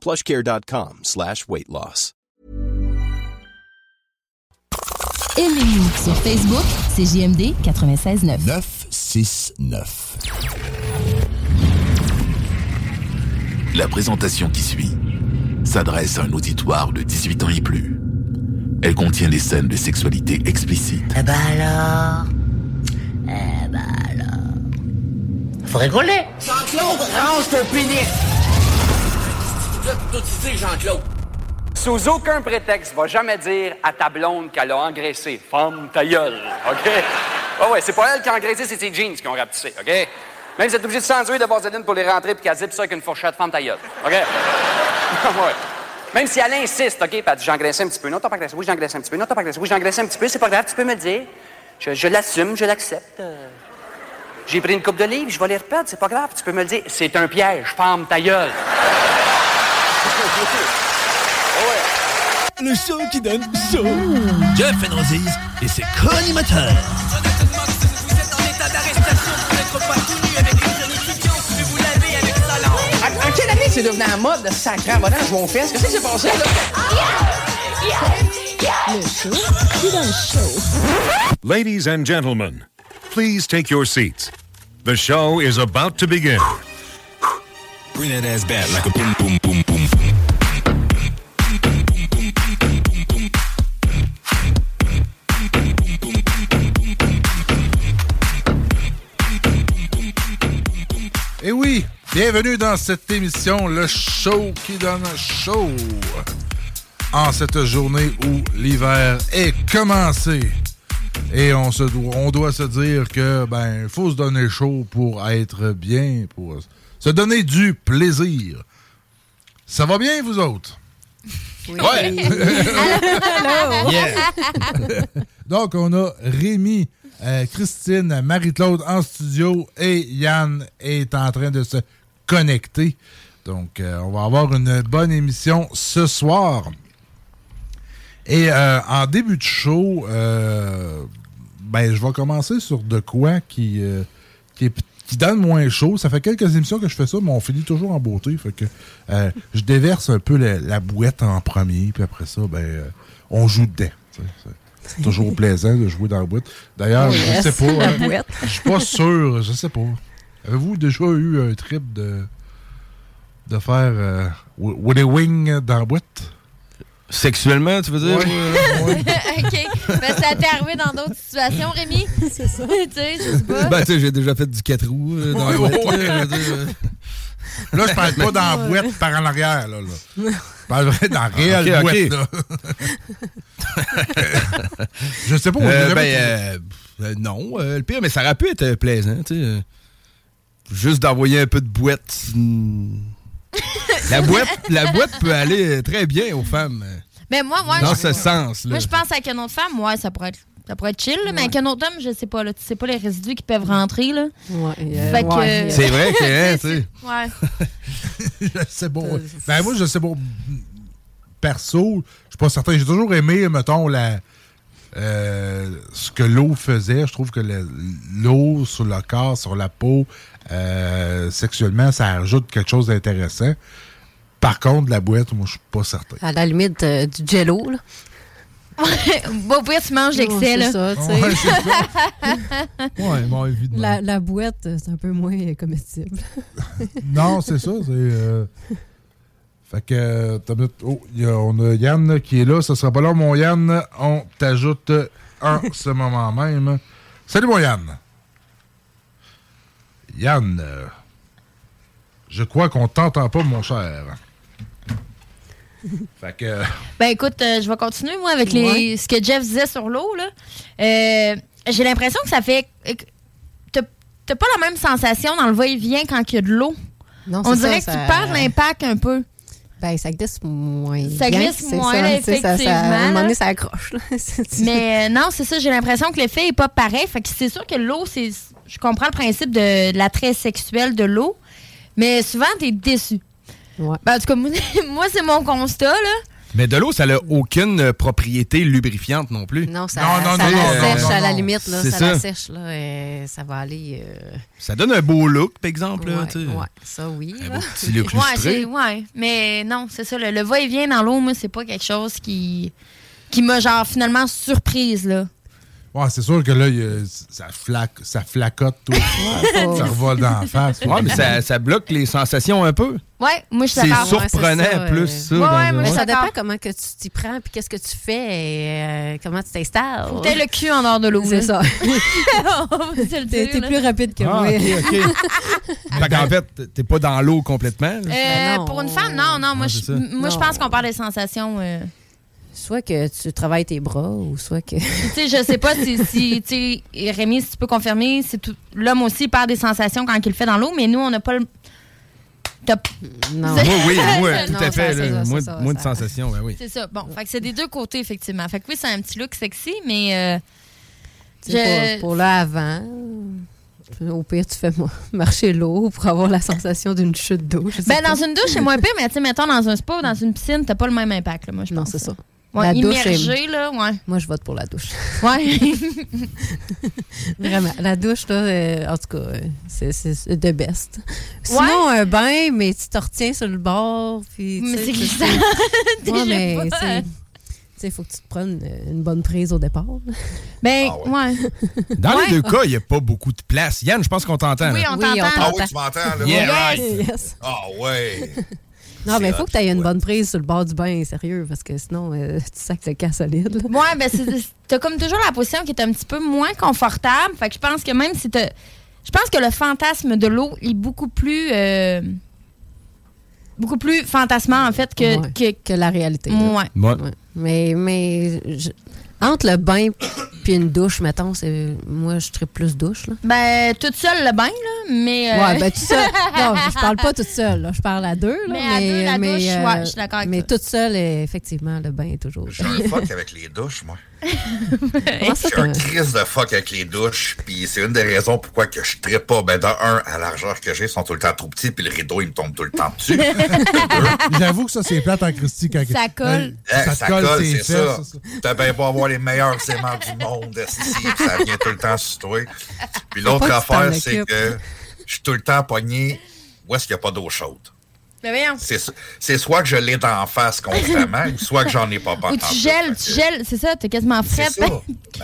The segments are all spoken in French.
plushcare.com slash weight loss. Aimez-nous sur Facebook, c'est JMD 96.9. 969. La présentation qui suit s'adresse à un auditoire de 18 ans et plus. Elle contient des scènes de sexualité explicite. Eh ben alors? Eh ben alors? Faut rigoler Jean-Claude, range ton pénis! Sous aucun prétexte, va jamais dire à ta blonde qu'elle a engraissé. Femme ta gueule, OK? Ah ouais, c'est pas elle qui a engraissé, c'est ses jeans qui ont rapetissé, OK? Même si êtes obligé de s'enduire de vaseline pour les rentrer puis qu'elle zip ça avec une fourchette, femme ta gueule, OK? ouais. Même si elle insiste, OK? Puis elle dit, un petit peu. Non, t'as pas engraissé. Oui, j'ai engraissé un petit peu. Non, t'as pas engraissé. Oui, j'ai engraissé un petit peu. C'est pas grave, tu peux me le dire. Je, l'assume, je l'accepte. J'ai pris une coupe de livres, je vais les reperdre, c'est pas grave, tu peux me le dire. C'est un piège, femme ta gueule. Le show qui donne chaud. Jeff Fenrozis et ses co-animateurs. En, en quelle année c'est devenu en mode de sacré en je vos fesses? Qu'est-ce qui s'est passé, là? Le show qui donne chaud. Ladies and gentlemen, please take your seats. The show is about to begin. Et oui, bienvenue dans cette émission, le show qui donne chaud. En cette journée où l'hiver est commencé. Et on, se doit, on doit se dire que ben faut se donner chaud pour être bien, pour se donner du plaisir. Ça va bien, vous autres? Ouais! Yeah. Donc, on a Rémi, euh, Christine, Marie-Claude en studio et Yann est en train de se connecter. Donc, euh, on va avoir une bonne émission ce soir. Et euh, en début de show, euh, ben, je vais commencer sur de quoi qui, euh, qui, est- qui donne moins chaud. Ça fait quelques émissions que je fais ça, mais on finit toujours en beauté. Fait que euh, je déverse un peu la, la bouette en premier, puis après ça, ben, euh, on joue dedans. C'est- toujours plaisant de jouer dans la boîte. D'ailleurs, je sais pas. hein, boîte. Je suis pas sûr, je sais pas. Avez-vous déjà eu un trip de, de faire euh, wi- Woody Wing dans la boîte? Sexuellement, tu veux dire? OK. Ben, ça t'est arrivé dans d'autres situations, Rémi? C'est ça. tu sais, je sais pas. Ben, tu sais, j'ai déjà fait du 4 roues euh, dans la boîte, ouais. là, je euh. Là, je parle pas dans la boîte par en arrière. Là, là. Je parle vrai dans la réelle boîte. Là. je sais pas. on Euh, ben, euh, euh, non, euh, le pire, mais ça aurait pu être plaisant, tu sais. Juste d'envoyer un peu de boîte. la boîte. La boîte peut aller très bien aux femmes. Mais moi, moi, dans je, ce sens. Là. moi, je pense avec une autre femme, ouais, ça pourrait être. Ça pourrait être chill, là, mais avec un autre homme, je sais pas. Là, tu sais pas les résidus qui peuvent rentrer. Là. euh, Fait que, ouais. C'est vrai que, hein, tu sais. Ouais. je sais pas. Ben, moi, je sais pas. Perso, je suis pas certain. J'ai toujours aimé, mettons, la, euh, ce que l'eau faisait. Je trouve que le- l'eau sur le corps, sur la peau, euh, sexuellement, ça ajoute quelque chose d'intéressant. Par contre, la boîte, moi, je suis pas certain. À la limite, euh, du jello, là. Bon, puis tu manges là. c'est ça, tu sais. Ouais, c'est Ouais, bon, évidemment. La, la boîte, euh, c'est un peu moins euh, comestible. Non, c'est ça. C'est. euh, Fait que, t'as mis- oh, il y a- on a Yann qui est là. Ça sera pas là, mon Yann. On t'ajoute en ce moment même. Salut, mon Yann. Yann, euh, je crois qu'on t'entend pas, mon cher. Fait que. euh, Ben écoute, euh, je vais continuer moi avec les Ouais. ce que Jeff disait sur l'eau là. Euh, J'ai l'impression que ça fait t'as t'as pas la même sensation dans le va-et-vient quand il y a de l'eau. Non, On c'est dirait ça, que ça- tu perds l'impact un peu. Ben, ça glisse moins. Ça glisse moins, ça, là, tu sais, ça- ça- effectivement, à un moment donné, ça accroche. Mais euh, non, c'est ça, j'ai l'impression que l'effet est pas pareil. Fait que c'est sûr que l'eau, c'est. Je comprends le principe de l'attrait sexuel de l'eau, mais souvent, t'es déçu. Ben, en tout cas, moi, c'est mon constat, là. Mais de l'eau, ça n'a aucune euh, propriété lubrifiante non plus. Non, ça, Non, non, ça non, la non, sèche non, à la limite. Là, ça, ça. la sèche. Là, et ça va aller. euh, Ça donne un beau look, par exemple. là, ouais, ça, oui. Un beau petit look Ouais, lustré. c'est- ouais, mais non, c'est ça. Le, le va-et-vient dans l'eau, moi, c'est pas quelque chose qui, qui m'a, genre, finalement surprise, là. Ouais, c'est sûr que là, il y a- ça, flaque, ça flacote tout. ça revole dans la face. Ouais, mais ça, ça bloque les sensations un peu. Ouais, moi, je suis C'est d'accord. surprenant, Ouais, c'est ça, plus euh. ça. Ouais, dans ouais, le- moi, je Mais suis ça d'accord. dépend comment que tu t'y prends, puis qu'est-ce que tu fais, et euh, comment tu t'installes. Faut que t'aies le cul en dehors de l'eau. C'est ça. T'es t'es là. plus rapide que Ah, moi. ok, ok. fait qu'en fait, t'es pas dans l'eau complètement. là. Euh, non, pour une femme, non, non. Moi, Ouais, je, c'est ça. moi, je Non. pense qu'on parle des sensations. euh, Soit que tu travailles tes bras, ou soit que. tu sais, je sais pas si, si tu sais, Rémi, si tu peux confirmer, c'est tout. L'homme aussi perd des sensations quand il le fait dans l'eau, mais nous, on n'a pas le. T'as- Non. Moi, oui, moi, Non, tout à fait. c'est là. ça, Moi, c'est ça, moi, de ça- sensation, ben oui. C'est ça. Bon, fait que c'est des deux côtés, effectivement. Fait que oui, c'est un petit look sexy, mais. euh, Tu sais, je- Pour, pour l'avant, au pire, tu fais marcher l'eau pour avoir la sensation d'une chute d'eau. Ben, pas. dans une douche, c'est moins pire, mais tu sais, mettons, dans un spa ou dans une piscine, t'as pas le même impact, là, moi, je Non, pense. c'est ça. Ouais, La douche là, ouais. Moi, je vote pour la douche. Ouais. Vraiment. La douche, là, euh, en tout cas, euh, c'est de best. Sinon, un bain, mais tu te retiens sur le bord. Puis, tu Mais sais, c'est glissant. tu- Ouais, mais pas. c'est- tu sais, il faut que tu te prennes une bonne prise au départ. Ben, ouais. Dans Ouais. les deux cas, il n'y a pas beaucoup de place. Yann, je pense qu'on t'entend. Oui, on t'entend. Ah oui, tu m'entends, là? Yeah, Yes. right. Yes. Ah ouais. Non, mais il C'est faut que tu aies une ouais. bonne prise sur le bord du bain, sérieux, parce que sinon, euh, tu sacs le cas solide. là. Ouais, ben, c'est- t'as comme toujours la position qui est un petit peu moins confortable. Fait que je pense que même si t'as. Je pense que le fantasme de l'eau est beaucoup plus. euh, beaucoup plus fantasmant, en fait, que. Ouais. que Que la réalité. ouais. Ouais. Ouais. Mais, mais je- entre le bain puis une douche, mettons, c'est moi, je serais plus douche. Là. Ben, toute seule le bain, là, mais. euh, Ouais, ben tout seul. Non, je parle pas toute seule. là. Je parle à deux. Là, Mais à deux, la mais, douche, euh, ouais, je suis d'accord avec Mais toi. toute seule, effectivement, le bain est toujours. J'ai un fuck avec les douches, moi. Ça, J'ai un crise de fuck avec les douches, puis c'est une des raisons pourquoi que je trippe pas. Ben, dans un, à la largeur que j'ai, ils sont tout le temps trop petits, puis le rideau, il me tombe tout le temps dessus. J'avoue que ça, c'est plate en Christy. Quand Ça colle. Euh, Eh, ça, colle, c'est ça. T'as bien pas avoir les meilleurs aimants du monde, puis ça vient tout le temps sur toi. Puis l'autre affaire, c'est que je suis tout le temps pogné où est-ce qu'il n'y a pas d'eau chaude. C'est c'est soit que je l'ai d'en face constamment, ou soit que j'en ai pas Ou pantoute. tu gèles, tu gèles, c'est ça, t'es quasiment C'est ça. Ben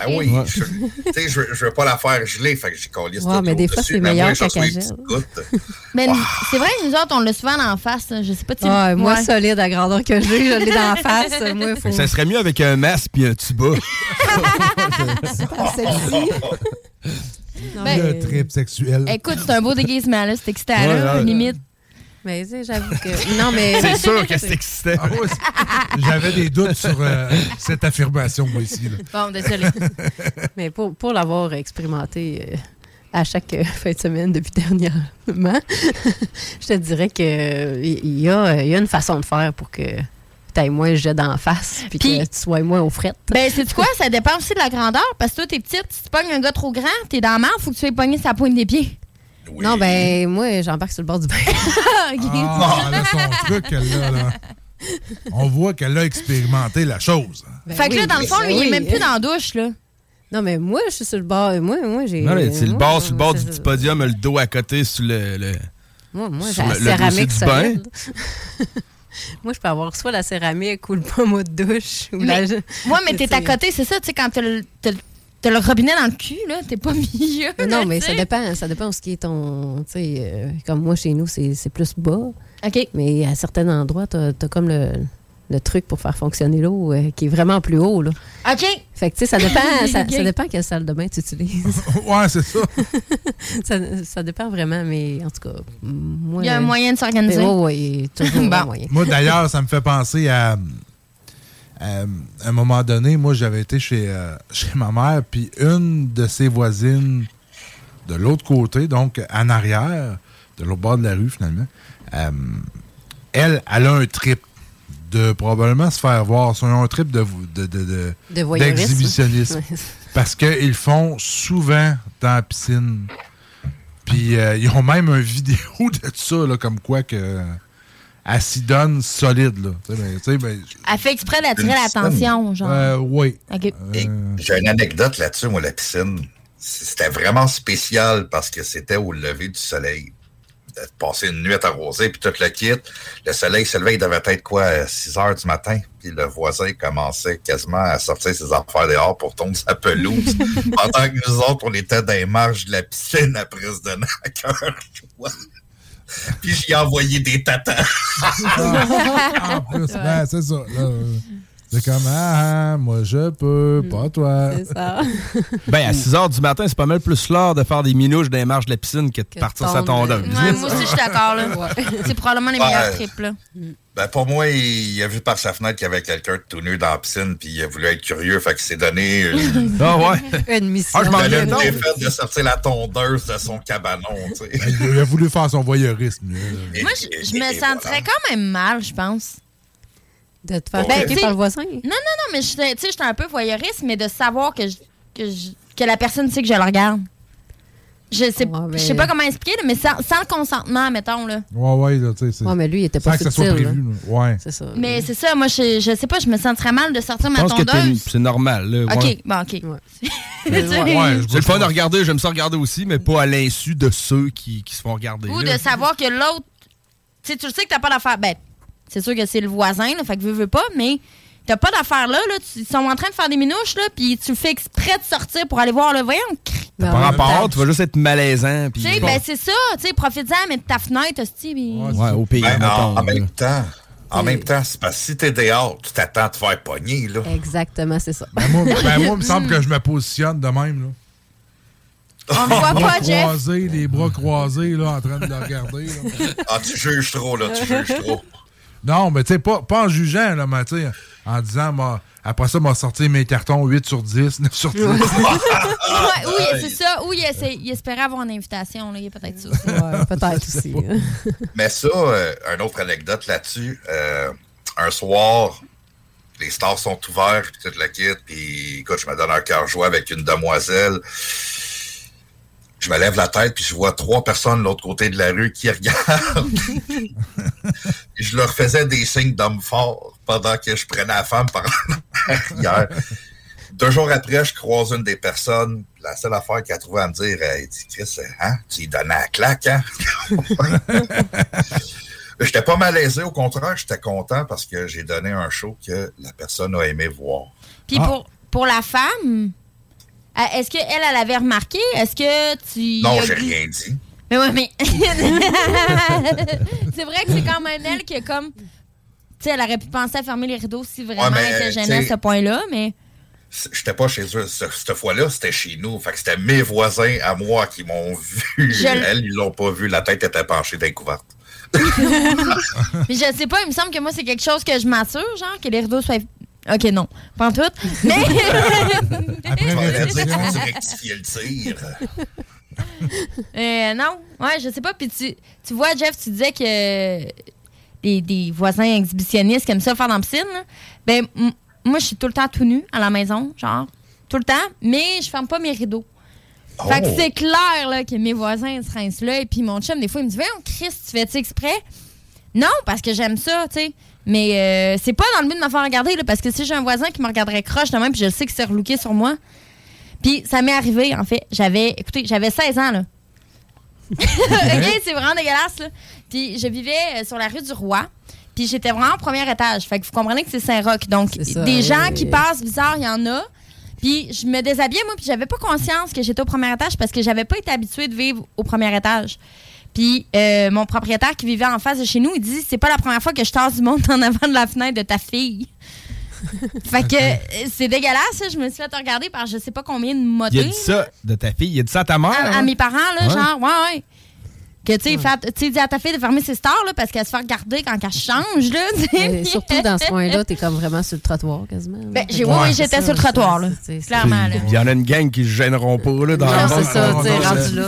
oui. Ouais. je- Tu sais, je, veux- je veux pas la faire geler, fait que j'ai collé Ouais, mais des fois, c'est meilleur qu'à gel. Mais c'est vrai que nous autres, on l'a souvent en face. Je sais pas si Ah, moi, Ouais. solide à grandeur que j'ai, je l'ai dans la face. Moi, faut. Ça serait mieux avec un masque puis un tuba. pas sexy. Non, Ben, Le mais- trip sexuel. Écoute, c'est un beau déguisement, là. C'est excitant, Ouais, là, limite. Mais tu sais, j'avoue que. Non, mais. C'est sûr que c'est excitant. Ah J'avais des doutes sur euh, cette affirmation, moi, ici. là. Bon, désolé. Mais pour, pour l'avoir expérimenté euh, à chaque euh, fin de semaine depuis dernièrement, je te dirais que il y, a, il y a une façon de faire pour que tu aies moins le jet d'en face puis que tu sois moins aux frettes. ben, c'est quoi? Ça dépend aussi de la grandeur. Parce que toi, t'es petite. Si tu pognes un gars trop grand, t'es dans la marre, faut que tu aies pogné sa pointe des pieds. Non, ben moi, j'embarque sur le bord du bain. Ah, là, son truc, là. On voit qu'elle a expérimenté la chose. Ben fait que là, dans le fond, ben lui, il est oui. même plus dans la douche, là. Non, mais moi, je suis sur le bord. Moi, moi j'ai. Non, mais c'est le moi, bord sur le bord du petit podium, le dos à côté sur le. le- Moi, moi j'ai la le- céramique solide. moi, je peux avoir soit la céramique ou le pommeau de douche. Ou Mais- la... Ouais, mais t'es à côté, c'est ça. Tu sais, quand t'as le, t'as le- t'as le robinet dans le cul, là, t'es pas milieu. Non, mais ça dépend, ça dépend de ce qui est ton. Tu sais, euh, comme moi, chez nous, c'est c'est plus bas. OK. Mais à certains endroits, tu as, comme le, le truc pour faire fonctionner l'eau euh, qui est vraiment plus haut. Là. OK. Fait que, tu sais, ça dépend, ça, ça dépend quelle salle de bain tu utilises. ouais, c'est ça. ça. Ça dépend vraiment, mais en tout cas, moi. Il y a un moyen de s'organiser. Oui, oui, toujours Bon. un moyen. Moi, d'ailleurs, ça me fait penser à, à un moment donné, moi, j'avais été chez, euh, chez ma mère, puis une de ses voisines de l'autre côté, donc en arrière, de l'autre bord de la rue, finalement, euh, elle, elle a un trip de probablement se faire voir. C'est un trip de, de, de, d'exhibitionnisme. Parce qu'ils font souvent dans la piscine. Puis euh, ils ont même une vidéo de ça, là, comme quoi que elle s'y donne solide. Là. Tu sais, ben, tu sais, ben, Elle fait exprès d'attirer l'attention, genre. euh, oui. J'ai une anecdote là-dessus, moi, la piscine. C'était vraiment spécial parce que c'était au lever du soleil. De passer une nuit arrosée, puis tout le kit. Le soleil se levait, il devait être quoi, à 6 heures du matin? Puis le voisin commençait quasiment à sortir ses affaires dehors pour tomber sa pelouse. Pendant que nous autres, on était dans les marges de la piscine après se donner à cœur. Puis j'y ai envoyé des tatas. en plus, ben, c'est ça. là, c'est comme, ah, ah, moi je peux, pas toi. C'est ça. Ben, à 6 h du matin, c'est pas mal plus l'heure de faire des minouches dans les marges de la piscine que de partir sa tondeuse. Ouais, moi aussi, je suis d'accord. là. C'est probablement les Ouais. meilleurs trips. Là. Ben, pour moi, il, il a vu par sa fenêtre qu'il y avait quelqu'un de tout nu dans la piscine, puis il a voulu être curieux, fait qu'il s'est donné une, Ah ouais? Une mission. Ah, je m'en viens de sortir la tondeuse de son cabanon, tu sais. Ben, il a voulu faire son voyeurisme. Moi, je, je me sentirais quand même mal, je pense. De te faire Ben, par le voisin. Non, non, non, mais je tu sais, j'étais un peu voyeuriste, mais de savoir que, je- que, je- que la personne sait que je le regarde. Je sais, je sais pas comment expliquer, mais sans, sans le consentement, mettons. Là. Ouais, ouais, là, tu sais. c'est- Ouais, mais lui, il était sans pas que ça soit subtil, prévu. là. Ouais. C'est ça. Mais c'est ça, moi, je, je sais pas, je me sentirais mal de sortir Je ma pense que t'es- tondeuse. c'est normal. Là, OK, ouais. bon, OK. Ouais, sais, c'est le fun de regarder, j'aime ça regarder aussi, mais pas à l'insu de ceux qui, qui se font regarder. Ou là. de savoir que l'autre. Tu sais, tu le sais que t'as pas d'affaire. Ben, c'est sûr que c'est le voisin, là, fait que veux, veux pas, mais t'as pas d'affaire là, là. tu- Ils sont en train de faire des minouches, là, puis tu fais exprès de sortir pour aller voir le voyant. Par rapport, tu vas juste être malaisant. puis Tu sais, ben, c'est ça. Tu sais, profite-en, mais de ta fenêtre, hostie, puis- Ouais, au pire, Ben, en, en même temps, en même temps, c'est parce que si t'es dehors, tu t'attends à te faire pogner, là. Exactement, c'est ça. Ben, moi, ben, moi, il me semble que je me positionne de même. Là. On voit Les bras pas, Jeff. croisés, les bras croisés, là, en train de le regarder. là. Ah, tu juges trop, là, tu juges trop. Non, mais tu sais, pas, pas en jugeant, là, mais tu sais, en disant, moi, après ça, m'a sorti mes cartons 8 sur 10, 9 sur 10. Ouais, oui, c'est ça. Ou il, essaie- il espérait avoir une invitation, là. Il y a peut-être ça aussi. Ouais, peut-être aussi. hein. Mais ça, euh, une autre anecdote là-dessus. euh, un soir, les stars sont ouverts, puis toute la kit, puis écoute, je me donne un cœur joie avec une demoiselle. Je me lève la tête, puis je vois trois personnes de l'autre côté de la rue qui regardent. Je leur faisais des signes d'homme fort pendant que je prenais la femme par hier. Deux jours après, je croise une des personnes. La seule affaire qu'elle a trouvé à me dire, elle dit Chris, hein, tu lui donnais la claque, hein? J'étais pas malaisé, au contraire, j'étais content parce que j'ai donné un show que la personne a aimé voir. Puis pour, pour la femme, euh, est-ce qu'elle, elle avait remarqué? Est-ce que tu. Non, j'ai rien dit. Mais ouais, mais. c'est vrai que c'est quand même elle qui est comme. Tu sais, elle aurait pu penser à fermer les rideaux si vraiment Ouais, elle était gênée à ce point-là, mais. J'étais pas chez eux. Ce- Cette fois-là, c'était chez nous. Fait que c'était mes voisins à moi qui m'ont vu. Je- Elles, ils l'ont pas vu. La tête était penchée découverte. Mais je sais pas, il me semble que moi, c'est quelque chose que je m'assure, genre, que les rideaux soient. Ok, non, pas en tout. Mais. Tu rectifiais le tir. Euh, non, ouais, je sais pas. Puis tu, tu vois, Jeff, tu disais que des, des voisins exhibitionnistes qui aiment ça faire dans la piscine. là. Ben, moi, je suis tout le temps tout nu à la maison, genre, tout le temps, mais je ferme pas mes rideaux. Fait que Oh. c'est clair là, que mes voisins se rincent là. Et puis mon chum, des fois, il me dit Voyons, Chris, tu fais-tu exprès? Non, parce que j'aime ça, tu sais. Mais euh, c'est pas dans le but de me faire regarder, là, parce que si j'ai un voisin qui me regarderait croche de même, puis je sais que c'est relooké sur moi. Puis ça m'est arrivé, en fait. J'avais, écoutez, j'avais 16 ans, là. OK, c'est vraiment dégueulasse, là. Puis je vivais euh, sur la rue du Roi. Puis j'étais vraiment au premier étage. Fait que vous comprenez que c'est Saint-Roch. Donc, ça, des gens qui passent bizarre, il y en a. Puis je me déshabillais, moi, puis j'avais pas conscience que j'étais au premier étage parce que j'avais pas été habituée de vivre au premier étage. Puis euh, mon propriétaire qui vivait en face de chez nous, il dit c'est pas la première fois que je tasse du monde en avant de la fenêtre de ta fille. fait que euh, c'est dégueulasse, je me suis fait regarder par je sais pas combien de motos. Il a dit ça de ta fille. Il a dit ça à ta mère. À, à hein? mes parents, là, Ouais. genre, ouais, ouais. Que, tu sais, dis à ta fille de fermer ses stars, là, parce qu'elle se fait regarder quand elle change, là. surtout dans ce coin-là, t'es comme vraiment sur le trottoir quasiment. Ben, j'ai- oui, oui, j'étais sur le trottoir, là. Clairement, là. Il y en a une gang qui se gêneront pas là, dans Non, le c'est monde. ça, tu rendu là.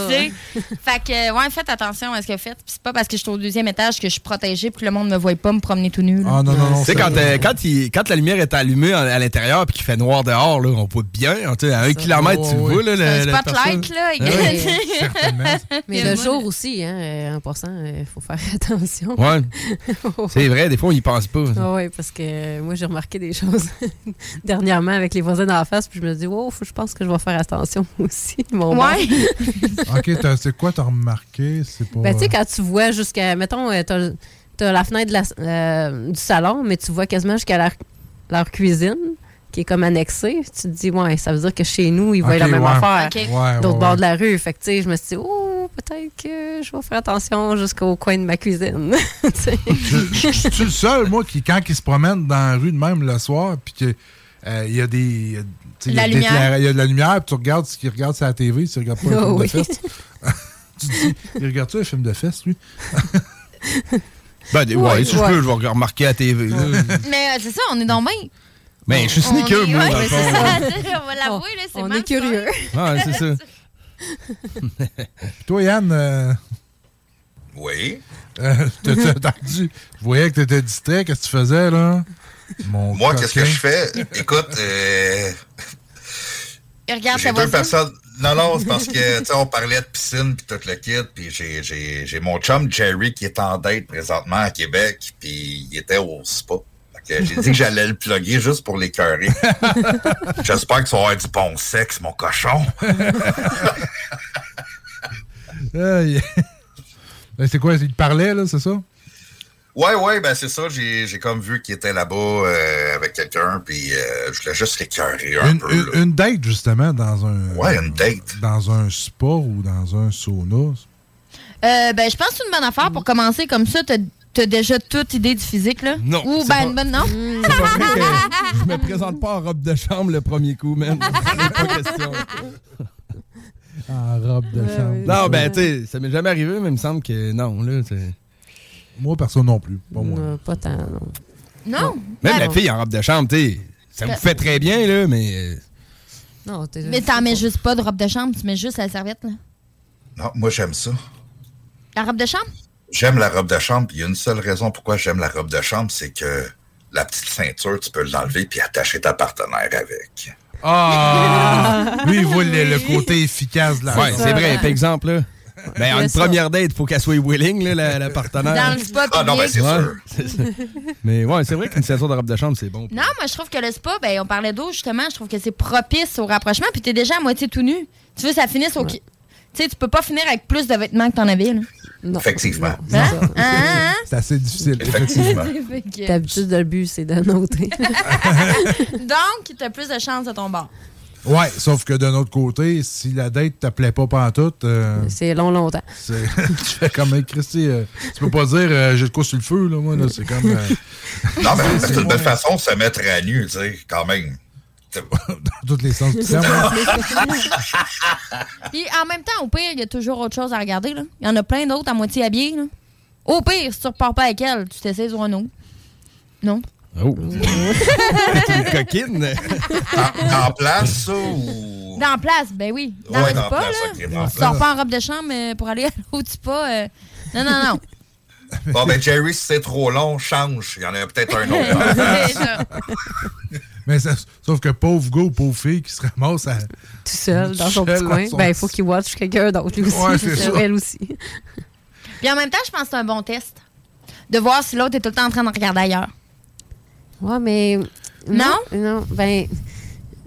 Fait que, ouais, faites attention à ce que vous faites. Puis c'est pas parce que je suis au deuxième étage que je suis protégée pour que le monde me voie pas me promener tout nu. là. Ah non, non, non. Tu sais, quand, euh, quand, il- quand la lumière est allumée à l'intérieur puis qu'il fait noir dehors, là, on voit bien. hein, tu sais, à un kilomètre, tu vois. Là, le- spotlight, là. Ah. Mais le jour aussi, hein, euh, en passant, il faut faire attention. Ouais. C'est vrai, des fois, on y pense pas. Ah oui, parce que euh, moi, j'ai remarqué des choses dernièrement avec les voisins d'en face, puis je me dis, oh, faut- je pense que je vais faire attention aussi. Mon Ouais. OK, t'as- c'est quoi t'as remarqué? C'est pas... Ben, tu sais, quand tu vois jusqu'à, mettons, euh, t'as as la fenêtre de la- euh, du salon, mais tu vois quasiment jusqu'à leur, leur cuisine, qui est comme annexée. Tu te dis, ouais, ça veut dire que chez nous, ils voient la même ouais. affaire. Ok. Ouais, ouais, D'autre bord ouais. de la rue. Fait que, tu sais, je me suis dit, oh, peut-être que je vais faire attention jusqu'au coin de ma cuisine. Je je suis le seul, moi, qui, quand il se promène dans la rue de même le soir, puis qu'il il y a des. il y a- de lumière. l'éclairage- Il y a de la lumière, puis tu regardes ce qu'il regarde sur la TV, tu regardes pas un Oh film oui. de fesses. tu te dis, il regarde-tu un film de fesses, lui? Ben, des- ouais, Ouais, si je peux, je vais remarquer à la TV. là. Mais euh, c'est ça, on est dans bien. Ben, je suis sneaker, moi. On va l'avouer, là, c'est On même est curieux. Ouais, c'est ça. Puis toi, Yann, euh, Oui. euh, t'as- entendu? Je voyais que t'étais distrait. Qu'est-ce que tu faisais, là? Mon Moi, qu'est-ce que je fais? Écoute, euh, Il regarde j'ai deux voisine. personnes. Non, non, c'est parce que, tu sais, on parlait de piscine puis tout le kit, puis j'ai, j'ai, j'ai mon chum Jerry qui est en date présentement à Québec, puis il était au spa. J'ai dit que j'allais le plugger juste pour l'écœurer. J'espère que ça va avoir du bon sexe, mon cochon. Ben, c'est quoi? Il te parlait, là, c'est ça? Ouais, ouais, ben c'est ça. J'ai, j'ai comme vu qu'il était là-bas euh, avec quelqu'un, puis euh, je voulais juste l'écœurer un Une, peu. une- là. une date, justement, dans un. Ouais, une date. Dans un spa ou dans un sauna? Euh, ben, je pense que c'est une bonne affaire pour commencer comme ça. T'as déjà toute idée du physique, là? Non, Ou ben, pas- une bonne, non? C'est pas vrai que je me présente pas en robe de chambre le premier coup, même. pas question. En robe de chambre. Non, ben, tu sais, ça m'est jamais arrivé, mais il me semble que non, là, c'est... Moi, personne non plus. Pas moi. Euh, pas tant, non. Non? Même Ben, la fille en robe de chambre, tu sais, ça vous fait très bien, là, mais... euh, Non, t'es- Mais t'en mets juste pas de robe de chambre, tu mets juste la serviette, là. Non, moi, j'aime ça. La robe de chambre? J'aime la robe de chambre, il y a une seule raison pourquoi j'aime la robe de chambre, c'est que la petite ceinture, tu peux l'enlever puis attacher ta partenaire avec. Ah! Lui, il voit le, le côté efficace de la Ouais, c'est vrai, par exemple, là. Ben, en une ça. première date, il faut qu'elle soit willing, là, la, la partenaire. Dans le spa Ah non, ben, c'est Ouais, sûr. Mais ouais, c'est vrai qu'une ceinture de robe de chambre, c'est bon. Non, moi, je trouve que le spa, ben, on parlait d'eau, justement, je trouve que c'est propice au rapprochement, puis t'es déjà à moitié tout nu. Tu veux, ça finisse au. Tu sais, tu peux pas finir avec plus de vêtements que t'en avais, là. Effectivement. Hein? Hein, hein? C'est assez difficile. Effectivement. D'habitude, le but, c'est d'annoter. Donc, t'as plus de chances de ton bord. Ouais, sauf que d'un autre côté, si la date te plaît pas pantoute, euh, c'est long, longtemps. tu fais comme hey, Christy, euh, tu peux pas dire euh, j'ai de quoi sur le feu, là, moi, là, c'est comme. euh, Non, mais c'est une belle façon de se mettre à nu, tu sais, quand même. Dans tous les sens du terme. Puis en même temps, au pire, il y a toujours autre chose à regarder. Là. Il y en a plein d'autres à moitié habillés. Là. Au pire, si tu repars pas avec elle, tu t'essaies sur un autre. Non? Oh! T'es une coquine! En, en place, ça, ou... Dans la place, ben oui. Dans Ouais, le dans spa, la place, là. dans tu sors pas en robe de chambre euh, pour aller au spa. euh, Non, non, non. Bon, ben, Jerry, si c'est trop long, change. Il y en a peut-être un autre. Mais ça- sauf que pauvre gars ou pauvre fille qui se ramasse à. Tout seul, dans son petit coin. son Ben, il faut qu'il watch quelqu'un d'autre, lui aussi. Ouais, c'est. Elle aussi. Puis en même temps, je pense que c'est un bon test. De voir si l'autre est tout le temps en train de regarder ailleurs. Ouais, mais. Non? moi- Non, ben.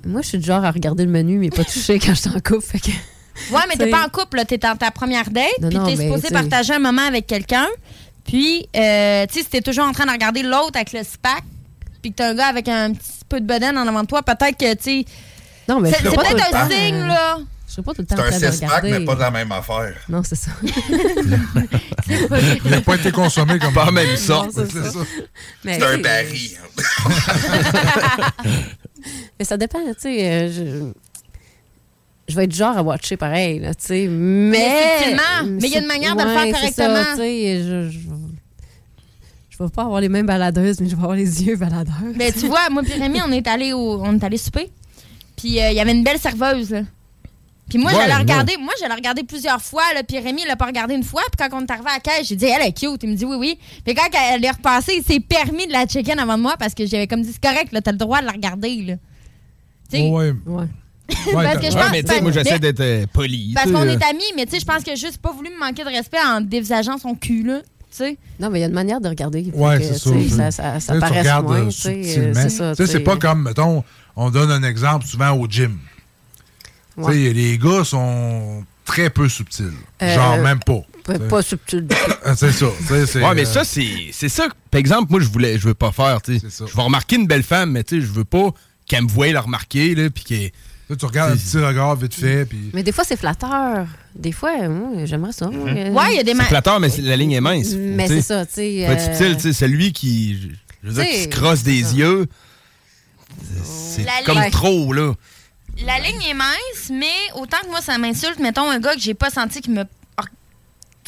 Moi, je suis du genre à regarder le menu, mais pas toucher quand je suis en couple. Fait que. Ouais, mais t'es pas en couple, là. T'es dans ta première date, Non, puis t'es supposé t'sais. partager un moment avec quelqu'un. Puis, euh, tu sais, si t'es toujours en train de regarder l'autre avec le SPAC, puis que t'as un gars avec un petit peu de bedaine en avant de toi, peut-être que, tu sais. Non, mais C'est peut-être un temps. signe, là. Je serais pas tout le temps C'est un six-pack, mais pas de la même affaire. Non, c'est ça. Il n'a pas été consommé comme Pas même sorte. c'est ça. ça. Un baril. Mais ça dépend, tu sais. euh, je... je vais être du genre à watcher pareil, là, tu sais. Mais. Mais il y a une manière de le faire Ouais, ça, correctement. tu sais, je, je, je vais pas avoir les mêmes baladeuses, mais je vais avoir les yeux baladeurs. Mais tu vois, moi et Rémi, on est allé au, on est allé souper. Puis euh, il y avait une belle serveuse. là. Puis moi, Ouais, j'allais regarder, moi, j'allais regarder plusieurs fois, là, puis Rémi l'a pas regardé une fois, puis quand on est arrivé à la caisse, j'ai dit, elle est cute. Il me dit oui, oui. Puis quand elle est repassée, il s'est permis de la check-in avant de moi parce que j'avais comme dit, c'est correct, là, t'as le droit de la regarder, là. Tu sais, Ouais. Ouais. Parce que je Ouais, pense mais tu sais, moi, j'essaie d'être euh, poli. Parce qu'on euh. est amis, mais tu sais, je pense qu'il a juste pas voulu me manquer de respect en dévisageant son cul, là. Non, mais il y a une manière de regarder. Ouais, que, c'est ça. Ça, regardes, moins. euh, euh. C'est ça. C'est pas comme, mettons, on donne un exemple souvent au gym. Ouais. les gars sont très peu subtils. Euh, Genre même pas. Pas, pas subtil. C'est ça. Ouais, mais euh, ça, c'est c'est ça. Par exemple, moi, je voulais, je veux pas faire. Je vais remarquer une belle femme, mais je veux pas qu'elle me voie la remarquer, là, puis qu'elle. Là, tu regardes un petit regard vite fait, puis. Mais des fois, c'est flatteur. Des fois, moi, j'aimerais ça. moi. Ouais, il y a des C'est flatteur, mais la ligne est mince. Mais c'est ça, tu sais. Euh, subtil, tu sais, celui qui. Je veux dire, qui se crosse des yeux. C'est comme ligne- trop, là. La ligne est mince, mais autant que moi, ça m'insulte, mettons, un gars que j'ai pas senti qui me. Tu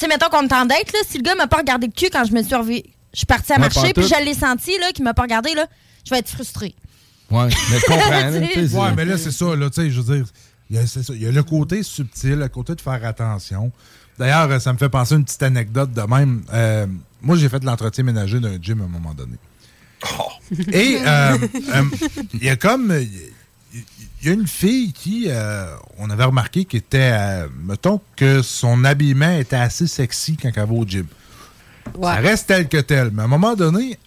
sais, mettons qu'on est en date, là, si le gars m'a pas regardé le cul quand je me suis revu- Je suis partie à Ouais, marcher, puis je l'ai senti, là, qu'il m'a pas regardé, là, je vais être frustrée. Ouais, mais je comprends. Ouais, mais là, c'est ça, là, tu sais, je veux dire, il y, a, y le côté subtil, le côté de faire attention. D'ailleurs, ça me fait penser à une petite anecdote de même. Euh, moi, j'ai fait de l'entretien ménager d'un gym à un moment donné. Et euh, euh, il y a comme. Il y a une fille qui, euh, on avait remarqué qu'elle était, euh, mettons que son habillement était assez sexy quand elle va au gym. Ça reste tel que tel. Mais à un moment donné,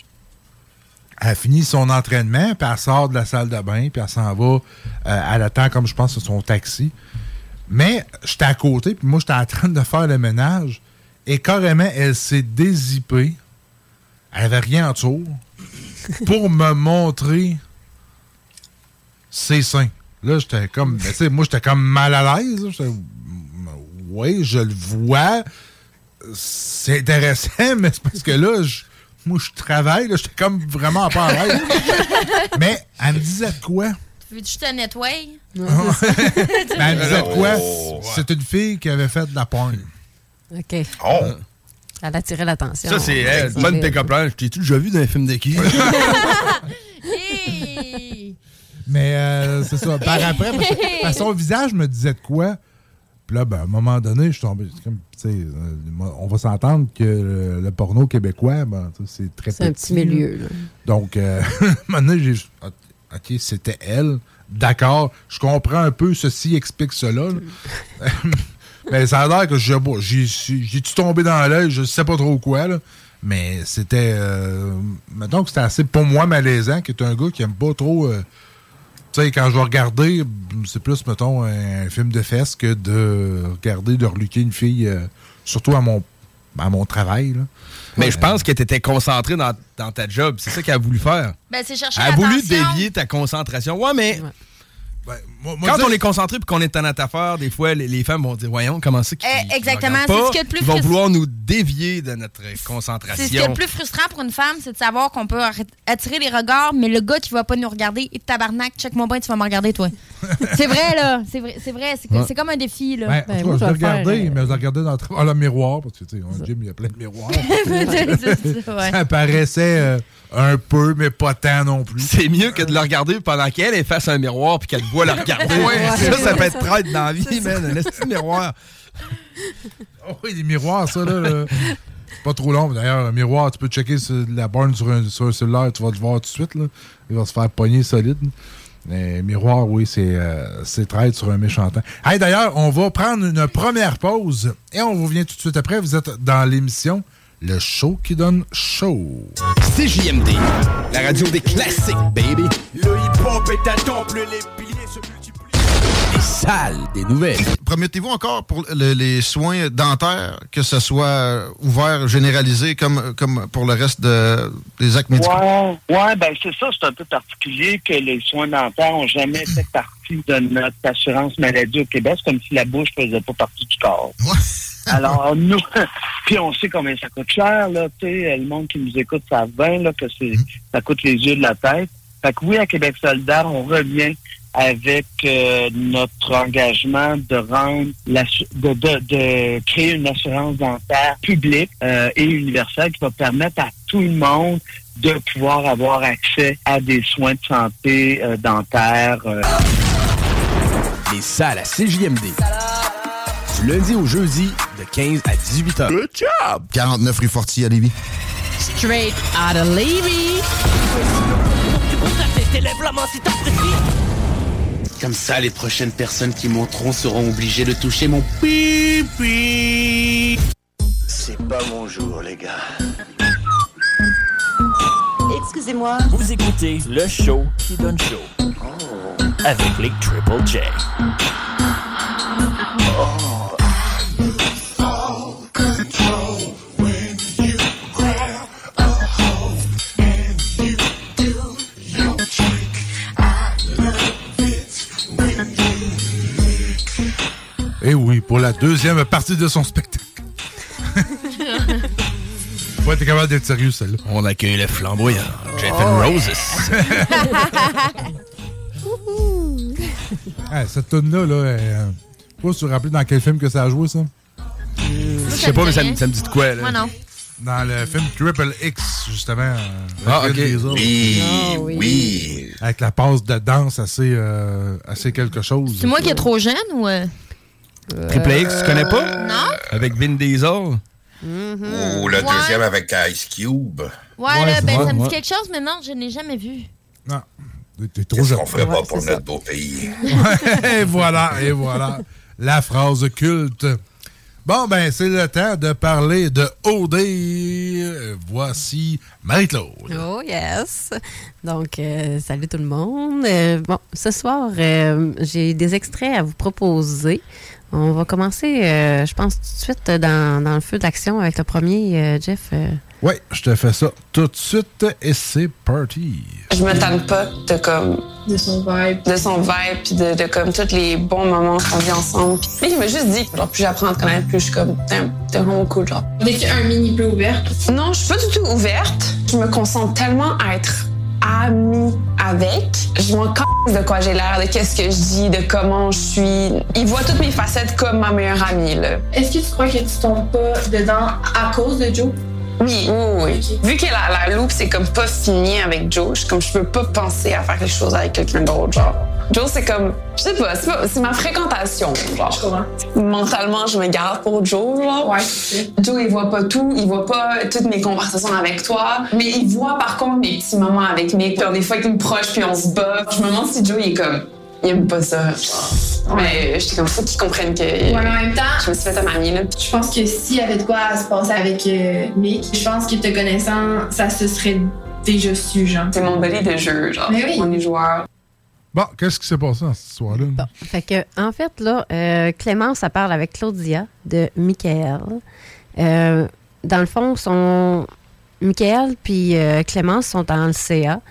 elle finit son entraînement, puis elle sort de la salle de bain, puis elle s'en va. euh, elle attend, comme je pense, sur son taxi. Mais j'étais à côté, puis moi, j'étais en train de faire le ménage. Et carrément, elle s'est dézippée. Elle avait rien en dessous. pour me montrer ses seins. Là, j'étais comme. ben, tu sais, moi, j'étais comme mal à l'aise. Oui, je le vois. C'est intéressant, mais c'est parce que là, je- moi, je travaille. là, J'étais comme vraiment pas à l'aise. mais elle me disait de quoi? Veux-tu que je te nettoie? Ben, elle me disait de quoi? Oh. C'est une fille qui avait fait de la porn. OK. Oh! Elle attirait l'attention. Ça, c'est elle, bonne pick-up. Je t'ai-tu déjà vu dans un film de qui? Mais euh, c'est ça. Par après, parce que- parce que son visage me disait de quoi? Puis là, ben, à un moment donné, je suis tombé. Comme, euh, on va s'entendre que le, le porno québécois, ben, c'est très C'est un petit milieu, là. Donc, euh, à un moment donné, j'ai. OK, c'était elle. D'accord. Je comprends un peu ceci explique cela. Mais ça a l'air que j'ai j'ai-tu tombé dans l'œil, je sais pas trop quoi, là. Mais c'était. Euh, mettons que c'était assez pour moi malaisant, qui est un gars qui aime pas trop. euh, tu sais, quand je vais regarder, c'est plus, mettons, un, film de fesses que de regarder, de reluquer une fille, euh, surtout à mon, à mon travail. Là. Mais je pense que tu étais concentré dans, dans ta job. C'est ça qu'elle a voulu faire. Ben, c'est chercher Elle a voulu dévier ta concentration. Ouais, mais. Moi Quand dire- on est concentré et qu'on est en notre affaire, des fois, les, les femmes vont dire Voyons, comment ça qu'ils Eh, exactement, regardent c'est pas? ce qu'il y a de plus Ils vont vouloir nous dévier de notre concentration. C'est ce qui est le plus frustrant pour une femme, c'est de savoir qu'on peut attirer les regards, mais le gars qui va pas nous regarder, et tabarnak, check mon bain, tu vas me regarder, toi. c'est vrai, là. C'est vrai, c'est vrai. C'est que- Ouais. c'est comme un défi, là. Ben, en cas, je l'ai regardé, mais je l'ai regardé dans, dans le miroir, parce que, tu sais, au gym, il y a plein de miroirs. C'est ça, ouais. ça paraissait euh, un peu, mais pas tant non plus. C'est mieux que de le regarder pendant qu'elle est face à un miroir puis qu'elle voit le regarder. Ouais, ça, ça peut être traite dans la vie, man. Un esti de miroir. Oh oui, les miroirs, ça, là. là, c'est pas trop long. D'ailleurs, un miroir, tu peux checker sur la borne sur un, sur un cellulaire, tu vas le voir tout de suite. Là. Il va se faire pogner solide. Mais miroir, oui, c'est euh, sur un méchant temps. Hey, D'ailleurs, on va prendre une première pause et on revient tout de suite après. Vous êtes dans l'émission Le Show qui donne chaud. CJMD, la radio des classiques, baby. Le hip-hop est un temple, les piliers se multiplient. Ça salles des nouvelles. Promettez-vous encore pour le- les soins dentaires que ce soit ouvert, généralisé comme, comme pour le reste de- des actes médicaux? Ouais, ouais, ben c'est ça, c'est un peu particulier que les soins dentaires ont jamais fait partie de notre assurance maladie au Québec. C'est comme si la bouche faisait pas partie du corps. Alors, nous, puis on sait combien ça coûte cher, là, tu sais, le monde qui nous écoute savent bien, là, que c'est, ça coûte les yeux de la tête. Fait que oui, à Québec solidaire, on revient avec euh, notre engagement de rendre la, de, de, de créer une assurance dentaire publique euh, et universelle qui va permettre à tout le monde de pouvoir avoir accès à des soins de santé euh, dentaires. euh. Les salles à CJMD. Du lundi au jeudi, de 15 à 18 heures. Good job! 49 rue Forti à Lévis. Straight out of Levy. Comme ça, les prochaines personnes qui monteront seront obligées de toucher mon pipi. C'est pas mon jour, les gars. Excusez-moi. Vous écoutez le show qui donne chaud. Avec les Triple J. Et Eh oui, pour la deuxième partie de son spectacle. Faut être capable d'être sérieux, celle-là. On accueille le flamboyant, Jeff and Roses. Ah, cette tune-là, là, euh, pas se rappeler dans quel film que ça a joué, ça? Je sais pas, mais ça, me- ça me dit de quoi, là? Moi, non. Dans le film Triple X, justement. euh, Ah, ok. Oui, Ah, oui. oui. Avec la passe de danse assez, euh, assez quelque chose. C'est moi qui est trop jeune ou. Euh? Triple X, tu connais pas? Non. Avec Vin Diesel? Ou le Ouais. deuxième avec Ice Cube. Ouais, là, ben, ça me dit quelque chose, mais non, je n'ai jamais vu. Non. T'es trop jeune. qu'on ferait pas Ouais, pour c'est notre beau pays? et voilà, et voilà. La phrase culte. Bon, ben, c'est le temps de parler de OD. Voici Marie-Claude. Oh yes! Donc, euh, salut tout le monde. Euh, bon, ce soir, euh, j'ai des extraits à vous proposer. On va commencer, euh, je pense, tout de suite dans, dans le feu d'action avec le premier, euh, Jeff. euh. Oui, je te fais ça tout de suite et c'est parti. Je me tanne pas de comme de son vibe, de son vibe, puis de, de comme tous les bons moments qu'on vit ensemble. Puis il m'a juste dit, genre plus j'apprends à te connaître, plus je suis comme t'es vraiment cool, genre. Dès qu'il y a un mini peu ouvert. Non, je suis pas du tout ouverte. Je me concentre tellement à être amie avec. Je m'en casse de quoi j'ai l'air, de qu'est-ce que je dis, de comment je suis. Il voit toutes mes facettes comme ma meilleure amie, là. Est-ce que tu crois que tu tombes pas dedans à cause de Joe? Oui, oui, oui. Vu que la, la loupe, c'est comme pas fini avec Joe, je, comme je peux pas penser à faire quelque chose avec quelqu'un d'autre, genre. Joe, c'est comme, je sais pas, c'est ma fréquentation, genre. Mentalement, je me garde pour Joe, genre. Ouais, Joe, il voit pas tout, il voit pas toutes mes conversations avec toi, mais il voit par contre mes petits moments avec Nick. Genre, des fois, il me proche puis on se bat. Je me demande si Joe, il est comme, il aime pas ça. genre. Mais j'étais comme, faut qu'il comprenne que. Ouais, mais en même temps, je me suis fait à mamie, là. Je pense que s'il y avait de quoi à se passer avec euh, Nick, je pense qu'il te connaissant, ça se serait déjà su, genre. C'est mon bolide de jeu, genre. Mais oui. On est. Bon, qu'est-ce qui s'est passé dans cette histoire-là? Fait que, en fait, là, euh, Clémence, elle parle avec Claudia de Michael. Euh, dans le fond, son... Michael puis euh, Clémence sont dans le CA.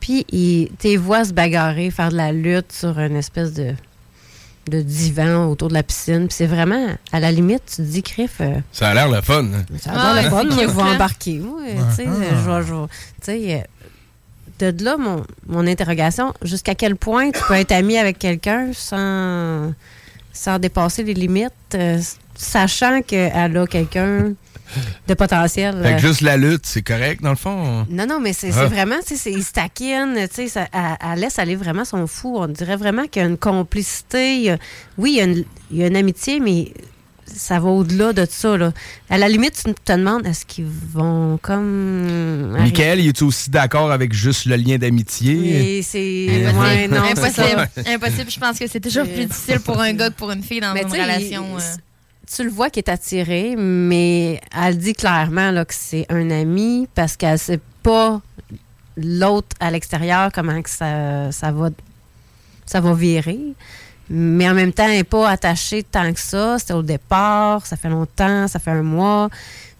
Puis, ils t'es voix se bagarrer, faire de la lutte sur une espèce de, de divan autour de la piscine. Puis c'est vraiment, à la limite, tu te dis, Criff, euh, Ça a l'air le fun. hein? ça a l'air le fun, je vais hein? embarquer. Moi, tu sais, je vais- je vais- tu sais, euh, de là, mon, mon interrogation, jusqu'à quel point tu peux être ami avec quelqu'un sans, sans dépasser les limites, euh, sachant qu'elle a quelqu'un de potentiel. Fait euh, que juste la lutte, c'est correct, dans le fond? non, non, mais c'est Ah. vraiment, tu sais, c'est- il se taquine, tu sais, elle, elle laisse aller vraiment son fou. On dirait vraiment qu'il y a une complicité. il y a- oui, il y, a une, il y a une amitié, mais ça va au-delà de ça. Là. À la limite, tu te demandes, est-ce qu'ils vont comme... Michael, il est aussi d'accord avec juste le lien d'amitié? Oui, c'est... Impossible. ouais, non, c'est Impossible. Impossible. Je pense que c'est toujours plus difficile pour un gars que pour une fille dans Mais une relation. il- euh. Tu le vois qu'il est attiré, mais elle dit clairement là, que c'est un ami parce qu'elle sait pas l'autre à l'extérieur comment que ça, ça va ça va virer. Mais en même temps, elle n'est pas attachée tant que ça. C'était au départ, ça fait longtemps, ça fait un mois.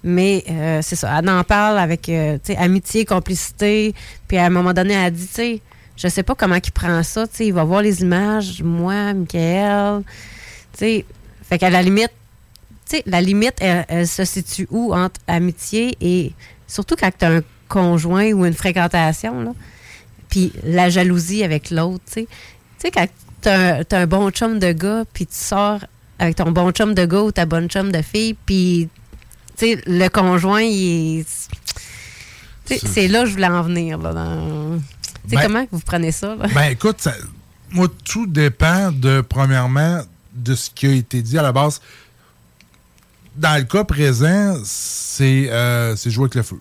Mais euh, c'est ça, elle en parle avec euh, amitié, complicité. Puis à un moment donné, elle a dit, tu sais, je sais pas comment il prend ça. Tu il va voir les images, moi, Michael. Tu fait qu'à la limite, tu la limite, elle, se situe où entre amitié et surtout quand tu as un conjoint ou une fréquentation, là. Puis la jalousie avec l'autre, tu. Tu sais, quand tu as, un bon chum de gars, puis tu sors avec ton bon chum de gars ou ta bonne chum de fille, puis tu sais, le conjoint, il est. tu sais, C'est là que je voulais en venir. Là, dans... Tu sais, Ben- comment vous prenez ça? Là? Ben écoute, ça- moi, tout dépend de, premièrement, de ce qui a été dit à la base. Dans le cas présent, c'est euh, c'est jouer avec le feu.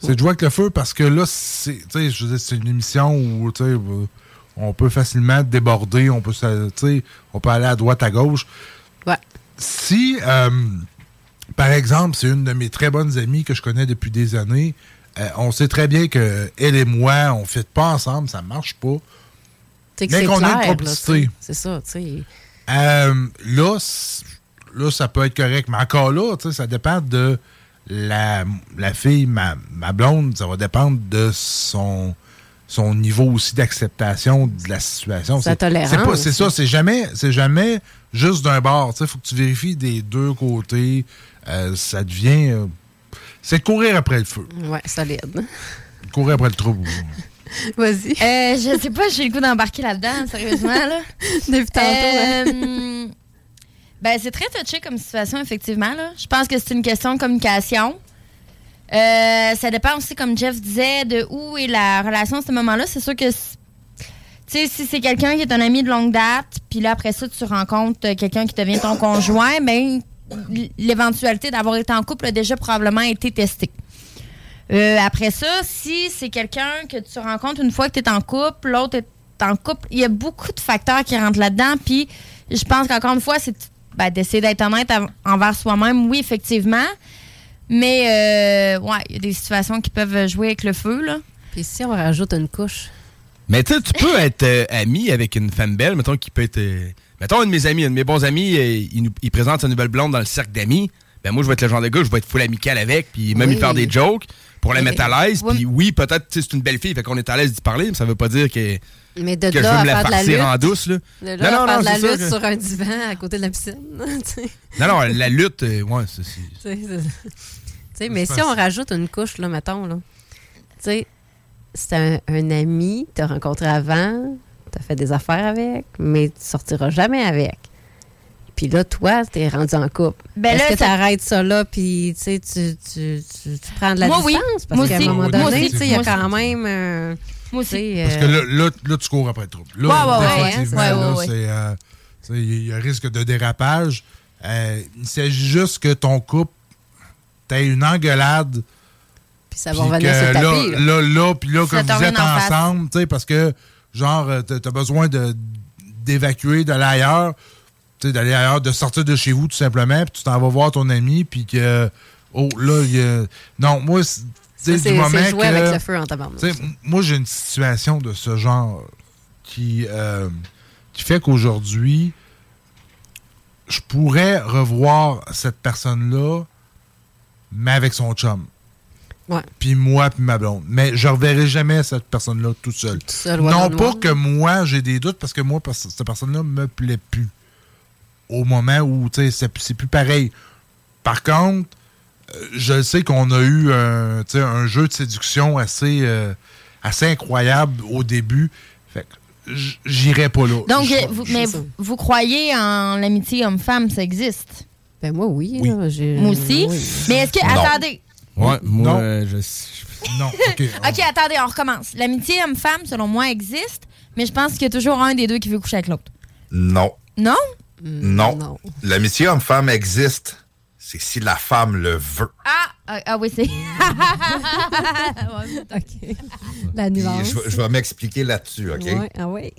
C'est jouer avec le feu parce que là, c'est tu sais, je veux dire, c'est une émission où tu sais, on peut facilement déborder, on peut, on peut aller à droite, à gauche. Ouais. Si, euh, par exemple, c'est une de mes très bonnes amies que je connais depuis des années, euh, on sait très bien que elle et moi, on ne fait pas ensemble, ça marche pas. Tu sais que Mais qu'on a une complicité. C'est ça, tu sais. Euh, là, là, ça peut être correct. Mais encore là, ça dépend de la, la fille, ma, ma blonde, ça va dépendre de son, son niveau aussi d'acceptation de la situation. Sa C'est- tolérance C'est pas- c'est aussi. ça, c'est jamais, c'est jamais juste d'un bord. Il faut que tu vérifies des deux côtés. Euh, ça devient. euh, c'est de courir après le feu. Ouais, solide. Courir après le trouble. Vas-y. Euh, je sais pas, j'ai le goût d'embarquer là-dedans, sérieusement. Là. Depuis tantôt, hein. Euh, ben, c'est très touché comme situation, effectivement. Là. Je pense que c'est une question de communication. Euh, ça dépend aussi, comme Jeff disait, de où est la relation à ce moment-là. C'est sûr que, tu sais, si c'est quelqu'un qui est un ami de longue date, puis là, après ça, tu rencontres euh, quelqu'un qui devient ton conjoint, ben, l'éventualité d'avoir été en couple a déjà probablement été testée. Euh, après ça, si c'est quelqu'un que tu rencontres une fois que tu es en couple, l'autre est en couple, il y a beaucoup de facteurs qui rentrent là-dedans. Puis je pense qu'encore une fois, c'est ben, d'essayer d'être honnête envers soi-même, oui, effectivement. Mais euh, ouais, il y a des situations qui peuvent jouer avec le feu. Là. Puis si on rajoute une couche. Mais tu sais, tu peux être euh, ami avec une femme belle, mettons, qui peut être. euh, mettons, un de mes amis, un de mes bons amis, euh, il, nous- il présente sa nouvelle blonde dans le cercle d'amis. Ben moi, je vais être le genre de gars, je vais être full amical avec, puis même Oui. lui faire des jokes pour la mettre à l'aise. Puis oui, peut-être, tu sais, c'est une belle fille, fait qu'on est à l'aise d'y parler, mais ça veut pas dire que, Mais de que je veux me la faire de la farcir en douce. Là. De là non, non, faire non, de la lutte que- sur un divan à côté de la piscine. Non, non, la lutte, euh, ouais, c'est. c'est- Tu sais, c'est- tu sais, mais si on rajoute une couche, là, mettons, là, c'est un, un ami que tu as rencontré avant, tu as fait des affaires avec, mais tu sortiras jamais avec. Puis là, toi, tu es rendu en couple. Ben Est-ce que tu ça- arrêtes ça là, puis tu sais, tu, tu, tu, tu prends de la Moi, oui. distance? Parce Moi qu'à un aussi. moment donné, il y a quand aussi. même. euh, Moi aussi. Parce que euh, là, là, là, tu cours après le trouble. Là, Ouais, ouais, il y a risque de dérapage. Euh, il s'agit juste que ton couple une engueulade. Puis ça va revenir sur le là, tapis, là. là, là, puis là, te vous êtes en ensemble, tu sais, parce que, genre, euh, t'as besoin d'évacuer, d'aller ailleurs, tu sais, d'aller ailleurs, de sortir de chez vous, tout simplement, puis tu t'en vas voir ton ami, puis que, oh, là, il y a... Non, moi, c'est- tu sais, Ça, du moment jouer que- avec le feu en moi, j'ai une situation de ce genre qui, euh, qui fait qu'aujourd'hui, je pourrais revoir cette personne-là, mais avec son chum. Ouais. Puis moi, puis ma blonde. Mais je reverrai jamais cette personne-là tout seul. non pas que moi, j'ai des doutes, parce que moi, parce- cette personne-là me plaît plus. Au moment où, tu sais, c'est c'est plus pareil. Par contre, euh, je sais qu'on a eu un, tu sais, un jeu de séduction assez, euh, assez incroyable au début. Fait que j'irai pas là. Donc, Je- euh, vous- mais vous, vous croyez en l'amitié homme-femme, ça existe? Ben moi, oui. Oui. là, j'ai- Moi aussi? oui. Mais est-ce que... Non. Attendez. Ouais, moi, Non. euh, je. Non, OK. OK, attendez, on recommence. L'amitié homme-femme, selon moi, existe, mais je pense qu'il y a toujours un des deux qui veut coucher avec l'autre. Non. Non? Non. L'amitié homme-femme existe. C'est si la femme le veut. Ah, ah, ah oui, c'est... OK. La nuance. je, vais- je vais m'expliquer là-dessus, OK? Ouais, ah oui.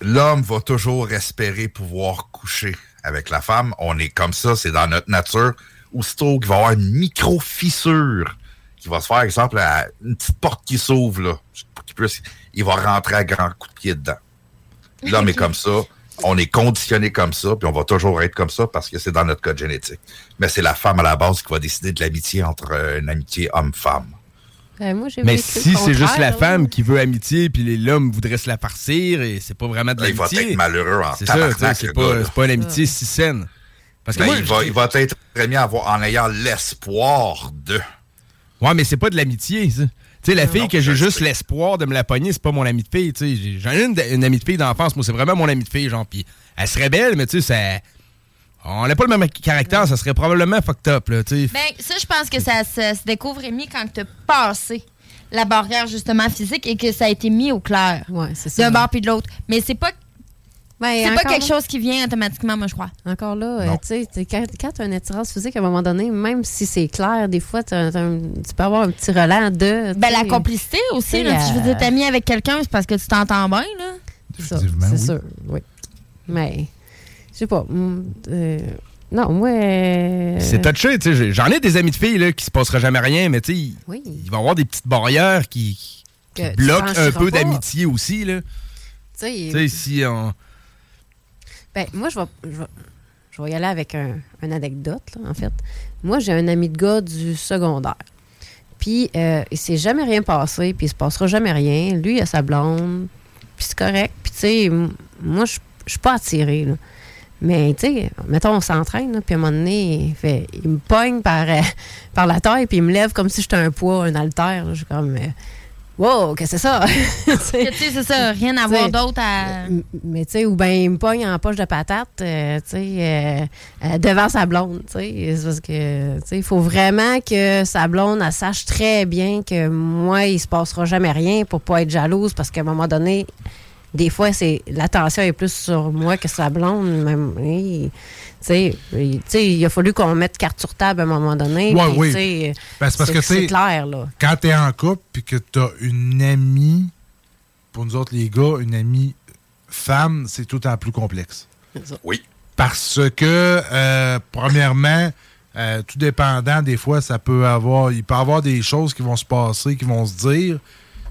L'homme va toujours espérer pouvoir coucher avec la femme. On est comme ça, c'est dans notre nature. Aussitôt qu'il va y avoir une micro-fissure qui va se faire, exemple, à une petite porte qui s'ouvre, là, pour qu'il puisse- il va rentrer à grands coups de pied dedans. L'homme est comme ça. On est conditionné comme ça, puis on va toujours être comme ça parce que c'est dans notre code génétique. Mais c'est la femme à la base qui va décider de l'amitié entre euh, une amitié homme-femme. Ben, moi, j'ai Mais si c'est juste la femme qui veut amitié, puis l'homme voudrait se la farcir, et c'est pas vraiment de Là, il va l'amitié. être malheureux en C'est ça, c'est pas, une amitié si saine. Parce que Ben, moi, il, va, il va être très bien avoir, en ayant l'espoir de. Ouais, mais c'est pas de l'amitié, ça. Tu sais, la fille Non, que j'ai juste l'espoir de me la pogner, c'est pas mon amie de fille, tu sais. J'ai- J'en ai une, une amie de fille d'enfance, moi, c'est vraiment mon amie de fille, genre. Puis elle serait belle, mais tu sais, ça. On n'a pas le même caractère, ça serait probablement fucked up, là. Ben, ça, je pense que ça, ça se découvre, Rémi, quand tu as passé la barrière, justement, physique et que ça a été mis au clair. ça. D'un bord puis de l'autre. Mais c'est pas. c'est pas quelque là- chose qui vient automatiquement, moi, je crois. Encore là, euh, tu sais, t'es- quand, quand tu as une attirance physique, à un moment donné, même si c'est clair, des fois, t'as- t'as un- tu peux avoir un petit relent de. Ben, la complicité aussi, là. Si je veux dire, t'es ami avec quelqu'un, c'est parce que tu t'entends bien, là. Ça, c'est sûr, oui. Mais, sais pas. hum, euh, non, moi. euh, C'est touché, tu sais. J'en ai des amis de filles, là, qui se passera jamais rien, mais tu sais, il Oui. il va y avoir des petites barrières qui, bloquent un peu d'amitié aussi, là. Tu sais, si on. Ben, moi, je vais, je vais, je vais y aller avec un, une anecdote, là, en fait. Moi, j'ai un ami de gars du secondaire. Puis, euh, il s'est jamais rien passé, puis il se passera jamais rien. Lui, il a sa blonde, puis c'est correct. Puis, tu sais, moi, je je suis pas attirée, là. Mais, tu sais, mettons, on s'entraîne, puis à un moment donné, il, fait, il me pogne par, euh, par la taille, puis il me lève comme si j'étais un poids, un haltère. Je suis comme, euh, wow, qu'est-ce que c'est ça? Tu sais, c'est ça, rien à voir d'autre à. Mais tu sais, ou bien il me pogne en poche de patate, euh, tu sais, euh, devant sa blonde, tu sais. C'est parce que, tu sais, il faut vraiment que sa blonde, elle sache très bien que moi, il se passera jamais rien pour pas être jalouse parce qu'à un moment donné, des fois, c'est l'attention est plus sur moi que sa blonde. Même, hey, tu sais, il- tu sais, il a fallu qu'on mette carte sur table à un moment donné. Ouais, puis, oui. Ben, c'est parce que, c'est clair, là. Quand t'es en couple puis que t'as une amie, pour nous autres les gars, une amie femme, c'est tout en plus complexe. Oui. Parce que, euh, premièrement, euh, tout dépendant, des fois, ça peut avoir. Il peut y avoir des choses qui vont se passer, qui vont se dire,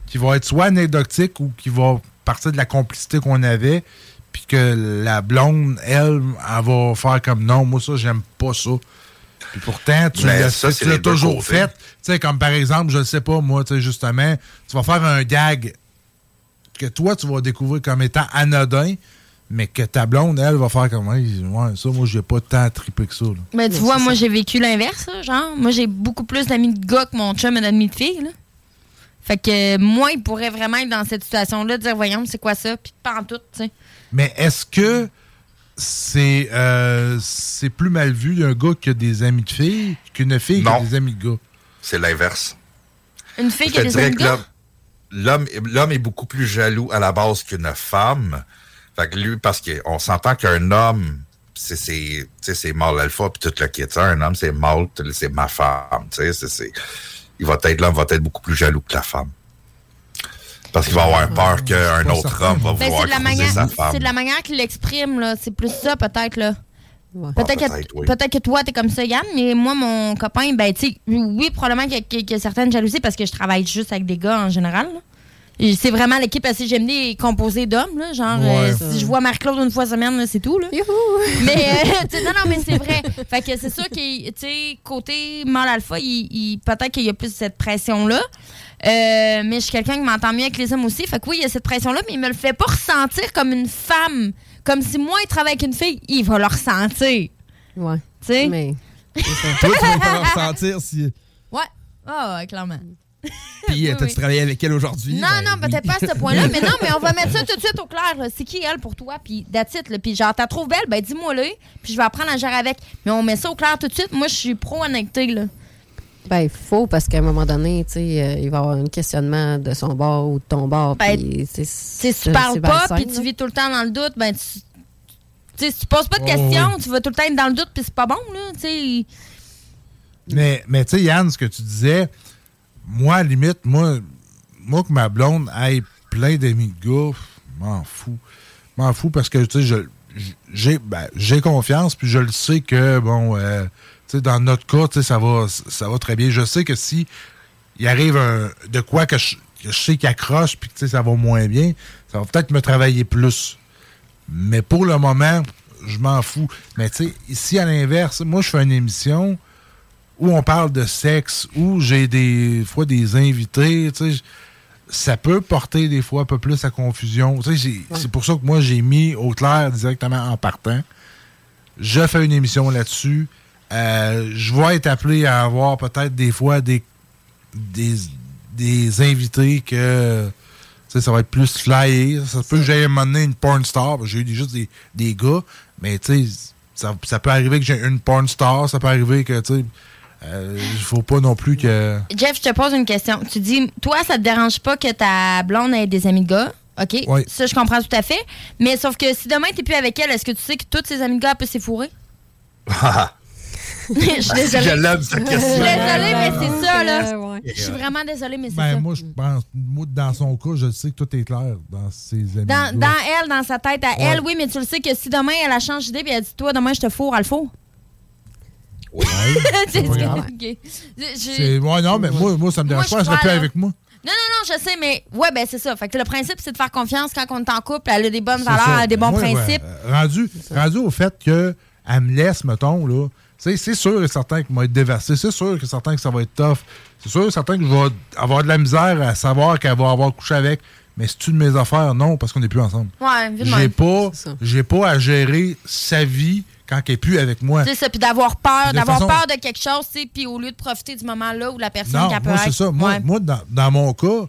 qui vont être soit anecdotiques ou qui vont partir de la complicité qu'on avait, puis que la blonde, elle, elle va faire comme non, moi, ça, j'aime pas ça. Puis pourtant, tu Mais l'as toujours côtés. fait. Tu sais, comme par exemple, je ne sais pas, moi, tu sais, justement, tu vas faire un gag que toi, tu vas découvrir comme étant anodin, mais que ta blonde, elle, va faire comme, ouais, ça, moi, j'ai pas tant trippé que ça. là. Mais tu vois, moi, j'ai vécu l'inverse, genre. Moi, j'ai beaucoup plus d'amis de gars que mon chum et d'amis de filles, là. Fait que moi, il pourrait vraiment être dans cette situation-là, de dire, voyons, c'est quoi ça, puis pas en tout, tu sais. Mais est-ce que c'est euh, c'est plus mal vu un gars qui a des amis de filles qu'une fille qui a Non. des amis de gars? C'est l'inverse. Une fille Je qui a des amis de que gars? l'homme- l'homme l'homme est beaucoup plus jaloux à la base qu'une femme. Fait que lui, parce qu'on s'entend qu'un homme, c'est c'est- tu sais, c'est mâle alpha puis tout le kit. Tu sais, Un homme, c'est mâle, c'est ma femme. tu sais, c'est- c'est- Il va être l'homme va être beaucoup plus jaloux que la femme. Parce qu'il va avoir peur qu'un autre certain. homme va Ben, vouloir c'est de la croiser manière, sa femme. c'est de la manière qu'il l'exprime, là. C'est plus ça, peut-être, là. Ouais. Peut-être Ah, que, peut-être, oui. peut-être que toi, t'es comme ça, Yann, mais moi, mon copain, ben, tu sais, oui, probablement qu'il y, a- qu'il y a certaines jalousies parce que je travaille juste avec des gars en général. là. C'est vraiment l'équipe assez GMD est composée d'hommes, là. Genre, Ouais. euh, si je vois Marc-Claude une fois semaine, là, c'est tout, là. Mais, euh, non, non, mais c'est vrai. Fait que c'est sûr que, tu sais, côté mâle alpha, il, il- peut-être qu'il y a plus cette pression-là. Euh, mais je suis quelqu'un qui m'entend mieux avec les hommes aussi. Fait que oui, il y a cette pression-là, mais il me le fait pas ressentir comme une femme. Comme si moi, il travaille avec une fille, il va le ressentir. Ouais. Tu sais? Mais. Toi, tu vas pas le ressentir si. Ouais. Ah, ouais, clairement. Puis, euh, Oui, t'as-tu oui. travaillé avec elle aujourd'hui? Non, Ben, non, oui. peut-être pas à ce point-là, mais non, mais on va mettre ça tout de suite au clair. là. C'est qui elle pour toi? Puis là. Puis genre, t'as trop belle, ben dis-moi-le, puis je vais apprendre à gérer avec. Mais on met ça au clair tout de suite. Moi, je suis pro-honnêteté, là. Ben, il faut, parce qu'à un moment donné, tu sais, euh, il va y avoir un questionnement de son bord ou de ton bord. Ben, puis c'est- Si tu parles pas, puis tu vis tout le temps dans le doute, ben tu. Tu sais, si tu poses pas de Oh, questions, oui. tu vas tout le temps être dans le doute, puis c'est pas bon, là. Tu sais. Mais, mais tu sais, Yann, ce que tu disais, moi, à limite, moi, moi que ma blonde ait plein d'amis de gars, m'en fous. M'en fous parce que, tu sais, ben, j'ai confiance, puis je le sais que, bon, euh, tu sais, dans notre cas, tu sais, ça va, ça va très bien. Je sais que si il arrive de quoi que je, que je sais qu'il accroche, puis que, tu sais, ça va moins bien, ça va peut-être me travailler plus. Mais pour le moment, je m'en fous. Mais tu sais, ici, à l'inverse, moi, je fais une émission où on parle de sexe, où j'ai des fois des invités, tu sais, ça peut porter des fois un peu plus à confusion. Tu sais, j'ai- C'est pour ça que moi, j'ai mis au clair directement en partant. Je fais une émission là-dessus. Euh, je vais être appelé à avoir peut-être des fois des, des, des invités que ça va être plus flyé. Ça peut que j'aille m'amener une porn star. J'ai eu juste des, des gars, mais tu sais, ça, ça peut arriver que j'ai une porn star. Ça peut arriver que, euh, faut pas non plus que. Jeff, je te pose une question. Tu dis, toi, ça te dérange pas que ta blonde ait des amis de gars? OK? Oui. Ça, je comprends tout à fait. Mais sauf que si demain, t'es plus avec elle, est-ce que tu sais que tous ses amis de gars peuvent s'effourrer? Je suis désolée. Je l'aime, cette Je suis désolée, mais c'est ça, là. ouais. Je suis vraiment désolée, mais c'est Ben, ça. moi, je pense, moi, dans son cas, je sais que tout est clair dans ses amis. Dans, elle, dans sa tête à elle, oui, mais tu le sais que si demain, elle a changé d'idée et elle dit, toi, demain, je te fourre, elle le fourre. c'est grave. OK. J'ai- C'est- ouais, non, mais moi, moi, ça me dérange Moi, pas. Elle serait plus là. avec moi. Non, non, non, je sais, mais ouais, ben c'est ça. Fait que le principe, c'est de faire confiance quand on est en couple. Elle a des bonnes C'est valeurs, elle a des bons Moi, ouais, principes. rendu, rendu au fait qu'elle me laisse, mettons, là. tu sais, C'est sûr et certain qu'il va être déversé. C'est sûr que certain que ça va être tough. C'est sûr et certain que je vais avoir de la misère à savoir qu'elle va avoir couché avec. Mais c'est-tu de mes affaires? Non, parce qu'on n'est plus ensemble. Ouais, J'ai pas, j'ai pas à gérer sa vie quand elle est plus avec moi. C'est ça, puis d'avoir peur, De d'avoir façon- peur de quelque chose, puis au lieu de profiter du moment là où la personne Non, moi, c'est ça. Moi, Ouais. moi, dans, dans mon cas,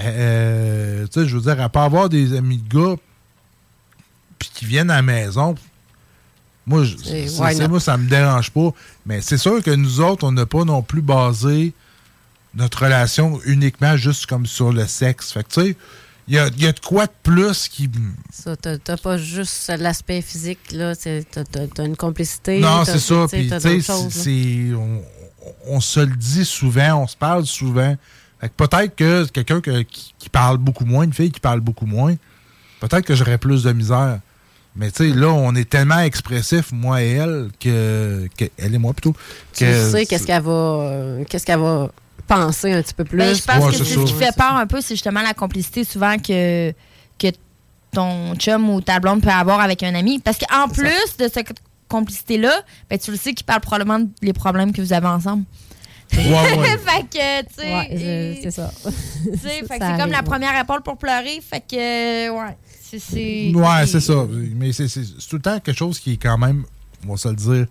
euh, tu sais, je veux dire, à pas avoir des amis de gars puis qui viennent à la maison, moi, C'est- moi, ça me dérange pas. Mais c'est sûr que nous autres, on n'a pas non plus basé notre relation uniquement juste comme sur le sexe. Fait que, tu sais, il y a, y a de quoi de plus qui... Ça, t'as pas juste l'aspect physique, là. T'as une complicité. Non, c'est ça. Puis, tu on, on se le dit souvent, on se parle souvent. Fait que peut-être que quelqu'un que- qui, qui parle beaucoup moins, une fille qui parle beaucoup moins, peut-être que j'aurais plus de misère. Mais tu sais, là, on est tellement expressif, moi et elle, que, que- elle et moi plutôt. Tu que sais qu'est-ce qu'elle va, euh, qu'est-ce qu'elle va penser un petit peu plus. Ben, je pense Ouais, que c'est ce qui fait peur un peu, c'est justement la complicité souvent que, que ton chum ou ta blonde peut avoir avec un ami. Parce qu'en plus de cette complicité-là, ben, tu le sais qu'il parle probablement des problèmes que vous avez ensemble. Ouais, ouais. fait que, tu sais. Ouais, c'est ça. tu sais, fait que Ça c'est comme la ouais. première épaule pour pleurer. Fait que, ouais. C'est. c'est- Ouais, c'est ça. Mais c'est tout le temps quelque chose qui est quand même, on va se le dire,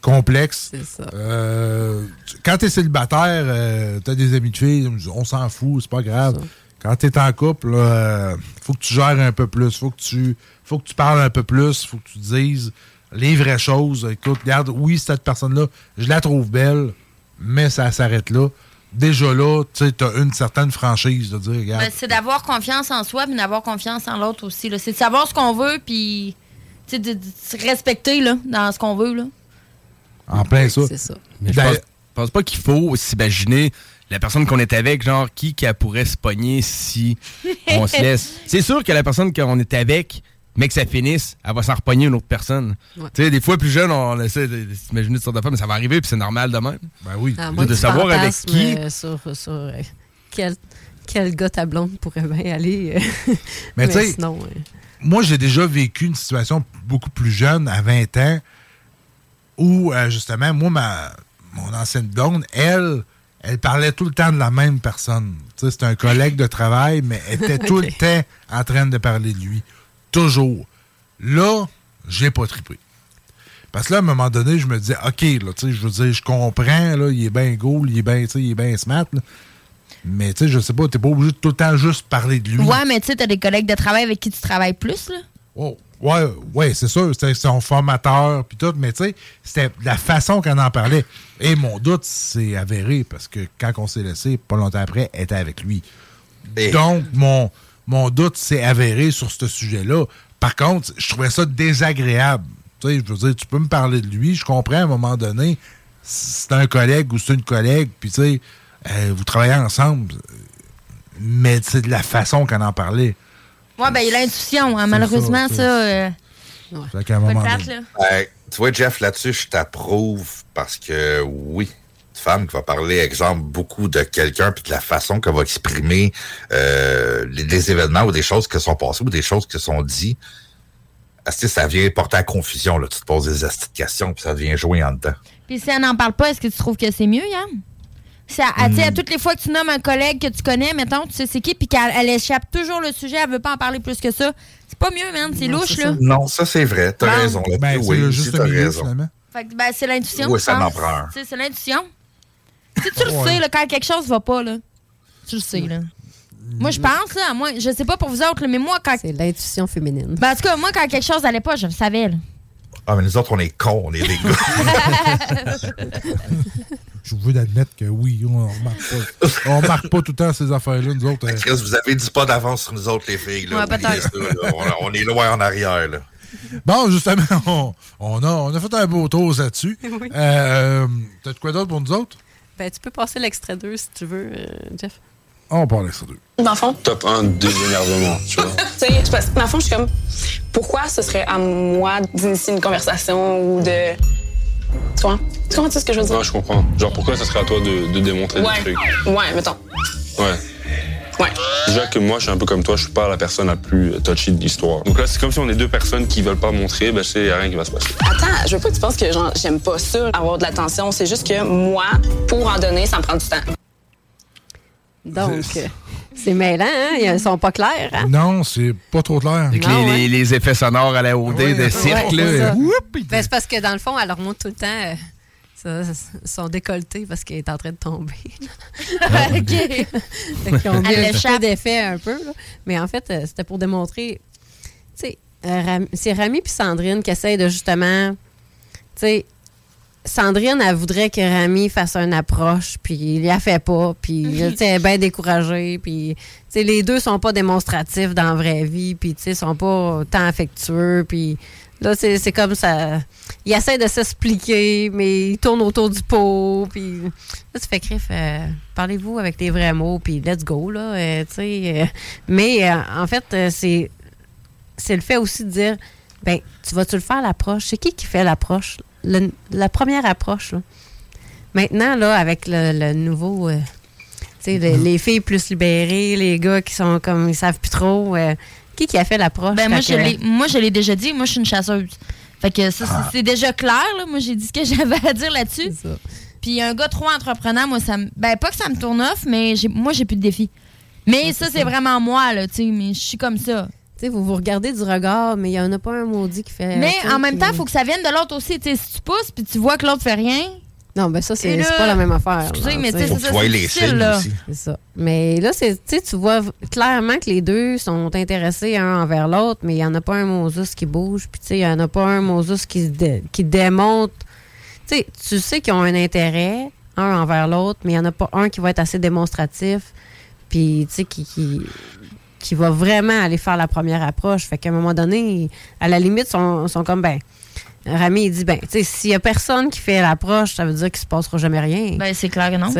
complexe. C'est ça. Euh, tu- quand t'es célibataire, euh, t'as des amis de filles, on s'en fout, c'est pas grave. Quand t'es en couple, là, euh, faut que tu gères un peu plus, faut que tu, faut que tu parles un peu plus, faut que tu dises les vraies choses. Écoute, regarde, oui, cette personne-là, je la trouve belle, mais ça s'arrête là. Déjà là, tu sais, t'as une certaine franchise de dire, regarde. Ben, c'est d'avoir confiance en soi, mais d'avoir confiance en l'autre aussi. là. C'est de savoir ce qu'on veut, puis de, de se respecter là, dans ce qu'on veut. Là. En plein ça. C'est ça. Mais je Ben- pense, je pense pas qu'il faut s'imaginer la personne qu'on est avec, genre, qui qu'elle pourrait se pogner si on se laisse. C'est sûr que la personne qu'on est avec, mais que ça finisse, elle va s'en repogner une autre personne. Ouais. Tu sais, des fois, plus jeune, on essaie de, de s'imaginer toutes sortes de femmes, mais ça va arriver, puis c'est normal de même. Ben oui. À De savoir avec qui. euh, sur, sur euh, quel, quel gars ta blonde pourrait bien aller. euh, Mais tu sais, sinon, euh, moi, j'ai déjà vécu une situation beaucoup plus jeune, à 20 ans, où, euh, justement, moi, ma, mon ancienne blonde, elle, elle parlait tout le temps de la même personne. C'était un collègue de travail, mais elle était tout le temps en train de parler de lui. Toujours. Là, j'ai pas trippé. Parce que là, à un moment donné, je me disais, OK, là, tu sais, je veux dire, je comprends, là, il est bien cool, il est bien, tu sais, il est bien smart, là. Mais, tu sais, je sais pas, t'es pas obligé de tout le temps juste parler de lui. Ouais, mais tu sais, t'as des collègues de travail avec qui tu travailles plus. Là. Oh, ouais, ouais, c'est sûr, c'était son formateur, puis tout, mais tu sais, c'était la façon qu'on en parlait. Et mon doute, c'est avéré, parce que quand on s'est laissé, pas longtemps après, elle était avec lui. Donc, mon, mon doute s'est avéré sur ce sujet-là. Par contre, je trouvais ça désagréable. Tu sais, je veux dire, tu peux me parler de lui, je comprends à un moment donné, c'est un collègue ou c'est une collègue, puis tu sais, euh, vous travaillez ensemble, mais c'est de la façon qu'on en parlait. Ouais, ben, il a l'intuition. hein. Malheureusement, ça, ça. euh, Fait qu'à un moment plate, là. Tu vois, Jeff, là-dessus, je t'approuve parce que oui, une femme qui va parler, exemple, beaucoup de quelqu'un, puis de la façon qu'elle va exprimer euh, les, les événements ou des choses qui sont passées ou des choses qui sont dites, ça vient porter à confusion. Là? Tu te poses des astuces de questions, puis ça devient jouer en dedans. Puis si elle n'en parle pas, est-ce que tu trouves que c'est mieux, Yann? Tu sais, à toutes les fois que tu nommes un collègue que tu connais, mettons, tu sais c'est qui, puis qu'elle elle échappe toujours le sujet, elle veut pas en parler plus que ça, c'est pas mieux, man. C'est louche, là. Non, ça c'est vrai. T'as Bon. raison. Là. Ben, oui, juste t'as raison. finalement. Fait que, ben, c'est l'intuition. Oui, ça prend C'est l'intuition. Si tu le Ouais. sais, là, quand quelque chose va pas, là, tu le sais, là. Moi, je pense, là, moi, je sais pas pour vous autres, là, mais moi, quand. C'est l'intuition féminine. Ben, en tout cas, moi, quand quelque chose allait pas, je le savais, là. Ah, mais nous autres, on est cons, on est des gars. Je veux d'admettre que oui, on remarque pas. On remarque pas tout le temps ces affaires-là, nous autres. euh. Chris, vous avez dit pas d'avance sur nous autres, les filles. Là. Ouais, on, on est loin en arrière. Là. Bon, justement, on, on a, on a fait un beau tour là-dessus. Oui. Euh, T'as de quoi d'autre pour nous autres? Ben, tu peux passer l'extrait 2 si tu veux, euh, Jeff. On parle avec ça deux. Dans le fond, Top 1 des énervements, tu vois. tu sais, c'est parce que dans le fond, je suis comme, pourquoi ce serait à moi d'initier une conversation ou de. Tu comprends? Tu comprends ce que je veux dire? Non, je comprends. Genre, pourquoi ça serait à toi de, de démontrer ouais. des trucs? Ouais, mettons. Ouais. Ouais. Déjà que moi, je suis un peu comme toi, je suis pas la personne la plus touchy de l'histoire. Donc là, c'est comme si on est deux personnes qui veulent pas montrer, ben, a rien qui va se passer. Attends, je veux pas que tu penses que j'aime pas ça, avoir de l'attention. C'est juste que moi, pour en donner, ça me prend du temps. Donc, euh, c'est mêlant, hein? Ils sont pas clairs, hein? Non, c'est pas trop clair. Avec Non, les, ouais. les- les effets sonores à la OD Ouais, de cirque, Ouais, là. Ben, c'est parce que dans le fond, elle remonte tout le temps euh, ça- son décolleté parce qu'elle est en train de tomber. OK. Fait ont Elle un l'échappe. peu d'effet un peu. là. Mais en fait, euh, c'était pour démontrer. Tu sais, euh, Ram- c'est Rami puis Sandrine qui essayent de justement. Tu sais, Sandrine, elle voudrait que Rami fasse une approche, puis il la fait pas, puis elle est bien découragée, puis les deux sont pas démonstratifs dans la vraie vie, puis tu sais, sont pas tant affectueux, puis là, c'est comme ça. Il essaie de s'expliquer, mais il tourne autour du pot, puis là, tu fais crif, euh, parlez-vous avec les vrais mots, puis let's go, là, euh, tu sais. euh. mais en fait, c'est c'est le fait aussi de dire, ben, tu vas-tu le faire l'approche? C'est qui qui fait l'approche? Le- la première approche, là. Maintenant, là, avec le, le nouveau, euh, tu sais, les, les filles plus libérées, les gars qui sont comme, ils savent plus trop, euh, qui qui a fait l'approche? Ben, moi, je moi, je l'ai déjà dit. Moi, je suis une chasseuse. Fait que ça, c'est- Ah. c'est déjà clair. Là. Moi, j'ai dit ce que j'avais à dire là-dessus. Puis un gars trop entreprenant, moi, ça me. Ben, pas que ça me tourne off, mais j'ai- moi, j'ai plus de défis. Mais ça, c'est vraiment moi, là, tu sais. Mais je suis comme ça. Tu sais, vous vous regardez du regard, mais il n'y en a pas un maudit qui fait. Mais tu sais, en même temps, il faut que ça vienne de l'autre aussi. Tu sais, si tu pousses puis tu vois que l'autre fait rien. Non, ben ça, c'est là- c'est pas la même affaire. Excusez, là, mais tu sais. tu sais, c'est ça, c'est difficile, là. C'est ça. Mais là, c'est, tu sais, tu vois clairement que les deux sont intéressés un envers l'autre, mais il n'y en a pas un Moses qui bouge, puis tu sais, il n'y en a pas un Moses qui, dé- qui démontre. Tu sais, tu sais qu'ils ont un intérêt, un envers l'autre, mais il n'y en a pas un qui va être assez démonstratif, puis tu sais, qui, qui, qui va vraiment aller faire la première approche. Fait qu'à un moment donné, à la limite, sont, sont comme, ben, Rami, il dit, ben, tu sais, s'il y a personne qui fait l'approche, ça veut dire qu'il se passera jamais rien. Ben, c'est clair que non.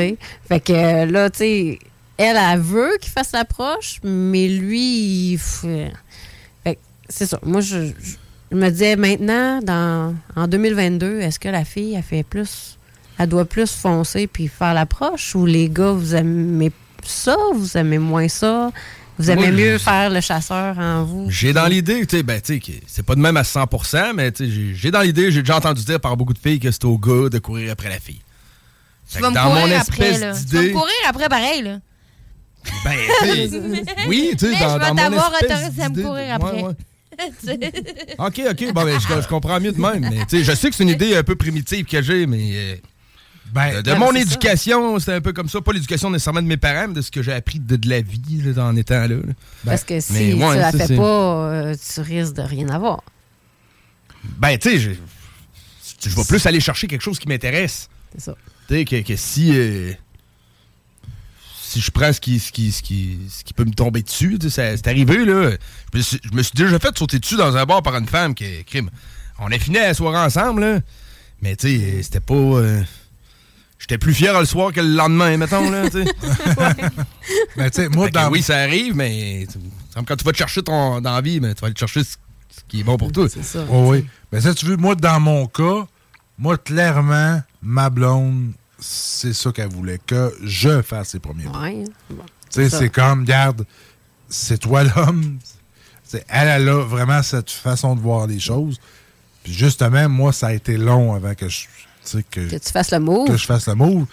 Fait que euh, là, tu sais, elle, elle veut qu'il fasse l'approche, mais lui, il fait. C'est ça. Moi, je, je- je me disais maintenant, dans, en 2022, est-ce que la fille, elle fait plus. Elle doit plus foncer puis faire l'approche ou les gars, vous aimez ça, vous aimez moins ça? Vous aimez mieux faire le chasseur en vous? J'ai dans l'idée, tu sais, ben, tu sais, que c'est pas de même à 100%, mais tu sais, j'ai- dans l'idée, j'ai déjà entendu dire par beaucoup de filles que c'est au gars de courir après la fille. Tu Fait vas que me dans mon courir après, espèce là. Tu vas d'idée- me courir après pareil, là. Ben, tu sais, oui, tu sais, Mais dans, je vais dans mon t'avoir espèce autorisé à me courir après. ouais. Tu sais. OK, OK, bon, ben, je, je comprends mieux de même, mais tu sais, je sais que c'est une idée un peu primitive que j'ai, mais... euh, de, de ben, mon éducation, c'était un peu comme ça. Pas l'éducation nécessairement de mes parents, mais de ce que j'ai appris de, de la vie là, en étant là. là. Parce que si Mais, tu ouais, la ça, fais pas, euh, tu risques de rien avoir. Ben, tu sais, je, je vais plus aller chercher quelque chose qui m'intéresse. C'est ça. Tu sais, que, que si. euh, si je prends ce qui, ce qui, ce qui, ce qui peut me tomber dessus, tu c'est arrivé, là. Je me, suis, je me suis déjà fait sauter dessus dans un bar par une femme qui crime. On a fini la soirée ensemble, là. Mais, tu sais, c'était pas. euh, J'étais plus fier le soir que le lendemain, mettons, là, tu sais. Ben, tu sais, moi, dans. Oui, ça arrive, mais quand tu vas te chercher ton, dans la vie, mais tu vas aller te chercher ce, ce qui est bon pour toi. C'est ça. Oh oui. Ben, ça, tu veux, moi, dans mon cas, moi, clairement, ma blonde, c'est ça qu'elle voulait, que je fasse ses premiers pas. Ouais. Tu sais, ça. c'est comme, regarde, c'est toi l'homme. C'est- Elle, elle a vraiment cette façon de voir les choses. Puis justement, moi, ça a été long avant que je. Que, Que tu fasses le move. que je fasse le move.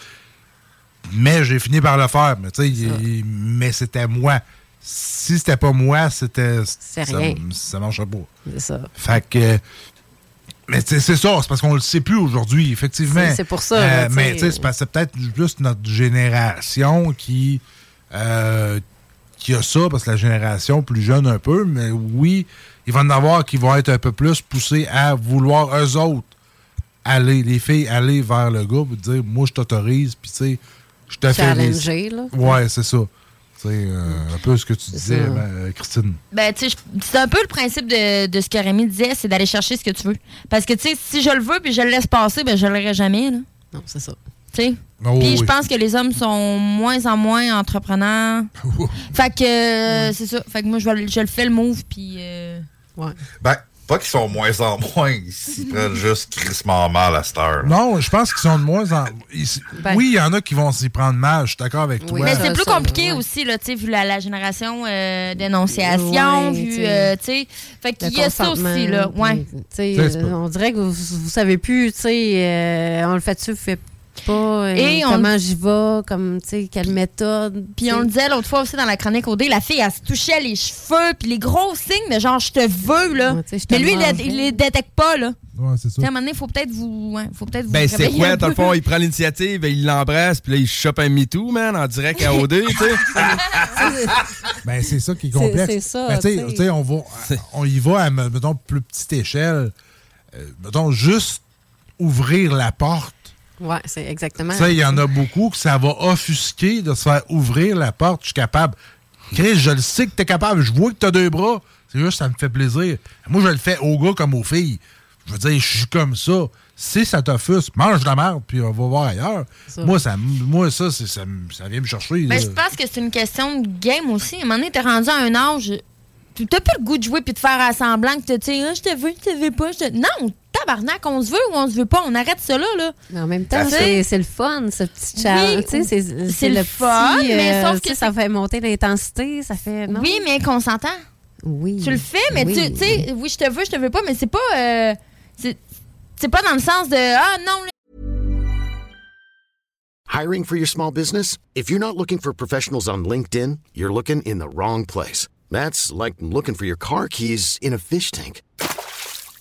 Mais j'ai fini par le faire. Mais, il- mais c'était moi. Si c'était pas moi, c'était. C'est ça- rien. Ça marchait pas. C'est ça. Fait que. Mais c'est ça, c'est parce qu'on le sait plus aujourd'hui, effectivement. C'est- pour ça, tu mais c'est parce que c'est peut-être juste notre génération qui, euh, qui a ça, parce que la génération plus jeune un peu, mais oui, il va y en avoir qui vont être un peu plus poussés à vouloir eux autres aller, les filles, aller vers le gars pour dire Moi, je t'autorise, puis tu sais, je te fais. Challenger, là. Ouais, c'est ça. Tu sais, euh, un peu ce que tu disais, ça. euh, Christine. Ben, tu sais, je- c'est un peu le principe de, de ce que Rémi disait, c'est d'aller chercher ce que tu veux. Parce que, tu sais, si je le veux puis je le laisse passer, ben, je l'aurai jamais, là. Non, c'est ça. Tu sais? Oh, puis je oui. pense que les hommes sont moins en moins entrepreneurs. fait que, euh, c'est ça. Fait que moi, je, vais le- je le fais le move, puis. euh, Ben, pas qu'ils sont moins en moins, ils s'y prennent juste crissement mal à cette heure. Non, je pense qu'ils sont de moins en. ils- Ben. oui, il y en a qui vont s'y prendre mal, je suis d'accord avec toi. Mais c'est plus compliqué aussi, là, tu sais, vu la, la génération euh, d'énonciation, Ouais, vu, tu sais. euh, sais. Fait qu'il y a ça aussi, là. Ouais. on dirait que vous, vous savez plus, tu sais, euh, on le fait-tu, fait pas, euh, Et on- comment j'y vais, comme, tu sais, quelle méthode. Puis on le disait l'autre fois aussi dans la chronique OD, la fille, elle se touchait les cheveux, puis les gros signes de genre, je te veux, là. Mais lui, il, il les détecte pas, là. Ouais, c'est Tu sais, à un moment donné, il faut peut-être vous. Ouais, faut peut-être vous Ben, c'est quoi, dans le fond, il prend l'initiative, il l'embrasse, puis là, il chope un MeToo, man, en direct à OD, tu sais. Ben, c'est ça qui est complexe. c'est ça, Ben, tu sais, tu on, va, on y va à, mettons, plus petite échelle. Euh, mettons, juste ouvrir la porte. Ouais, c'est exactement. Tu sais, il y en a beaucoup que ça va offusquer de se faire ouvrir la porte. Je suis capable. Chris, je le sais que tu es capable. Je vois que tu as deux bras. C'est juste, ça me fait plaisir. Moi, je le fais aux gars comme aux filles. Je veux dire, je suis comme ça. Si ça t'offusque, mange de la merde, puis on va voir ailleurs. Ça. Moi, ça, moi, ça, c'est- ça, ça vient me chercher. Ben, là. je pense que c'est une question de game aussi. À un moment donné, t'es rendu à un âge. Tu t'as plus le goût de jouer puis de faire à semblant que tu sais, Ah, je te veux, je te veux pas. je te- Non, tabarnak, on se veut ou on se veut pas. On arrête ça là. là. Mais en même temps, c'est le fun, ce petit challenge. Oui, c'est le le fun, petit, mais euh, sauf que ça fait monter l'intensité, ça fait. non? Oui, mais consentant. Oui. Tu le fais, mais Oui. tu sais, oui, je te veux, je te veux pas, mais c'est pas. euh, c'est pas dans le sens de Ah non, Hiring for your small business? If you're not looking for professionals on LinkedIn, you're looking in the wrong place. That's like looking for your car keys in a fish tank.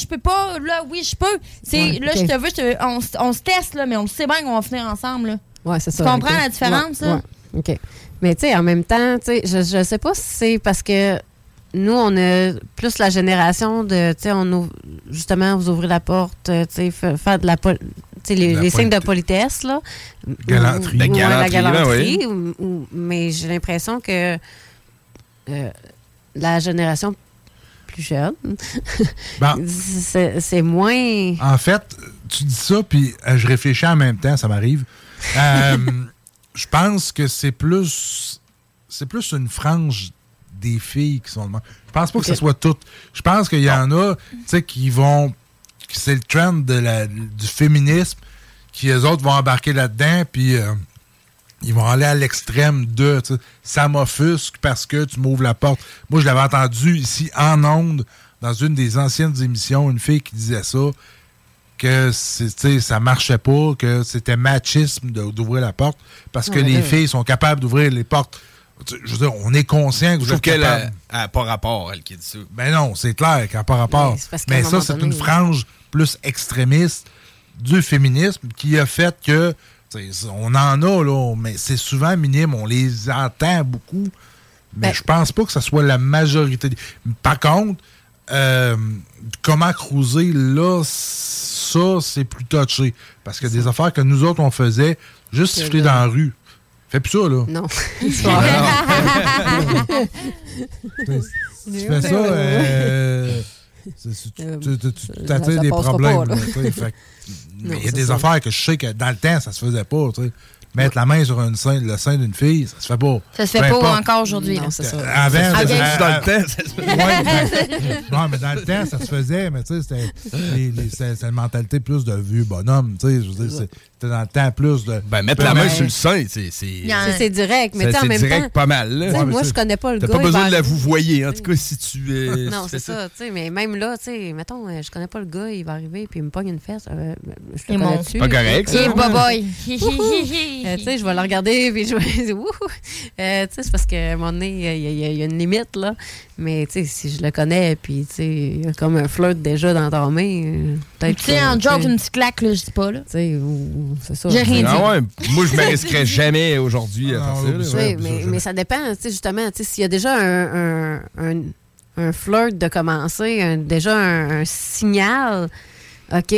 Je peux pas, là, oui, je peux. C'est, Ouais, là, je te veux, je te- on, se teste, là, mais on le sait bien qu'on va finir ensemble, là. Ouais, c'est ça. Tu comprends la différence, Ouais, là? ouais, OK. Mais tu sais, en même temps, tu sais, je, je sais pas si c'est parce que nous, on a plus la génération de, tu sais, on ouvre- justement, vous ouvrez la porte, euh, tu sais, fa- faire de la, pol- tu sais, les, La les signes de politesse. là. Galanterie. Ou- La galanterie, ou- mais j'ai l'impression que euh, la génération plus jeune, Bon. c'est moins... En fait, tu dis ça, puis euh, je réfléchis en même temps, ça m'arrive. Euh, je pense que c'est plus c'est plus une frange des filles qui sont de même. Je pense pas que ce soit toutes. Je pense qu'il y en a, tu sais, qui vont. C'est le trend de la, du féminisme, qui les autres vont embarquer là-dedans, puis euh, ils vont aller à l'extrême de ça m'offusque parce que tu m'ouvres la porte. Moi, je l'avais entendu ici en ondes, dans une des anciennes émissions, une fille qui disait ça que ça marchait pas, que c'était machisme d'ouvrir la porte, parce que Ouais, les ouais. filles sont capables d'ouvrir les portes. Je veux dire, on est conscient que Je vous êtes qu'elle capable. a, a pas rapport, elle qui dit ça. Ben non, c'est clair qu'elle n'a pas rapport. Mais ça, c'est une frange plus extrémiste du féminisme qui a fait que on en a, là, mais c'est souvent minime, on les entend beaucoup, mais Ben- je pense pas que ce soit la majorité. des- Par contre, euh, comment cruiser, là, ça, c'est plus touché. Parce que des affaires que nous autres, on faisait, juste siffler dans la rue. Fais plus ça, là. Non. Tu fais ça, euh, tu- ça- t'attires des problèmes. il y a des affaires que je sais que dans le temps, ça se faisait pas. tu sais. Mettre la main sur une sein- le sein d'une fille, ça se fait pas. Ça se fait pas importe. encore aujourd'hui. Non, c'est ça. Avant, Ça se ça- faisait à- dans le temps, ça se faisait. Ouais, mais- non, mais dans le temps, ça se faisait, mais tu sais, c'était une mentalité plus de vieux bonhomme, tu sais, je veux dire, c'est- c'était dans le temps plus de... Ben, mettre la main sur le sein, c'est. C'est C'est- C'est direct, mais c'est- tu sais, en c'est même direct temps. pas mal, là. tu sais, Ouais, moi, c'est- je connais pas le T'as gars. pas il besoin de la arriver- vous voyer, en tout cas, si tu. euh, Non, c'est ça, tu sais, mais même là, tu sais, mettons, euh, je connais pas le gars, il va arriver puis il me pogne une fesse. euh, je Et le mon- connais dessus. Pas correct, ça. Et boboy. Euh, tu sais, je vais le regarder puis je vais dire, Wouhou! Euh, tu sais, c'est parce qu'à un moment donné, il y, a- y y une limite, là. Mais, tu sais, si je le connais puis, tu sais, il y a comme un flirt déjà dans ta main, euh, peut-être. Tu sais, en joke, une petite claque, là, je dis pas, là. Tu sais, c'est ça. J'ai rien dit. Ah ouais, moi, je me risquerais jamais aujourd'hui à Ah, faire ça. Oui, mais, ça, mais ça dépend, tu sais, justement, tu sais, s'il y a déjà un, un, un, un flirt de commencer, un- déjà un, un signal, OK.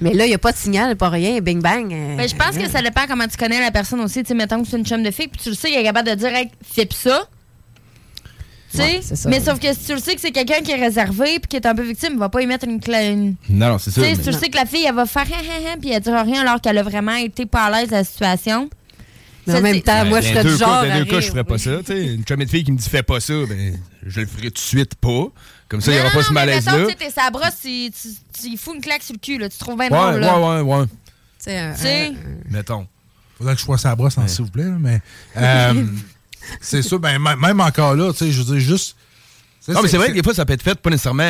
Mais là, il n'y a pas de signal, pas rien, bing bang. euh, Mais je pense que ça dépend comment tu connais la personne aussi. Tu sais, mettons que c'est une chum de fille, puis tu le sais, il est capable de dire, hey, fais ça. Tu sais? Ouais, c'est ça. mais sauf que si tu le sais que c'est quelqu'un qui est réservé puis qui est un peu victime, il va pas y mettre une. une- Non, non, c'est Tu ça. sais, mais- si tu le sais que la fille, elle va faire hein, hein, hein, puis elle dira rien alors qu'elle a vraiment été pas à l'aise de la situation. Mais en même temps, moi, Ben, je serais du genre. Dans deux cas, je ferais pas ça. tu sais. Une chum de fille qui me dit fais pas ça, ben, je le ferai tout de suite pas. Comme ça, il n'y aura Non, pas ce mais malaise-là. tu sais, t'es sa brosse, tu, tu, tu y fous une claque sur le cul, là. Tu trouves bien Ouais, drôle, là. ouais, ouais, ouais. Tu sais, Mettons. Faudrait que je fasse la brosse, hein, s'il vous plaît, là, mais... euh, c'est ça, ben, même encore là, tu sais, je veux dire, juste... Non, mais c'est vrai que des fois, ça peut être fait pas nécessairement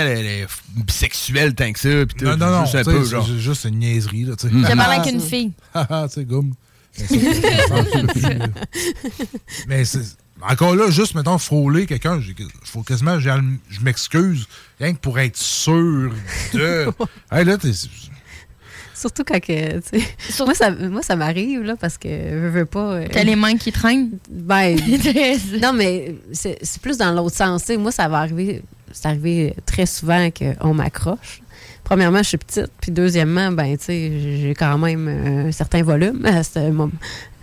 bisexuel tant que ça. Pis Non, non, non, juste un peu, c'est genre. juste une niaiserie, là, tu sais. Mm. J'ai parlé avec une fille. Haha, tu sais, gomme. Mais c'est... Encore là, juste, mettons, frôler quelqu'un, faut quasiment, je m'excuse, rien que pour être sûr de... hey, là, t'es... Surtout quand que, tu sais, moi, ça, moi, ça m'arrive, là, parce que je veux pas. euh, T'as les mains qui traînent? Ben, non, mais c'est plus dans l'autre sens. tu sais. Moi, ça va arriver, c'est arrivé très souvent qu'on m'accroche. Premièrement, je suis petite, puis deuxièmement, ben, tu sais, j'ai quand même un certain volume à, ce mom-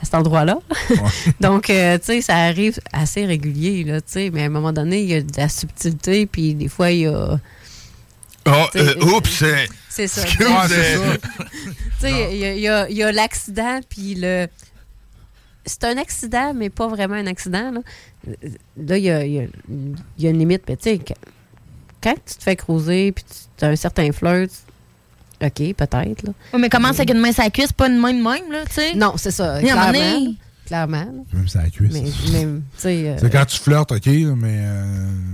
à cet endroit-là. Donc, euh, tu sais, ça arrive assez régulier, là, tu sais, mais à un moment donné, il y a de la subtilité, puis des fois, il y a... Oh, sais, euh, oups, c'est. C'est ça. Tu sais, il y a- l'accident, puis le. C'est un accident, mais pas vraiment un accident. Là, Là, il y a, il y a- il y a une limite. Mais tu sais, quand, quand tu te fais creuser, puis tu as un certain flirt, OK, peut-être. mais commence avec une main sur la cuisse, pas une main de même, là, tu sais. Non, c'est ça. Mais Clairement. donné-. Clairement. Même ça la cuisse. Euh, C'est quand tu flirtes, OK, mais... euh,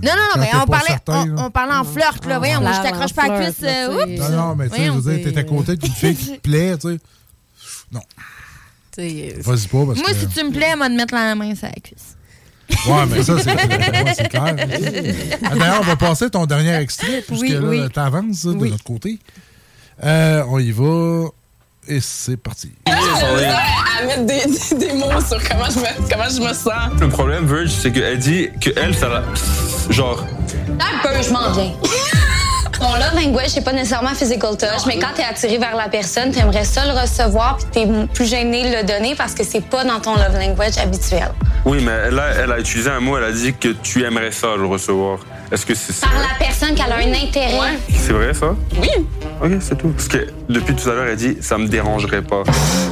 Non, non, non, mais on parlait, certain, on, parlait en flirt, là. on Voyons, moi, je t'accroche pas la cuisse. là, euh, oups. Non, non, mais tu sais, je veux dire, t'es à côté d'une fille qui te plaît, tu sais. Non. euh, Vas-y pas, parce Moi, que... si tu me plais, moi, de mettre la main sur la cuisse. Ouais, mais ça, c'est ouais, clair. Ah, D'ailleurs, on va passer ton dernier extrait, puisque Oui, là, oui. t'avances de Oui. notre côté. Euh, on y va. Et c'est parti. J'ai misère à mettre des, des- des mots sur comment je me, comment je me sens. Le problème, Verge, c'est qu'elle dit que elle, ça la. Genre. Un peu, je m'en viens. Ton love language, c'est pas nécessairement physical touch, mais quand t'es attiré vers la personne, t'aimerais ça le recevoir, puis t'es plus gêné de le donner parce que c'est pas dans ton love language habituel. Oui, mais là, elle a utilisé un mot, elle a dit que tu aimerais ça, le recevoir. Est-ce que c'est ça? Par la personne qui a un intérêt. C'est vrai, ça? Oui. Ok, c'est tout. Parce que depuis tout à l'heure, elle dit ça me dérangerait pas.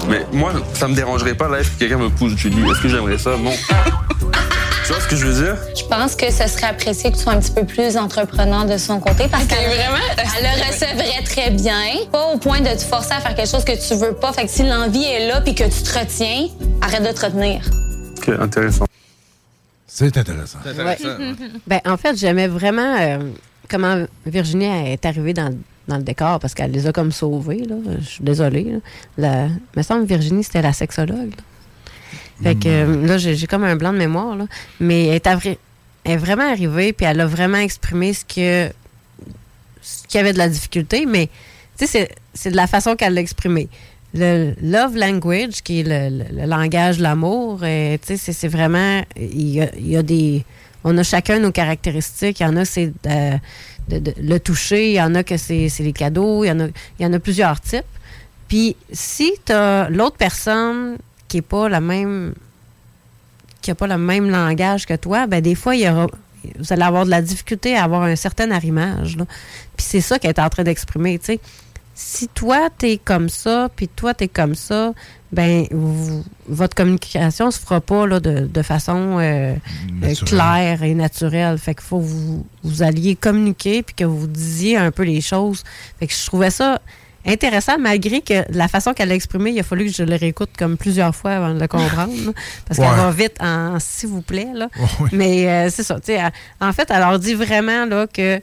Mais moi, ça me dérangerait pas là, si quelqu'un me pousse, je dis est-ce que j'aimerais ça? Non. tu vois ce que je veux dire? Je pense que ce serait apprécié que tu sois un petit peu plus entreprenant de son côté parce qu'elle vraiment? elle le recevrait très bien. Pas au point de te forcer à faire quelque chose que tu veux pas. Fait que si l'envie est là puis que tu te retiens, arrête de te retenir. Ok, intéressant. C'est intéressant. Ben, en fait, j'aimais vraiment euh, comment Virginie est arrivée dans, dans le décor parce qu'elle les a comme sauvés. Là. Je suis désolée. Là. La, il me semble que Virginie, c'était la sexologue. là. Fait que euh, là, j'ai comme un blanc de mémoire. Là. Mais elle est, avri- elle est vraiment arrivée puis elle a vraiment exprimé ce que ce qu'il y avait de la difficulté. Mais tu sais, c'est- c'est de la façon qu'elle l'a exprimé. Le love language, qui est le, langage de l'amour, euh, c'est- vraiment. Il y, a, des. On a chacun nos caractéristiques. Il y en a, c'est euh, le toucher. Il y en a que c'est c'est les cadeaux. Il y en a, il y en a plusieurs types. Puis si tu as l'autre personne qui n'est pas la même qui n'a pas le même langage que toi, ben des fois, il y aura, vous allez avoir de la difficulté à avoir un certain arrimage. là. Puis c'est ça qu'elle est en train d'exprimer. Si toi, tu es comme ça, puis toi, tu es comme ça, ben vous- votre communication se fera pas là, de, de façon euh, euh, claire et naturelle. Fait qu'il faut que vous, vous alliez communiquer puis que vous disiez un peu les choses. Fait que je trouvais ça intéressant, malgré que la façon qu'elle l'a exprimé, il a fallu que je le réécoute comme plusieurs fois avant de le comprendre. parce qu'elle va vite en s'il vous plaît. Là. oui. Mais euh, c'est ça. tu sais, elle- En fait, elle leur dit vraiment là, que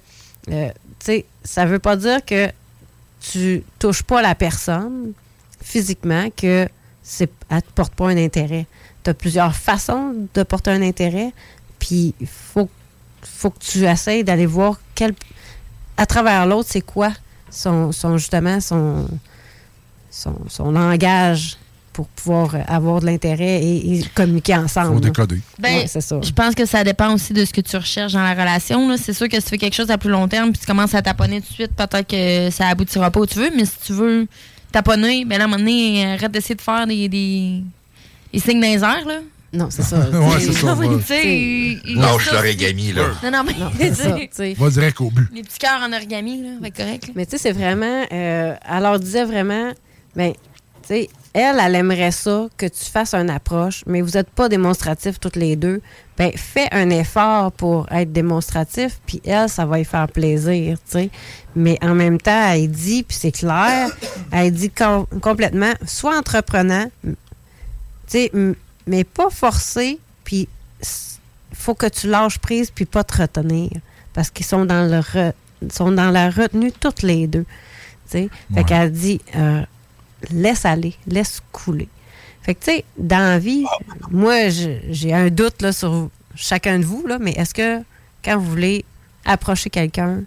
euh, tu sais, ça veut pas dire que tu touches pas la personne physiquement, que c'est te porte pas un intérêt. Tu as plusieurs façons de porter un intérêt, puis il faut, faut que tu essayes d'aller voir quel, à travers l'autre, c'est quoi son, son justement son, son, son langage pour pouvoir euh, avoir de l'intérêt et, et communiquer ensemble. Faut décoder. Ben, Ouais, c'est ça. Je pense que ça dépend aussi de ce que tu recherches dans la relation. là. C'est sûr que si tu fais quelque chose à plus long terme puis tu commences à taponner tout de suite, peut-être que ça aboutira pas où tu veux. Mais si tu veux taponner, ben là, à un moment donné, arrête d'essayer de faire des, des, des signes dans les airs, là. Non, c'est ça. Ouais, c'est ça, Non, Lâche l'origami, là. Non, non, mais c'est tu ça, sais, tu sais. Va direct au but. les petits cœurs en origami, là, va être correct. là. Mais tu sais, c'est vraiment. euh, elle leur disait vraiment, ben, tu sais, elle, elle aimerait ça que tu fasses une approche, mais vous n'êtes pas démonstratifs toutes les deux. Ben, fais un effort pour être démonstratif, puis elle, ça va lui faire plaisir, tu sais. Mais en même temps, elle dit, puis c'est clair, elle dit com- complètement, sois entreprenant, tu sais, mais pas forcé, puis il faut que tu lâches prise, puis pas te retenir. Parce qu'ils sont dans le re- sont dans la retenue toutes les deux. tu sais. Fait qu'elle dit euh, laisse aller, laisse couler. Fait que, tu sais, dans la vie, moi, j'ai un doute là, sur chacun de vous, là, mais est-ce que quand vous voulez approcher quelqu'un,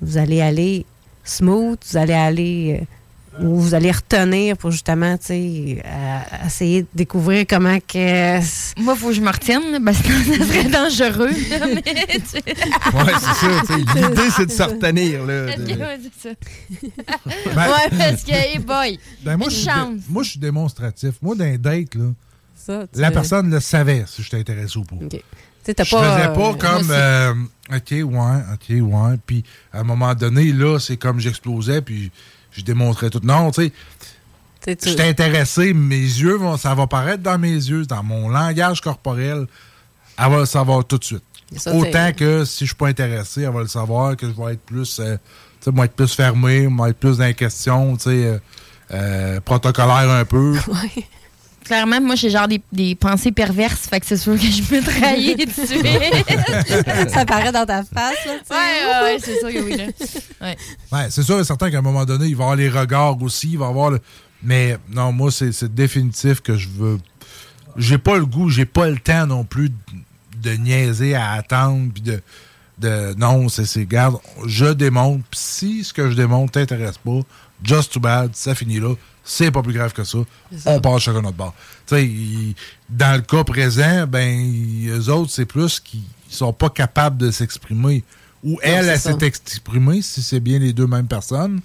vous allez aller smooth, vous allez aller. Euh, ou vous allez retenir pour justement, tu sais, à- essayer de découvrir comment que. Moi, il faut que je me retienne, parce que ça serait dangereux. Ouais, c'est ça. L'idée, c'est de se retenir. Là, Ok, de- ouais, c'est ça. Ben- ouais, parce que, hey boy, Ben, moi, une je suis chance. dé- moi, je suis démonstratif. Moi, dans un date, là, Ça, la personne le savait si j'étais intéressé ou pas. Je pas, faisais euh, pas moi comme euh, OK, ouais, OK, ouais. Puis à un moment donné, là, c'est comme j'explosais, puis je démontrais tout. Non, tu sais, tu- j'étais intéressé, mes yeux, vont, ça va paraître dans mes yeux, dans mon langage corporel. Elle va le savoir tout de suite. Ça, Autant que si je suis pas intéressé, elle va le savoir, que je vais être plus, euh, tu sais, moi, être plus fermé, moi, être plus dans les questions, tu sais, euh, euh, protocolaire un peu. Clairement, moi, j'ai genre des, des pensées perverses, fait que c'est sûr que je peux trahir tout de suite. ça paraît dans ta face, là. Ouais, ouais, ouais, c'est sûr que oui, là. Ouais. Ouais, c'est sûr et certain qu'à un moment donné, il va y avoir les regards aussi, il va y avoir le... Mais non, moi, c'est c'est définitif que je veux... J'ai pas le goût, j'ai pas le temps non plus de, de niaiser à attendre, puis de... de non, c'est... c'est Garde, je démontre, puis si ce que je démontre t'intéresse pas, just too bad, ça finit là. C'est pas plus grave que ça. On part chacun notre bord. Dans le cas présent, ben, eux autres, c'est plus qu'ils sont pas capables de s'exprimer. Ou elle, elle s'est exprimée, si c'est bien les deux mêmes personnes.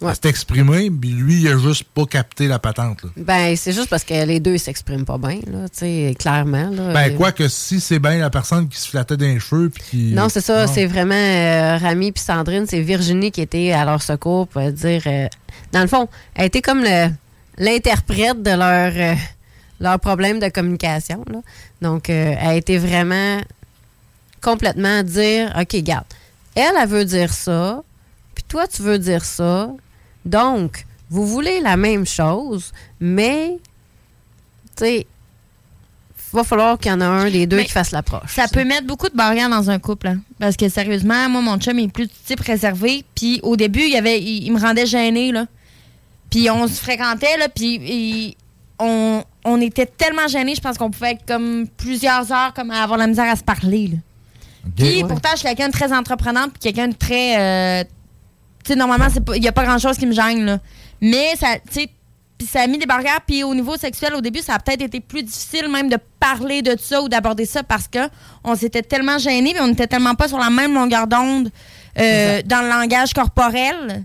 Ouais. Elle s'est exprimée, puis lui, il a juste pas capté la patente. Là. Ben, c'est juste parce que les deux s'expriment pas bien, là, tu sais, clairement. Là. Ben, quoi que si c'est bien la personne qui se flattait dans les cheveux, puis qui. Non, c'est ça, c'est vraiment euh, Rami puis Sandrine, c'est Virginie qui était à leur secours pour dire. euh, dans le fond, elle était comme l'interprète de leur, euh, leur problème de communication. là. Donc, elle a été vraiment complètement dire OK, garde, elle, elle veut dire ça, puis toi, tu veux dire ça. Donc, vous voulez la même chose, mais, tu sais, va falloir qu'il y en a un des deux Mais qui fasse l'approche. Ça peut mettre beaucoup de barrières dans un couple. hein. Parce que sérieusement, moi, mon chum il est plus du type réservé. Puis au début, il, y avait, il, il me rendait gêné. Là. Puis on se fréquentait, là, puis on, on était tellement gênés, je pense qu'on pouvait être comme plusieurs heures comme à avoir la misère à se parler. là. Puis Ouais. pourtant, je suis quelqu'un de très entreprenante, puis quelqu'un de très. euh, tu sais, normalement, il n'y a pas grand-chose qui me gêne, là. Mais ça, tu sais, puis ça a mis des barrières. Puis au niveau sexuel, au début, ça a peut-être été plus difficile même de parler de ça ou d'aborder ça parce que on s'était tellement gênés, puis on n'était tellement pas sur la même longueur d'onde euh, dans le langage corporel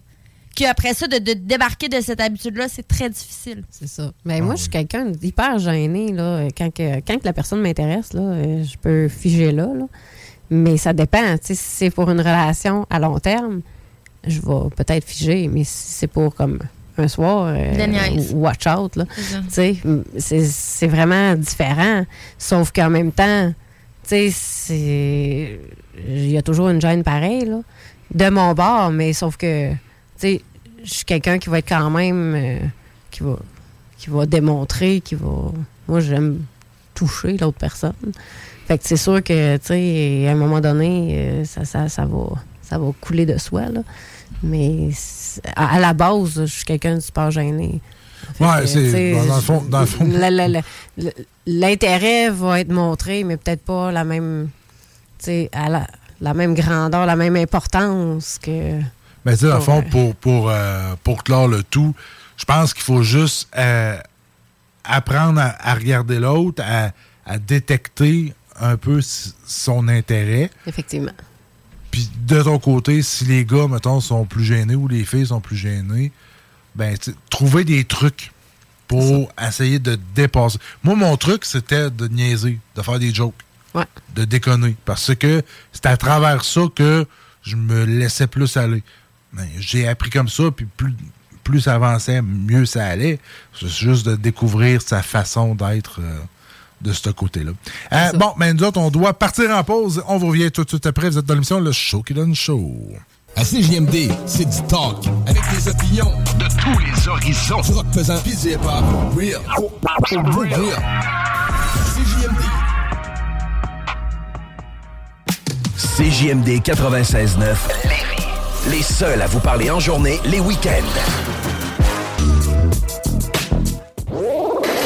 qu'après ça, de, de débarquer de cette habitude-là, c'est très difficile. C'est ça. Mais moi, je suis quelqu'un d'hyper gêné. Là. Quand, que, quand que la personne m'intéresse, là, euh, je peux figer là, là. Mais ça dépend. Tu sais, Si c'est pour une relation à long terme, je vais peut-être figer. Mais si c'est pour comme un soir, euh, watch out. C'est vraiment différent. Sauf qu'en même temps. Il y a toujours une gêne pareille, là. De mon bord, mais sauf que, je suis quelqu'un qui va être quand même. euh, qui, va, qui va démontrer, qui va. Moi, j'aime toucher l'autre personne. Fait que c'est sûr que, tu sais, à un moment donné, euh, ça, ça, ça, va, ça va couler de soi, là. Mais à, à la base, je suis quelqu'un de super gêné. Ouais, que, c'est- dans le fond- dans le fond- L'intérêt va être montré, mais peut-être pas la même, tu sais, à la, la même grandeur, la même importance que. Mais tu sais, dans le fond, Ouais. pour, pour, euh, pour clore le tout, je pense qu'il faut juste euh, apprendre à, à regarder l'autre, à, à détecter un peu son intérêt. Effectivement. Puis de ton côté, si les gars, mettons, sont plus gênés ou les filles sont plus gênées, ben, trouver des trucs pour essayer de dépasser. Moi, mon truc, c'était de niaiser, de faire des jokes, Ouais. de déconner. Parce que c'est à travers ça que je me laissais plus aller. Ben, J'ai appris comme ça, puis plus, plus ça avançait, mieux ça allait. C'est juste de découvrir sa façon d'être euh, de ce côté-là. Euh, bon, mais nous autres, on doit partir en pause. On vous revient tout de suite après. Vous êtes dans l'émission Le Show qui donne chaud. À CJMD, c'est du talk. Avec des opinions de tous les horizons. Du rock pesant, pis du hip-hop. Real. Real. CJMD. CJMD 96.9 Lévis. Les seuls à vous parler en journée, les week-ends.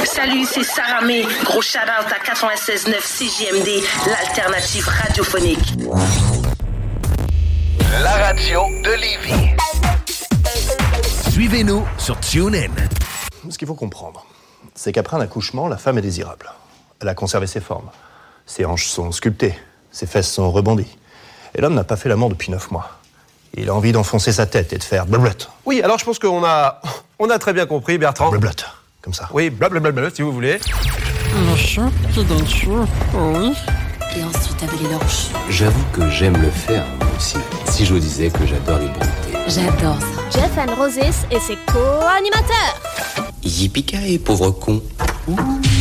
Salut, c'est Sarah May. Gros shout-out à 96.9 CJMD, l'alternative radiophonique. La radio de Lévis. Suivez-nous sur TuneIn. Ce qu'il faut comprendre, c'est qu'après un accouchement, la femme est désirable. Elle a conservé ses formes. Ses hanches sont sculptées, ses fesses sont rebondies. Et l'homme n'a pas fait l'amour depuis neuf mois. Il a envie d'enfoncer sa tête et de faire blablabla. Oui, alors je pense qu'on a, on a très bien compris, Bertrand. Blablabla, comme ça. Oui, blablabla, si vous voulez. Le chat qui donne chaud, oui. Et ensuite avaler l'orge. J'avoue que j'aime le faire moi aussi. Si je vous disais que j'adore les bronter. J'adore ça. Jeff and Roses et ses co-animateurs. Yippee pauvre con. Eh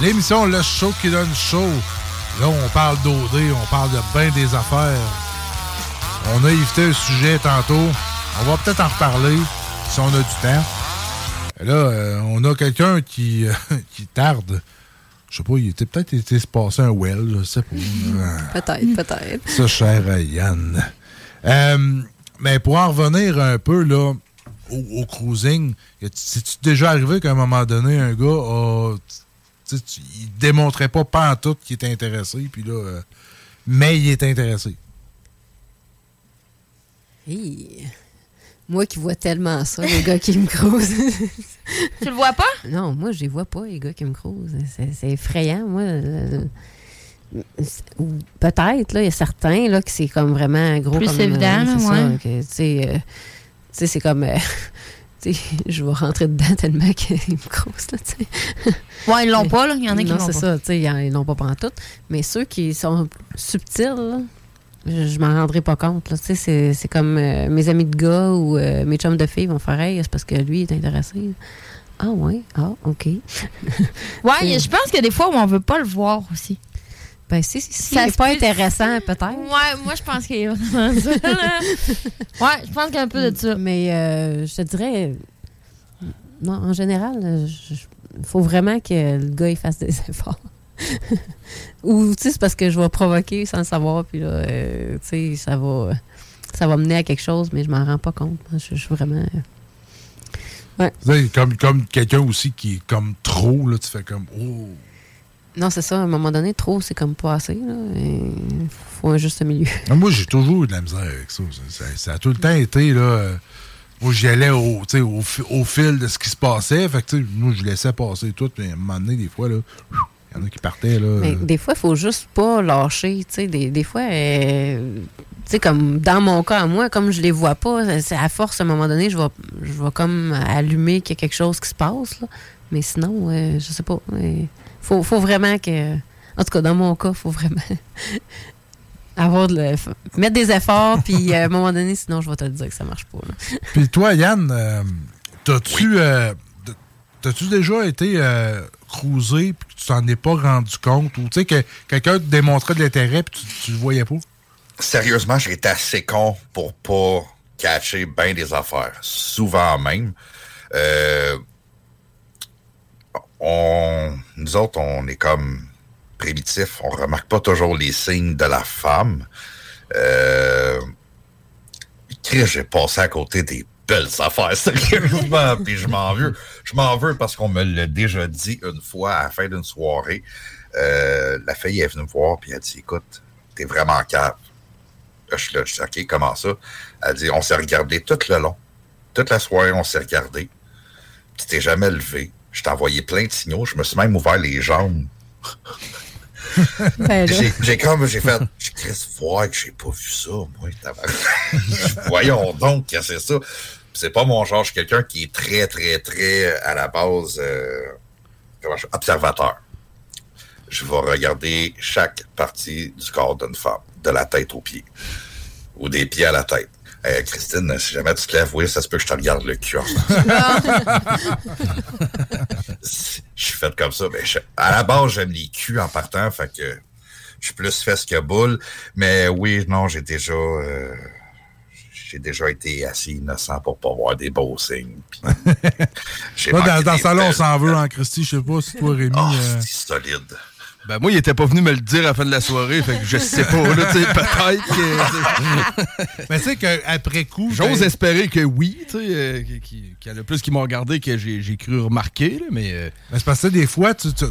l'émission Le Show qui donne chaud. Là, on parle d'OD, on parle de bien des affaires. On a évité un sujet tantôt. On va peut-être en reparler si on a du temps. Et là, euh, on a quelqu'un qui, euh, qui tarde. Je sais pas, il était peut-être été se passer un well, je sais pas. Peut-être, peut-être. Ça, cher Yann. Euh, mais pour en revenir un peu là, au, au cruising, c'est-tu déjà arrivé qu'à un moment donné, un gars a. tu il démontrait pas pas en tout qu'il était intéressé, puis là. euh, mais il est intéressé. Hi. Moi qui vois tellement ça, les gars qui me crousent. tu le vois pas? Non, moi, je les vois pas, les gars qui me crousent. C'est c'est effrayant, moi. euh, Peut-être, là, il y a certains, là, que c'est comme vraiment gros Plus comme... euh, évident, c'est ouais. euh, c'est comme... je vais rentrer dedans tellement qu'ils me crousent, là, tu sais. Ouais, ils l'ont pas, là. Il y en a qui Non, l'ont c'est pas. ça, tu sais, ils ils l'ont pas pantoute. Mais ceux qui sont subtils, là, je, je m'en rendrai pas compte. c'est, c'est comme euh, mes amis de gars ou euh, mes chums de filles vont faire Hey, c'est parce que lui est intéressé. Ah ouais, ah, OK. Ouais, je pense qu'il y a des fois où on veut pas le voir aussi. Ben, si, si, si Ça est se pas intéressant, peut-être. Ouais, moi, je pense qu'il y a vraiment ça. Ouais, je pense qu'il y a un peu de ça. Mais euh, je te dirais, non, en général, il faut vraiment que le gars il fasse des efforts. Ou, tu sais, c'est parce que je vais provoquer sans le savoir, puis là, euh, tu sais, ça va, ça va mener à quelque chose, mais je m'en rends pas compte. Je, je suis vraiment. euh, Ouais. Tu sais, Comme, comme quelqu'un aussi qui est comme trop, là, tu fais comme Oh. Non, c'est ça. À un moment donné, trop, c'est comme pas assez. Il faut un juste milieu. Ah, Moi, j'ai toujours eu de la misère avec ça. Ça, ça- ça a tout le temps été, là. euh, moi, j'y allais au, au, fi- au fil de ce qui se passait. Fait que, moi, je laissais passer tout. Puis, à un moment donné, des fois, là, il y en a qui partaient, là. Mais euh, des fois, il faut juste pas lâcher. Des, des fois, euh, tu sais, comme dans mon cas moi, comme je les vois pas, c'est à force, à un moment donné, je vais, je vais comme allumer qu'il y a quelque chose qui se passe. là. Mais sinon, euh, je sais pas. Il faut, faut vraiment que. En tout cas, dans mon cas, il faut vraiment avoir de le- mettre des efforts, puis à un moment donné, sinon, je vais te le dire que ça marche pas. là. Puis toi, Yann, euh, t'as-tu euh, t'as-tu déjà été euh, cruisé puis que tu t'en es pas rendu compte ou tu sais que quelqu'un te démontrait de l'intérêt puis tu, tu le voyais pas? Sérieusement, j'ai été assez con pour pas catcher bien des affaires. Souvent même. Euh, on, nous autres, on est comme primitifs. On remarque pas toujours les signes de la femme. Euh, j'ai passé à côté des belles affaires, sérieusement. Puis je m'en veux. Je m'en veux parce qu'on me l'a déjà dit une fois à la fin d'une soirée. Euh, la fille est venue me voir puis elle a dit Écoute, t'es vraiment cave. Là, je suis là, je dis OK, comment ça? Elle dit On s'est regardé tout le long. Toute la soirée, on s'est regardé. Tu t'es jamais levé. Je t'ai envoyé plein de signaux. Je me suis même ouvert les jambes. Ben. J'ai comme, j'ai fait, Chris, voir que j'ai pas vu ça, moi. Voyons donc que c'est ça? C'est pas mon genre, je suis quelqu'un qui est très, très, très, à la base, euh, comment je- observateur. Je vais regarder chaque partie du corps d'une femme, de la tête aux pieds, ou des pieds à la tête. Euh, Christine, si jamais tu te lèves, oui, ça se peut que je te regarde le cul. ce je suis fait comme ça. Mais je- à la base, j'aime les culs en partant, fait que je suis plus fesse que boule. Mais oui, non, j'ai déjà euh, j'ai déjà été assez innocent pour pas voir des beaux signes. Là, dans, dans le des salon, on s'en veut en Christy. Je sais pas si toi, Rémi. Oh, euh, solide. Ben, moi, il était pas venu me le dire à la fin de la soirée, fait que je sais pas, là, tu sais, peut-être que. Mais tu sais qu'après coup. J'ose ben- espérer que oui, tu sais, euh, qu'il y en a plus qui m'ont regardé que j'ai cru remarquer, là, mais. euh, Mais c'est parce que des fois, tu, tu-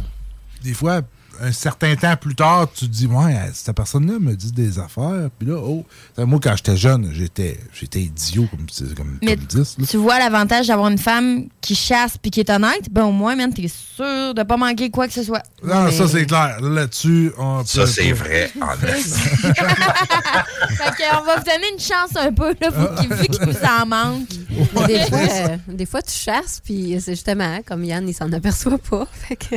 des fois, un certain temps plus tard, tu te dis, ouais, cette personne-là me dit des affaires. Puis là, oh, moi, quand j'étais jeune, j'étais, j'étais idiot comme, comme, Mais comme 10. là. tu vois l'avantage d'avoir une femme qui chasse puis qui est honnête, ben au moins, man, t'es sûr de pas manquer quoi que ce soit. Non, Mais- ça, c'est clair. Là-dessus, on Ça, c'est vrai, en effet. fait qu'on va vous donner une chance un peu, là, vous, qui- vu qu'il vous en manque. Mais des, fois, euh, des fois, tu chasses, puis c'est justement, comme Yann, il s'en aperçoit pas. Fait que,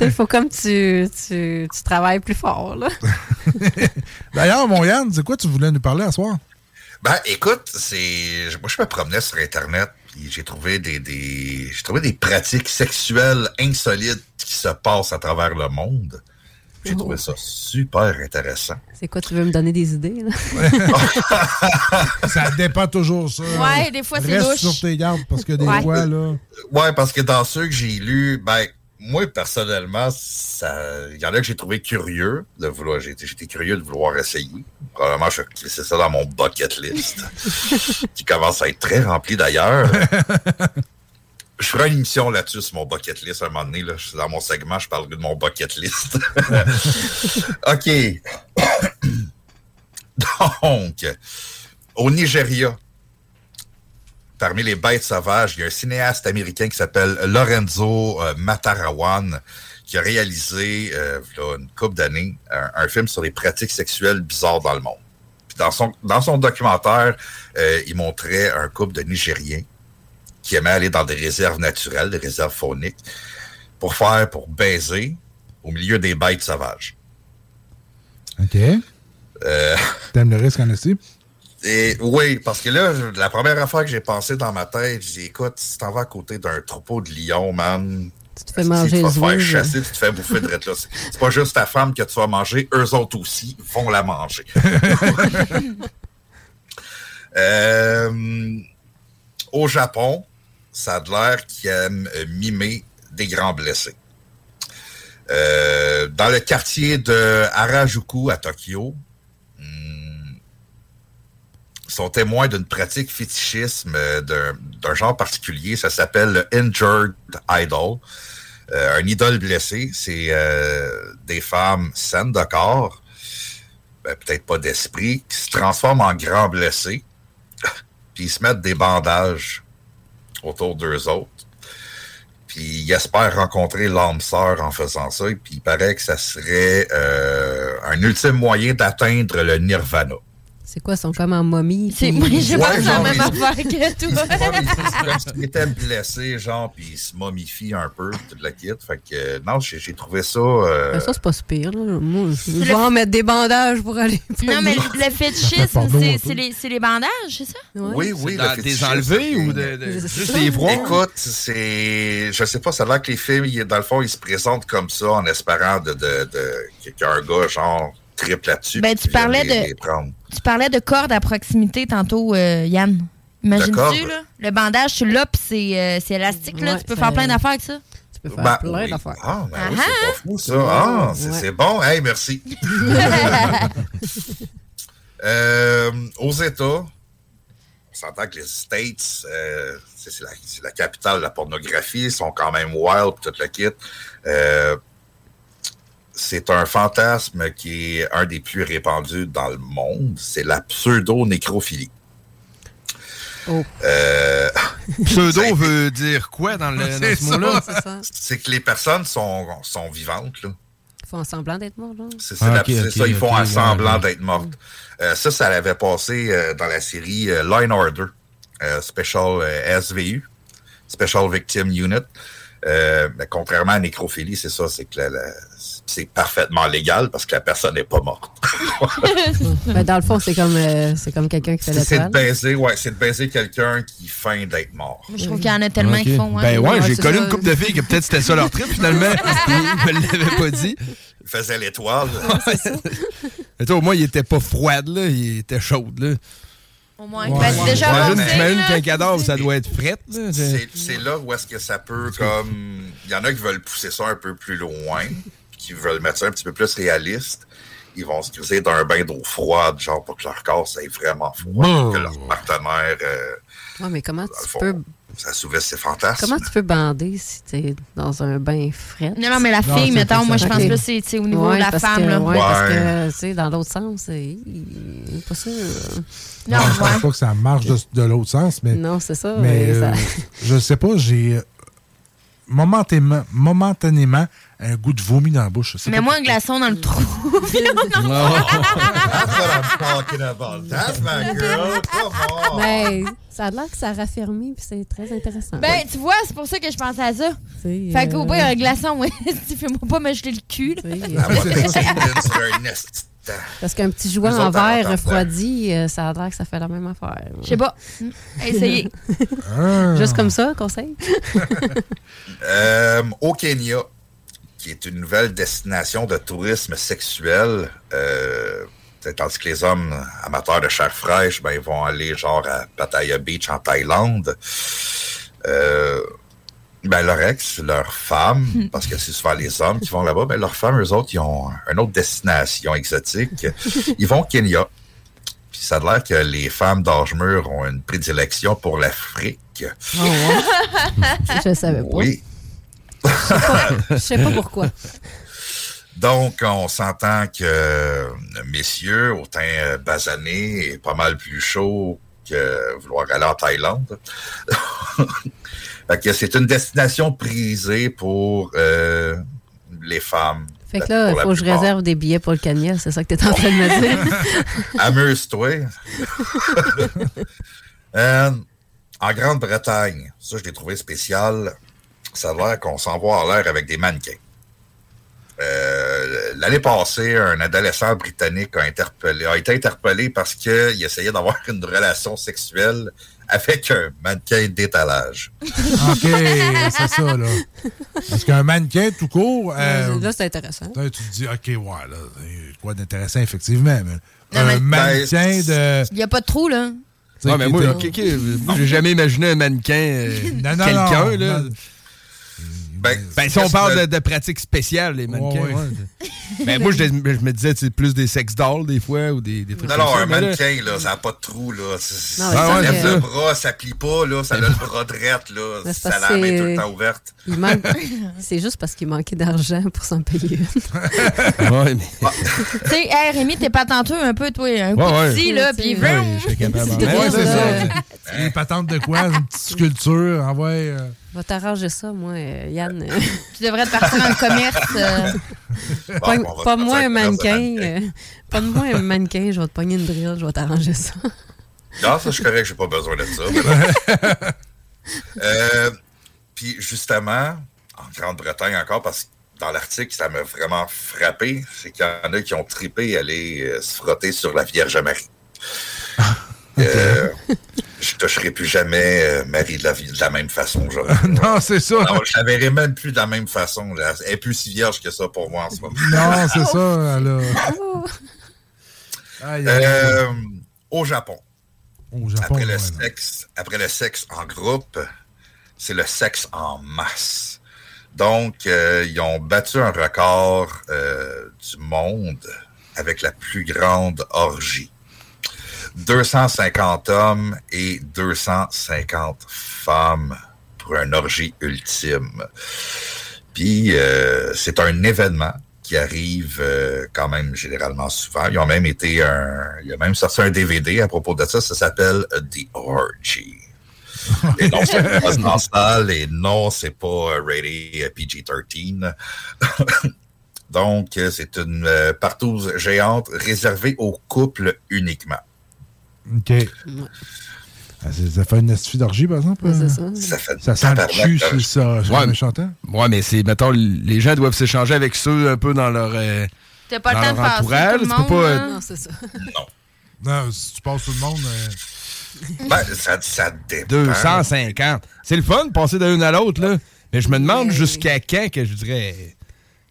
il faut comme tu, tu, tu travailles plus fort. D'ailleurs, mon Yann, c'est quoi tu voulais nous parler à soir? Ben, écoute, c'est. Moi, je me promenais sur Internet, puis j'ai trouvé des, des. J'ai trouvé des pratiques sexuelles insolites qui se passent à travers le monde. J'ai trouvé ça super intéressant. C'est quoi, tu veux me donner des idées? Là? ça dépend toujours, ça. Ouais, des fois, c'est Reste louche. sur tes gardes, parce que des Ouais. fois, là... Ouais, parce que dans ceux que j'ai lus, ben, moi, personnellement, il y en a que j'ai trouvé curieux de vouloir, j'étais curieux de vouloir essayer. Probablement, je vais clisser ça dans mon bucket list, qui commence à être très rempli d'ailleurs. Je ferai une émission là-dessus sur mon bucket list un moment donné. Là. Dans mon segment, je parlerai de mon bucket list. OK. Donc, au Nigeria, parmi les bêtes sauvages, il y a un cinéaste américain qui s'appelle Lorenzo euh, Matarawan qui a réalisé, euh, une couple d'années, un, film sur les pratiques sexuelles bizarres dans le monde. Dans son, dans son documentaire, euh, il montrait un couple de Nigériens qui aimaient aller dans des réserves naturelles, des réserves fauniques, pour faire, pour baiser au milieu des bêtes sauvages. OK. Euh, T'aimes le risque en esti? Et oui, parce que là, la première affaire que j'ai pensé dans ma tête, j'ai dit, écoute, si t'en vas à côté d'un troupeau de lions, man. Tu te fais si manger tu te faire chasser, tu te fais bouffer de là. C'est c'est pas juste ta femme que tu vas manger, eux autres aussi vont la manger. Euh, au Japon, ça a l'air qu'ils aiment euh, mimer des grands blessés. Euh, dans le quartier de Harajuku à Tokyo, hum, sont témoins d'une pratique fétichisme euh, d'un genre particulier. Ça s'appelle le Injured Idol. Un idole blessé, c'est des femmes saines de corps, ben, peut-être pas d'esprit, qui se transforment en grands blessés, puis ils se mettent des bandages autour d'eux autres. Puis ils espèrent rencontrer l'âme sœur en faisant ça. Puis il paraît que ça serait euh, un ultime moyen d'atteindre le nirvana. C'est quoi, ils sont comme en momie? C'est- puis- moi, pensé à la genre, même ils- affaire que toi. Comme s'ils étaient blessés, genre, puis ils se momifient un peu, toute la kit. Fait que, euh, non, j'ai trouvé ça... euh, Ben, ça, c'est pas si pire. Là. Moi, je je vais en mettre des bandages pour aller. Non, mais le fétichisme, c'est les, bandages, c'est ça? Oui, oui, C'est le des enlevés ou c'est- de- juste ça. des? Écoute, c'est. Je sais pas, ça a l'air que les films, ils- dans le fond, ils se présentent comme ça en espérant de, de, de... qu'il y ait un gars, genre, là-dessus. Ben, tu parlais les- de- les. Tu parlais de corde à proximité tantôt, euh, Yann. Imagines-tu? Le bandage, tu l'as, puis c'est euh, c'est élastique, là. Ouais, Tu peux faire plein d'affaires avec ça? Tu peux Ben, oui. Ah, ben oui, c'est pas fou, ça. Ah, c'est Ouais. c'est bon. Hey, merci. Euh, aux États, on s'entend que les States, euh, c'est la, capitale de la pornographie, ils sont quand même wild, tout le kit. Euh, c'est un fantasme qui est un des plus répandus dans le monde. C'est la pseudo-nécrophilie. Euh, Pseudo veut dire quoi dans, le, dans C'est ce mot-là? ça. C'est que les personnes sont, sont vivantes, là. Ils font semblant d'être morts, là. C'est Ah, ça, ils font semblant ouais, d'être mortes. Euh, ça, ça l'avait passé euh, dans la série euh, Line Order, euh, Special euh, SVU, Special Victim Unit. Euh, mais contrairement à nécrophilie, c'est ça, c'est que la- la- c'est parfaitement légal parce que la personne n'est pas morte. Ben, dans le fond, c'est comme, euh, c'est comme quelqu'un qui fait la c'est de baiser, ouais, c'est de baiser quelqu'un qui feint d'être mort. Moi, je trouve qu'il y en a tellement qui font. Ben ouais, j'ai connu ça. une couple de filles que peut-être c'était ça leur trip finalement. Ils me l'avaient pas dit. Il faisait l'étoile. Mais toi, au moins, il était pas froide, là. Il était chaude, là. Au moins. Ouais. Ben, c'est déjà avancé, J'imagine qu'un cadavre, ça doit être fret, c'est là où est-ce que ça peut comme. Il y en a qui veulent pousser ça un peu plus loin, qui veulent mettre ça un petit peu plus réaliste. Ils vont se cruiser dans un bain d'eau froide, genre pour que leur corps soit vraiment froid, que leur partenaire euh, Ouais, mais comment tu fond, peux, s'assouvisse ses fantasmes. comment tu peux bander si t'es dans un bain frais? Non, non, mais la fille, mettons, moi, je pense que c'est c'est au niveau de la femme, là. Ouais, parce que, tu sais, dans l'autre sens, c'est pas sûr. Non, je pense pas que ça marche de, de l'autre sens, mais. Non, c'est ça, Mais mais ça- euh, je sais pas, j'ai momentanément, momentanément un goût de vomi dans la bouche. Mets-moi un glaçon dans le trou. That's what I'm talking about. That's my girl. Come on. Mais ça a l'air que ça raffermit, puis c'est très intéressant. Ben, tu vois, c'est pour ça que je pensais à ça. sais, Fait qu'au euh, pire, un glaçon, ouais. tu fais-moi pas me jeter le cul. là. Ah. Parce qu'un petit jouet en verre refroidi, euh, ça a l'air que ça fait la même affaire. Je sais pas. Essayez. Ah. Juste comme ça, conseil? Euh, au Kenya, qui est une nouvelle destination de tourisme sexuel, euh, tandis que les hommes amateurs de chair fraîche, ben, ils vont aller genre à Pattaya Beach en Thaïlande. Euh, ben, leur ex, leur femme, parce que c'est souvent les hommes qui vont là-bas, ben, leurs femmes, eux autres, ils ont une autre destination exotique. Ils vont au Kenya. Puis ça a l'air que les femmes d'âge mûr ont une prédilection pour l'Afrique. Je savais pas. Oui. Je sais pas pourquoi. Donc, on s'entend que messieurs au teint euh, basané est pas mal plus chaud que vouloir aller en Thaïlande. fait que c'est une destination prisée pour euh, les femmes. Fait que là, il faut que je réserve des billets pour le Kenya, c'est ça que tu es en train de me dire? Amuse-toi. Euh, en Grande-Bretagne, ça, je l'ai trouvé spécial. Ça a l'air qu'on s'envoie en l'air avec des mannequins. Euh, L'année passée, un adolescent britannique a, interpellé, a été interpellé parce qu'il essayait d'avoir une relation sexuelle avec un mannequin d'étalage. OK, c'est ça, là. Parce qu'un mannequin tout court. euh, Là, c'est intéressant. tu te dis, OK, ouais, là, il y a quoi d'intéressant, effectivement. Mais Non, un mannequin de. Il y a pas de trou, là. Ouais, mais moi, j'ai jamais imaginé un mannequin, euh, Non, non, quelqu'un, non, là. non. Ben, Ben, si on parle que- de, de pratiques spéciales, les mannequins, Ouais, ouais. Ben, moi, je, je me disais, c'est plus des sex dolls, des fois, ou des, des trucs Non, comme non, ça, un mannequin, là, ça n'a pas de trou, là. C'est- Non, ça ouais, lève c'est le ça. bras, ça plie pas, là. Ça a le bras drette, là. Mais Ça la main que tout le temps ouverte. Il manque... C'est juste parce qu'il manquait d'argent pour s'en payer une. Ouais, mais. Tu sais, hey, Rémi, t'es patenteux un peu, toi. Un coup Ouais, ouais. de là, puis mettre. Ouais, c'est Euh, ça. Une patente de quoi? Une petite sculpture. Envoie. Va t'arranger ça, moi, euh, Yann. euh, Tu devrais te partir dans le commerce. euh, pas Bon, pas moi un mannequin. pas de moi un mannequin, je vais te pogner une drill, je vais t'arranger ça. Non, ça, je suis correct, j'ai pas besoin de ça. Euh, Puis, justement, en Grande-Bretagne encore, parce que dans l'article, ça m'a vraiment frappé, c'est qu'il y en a qui ont tripé aller euh, se frotter sur la Vierge Marie. Euh, je toucherai plus jamais euh, Marie de la, vie- de la même façon. Genre. non, c'est ça. Non, je la verrai même plus de la même façon. là. Elle est plus si vierge que ça pour moi en ce moment. Non, c'est ça. Elle a- Aïe, aïe, aïe. Euh, au Japon, Au Japon. après, le ouais, sexe, après le sexe en groupe, c'est le sexe en masse. Donc, euh, ils ont battu un record euh, du monde avec la plus grande orgie. 250 hommes et 250 femmes pour une orgie ultime. Puis, euh, c'est un événement qui arrive euh, quand même généralement souvent. Ils ont même été un... Il y a même sorti un DVD à propos de ça. Ça s'appelle The Orgy. Et non, c'est pas dans salle, et non, c'est pas euh, rated euh, PG-13. Donc, c'est une partouze géante réservée aux couples uniquement. OK. Ah, Ça fait une astuce d'orgie, par exemple? Ouais, euh? ça. Ça fait Ça sent le cul de- sur ça, sur Ouais. le chantant? Ouais, mais c'est, mettons, les gens doivent s'échanger avec ceux un peu dans leur. euh, T'as pas le dans temps de leur passer entourage, tout le tu peux pas, hein? Non, c'est ça. Non, si tu passes tout le monde... euh, Ben, ça, ça dépend. 250. C'est le fun de passer d'une à l'autre, là. Mais je me demande jusqu'à quand que je dirais.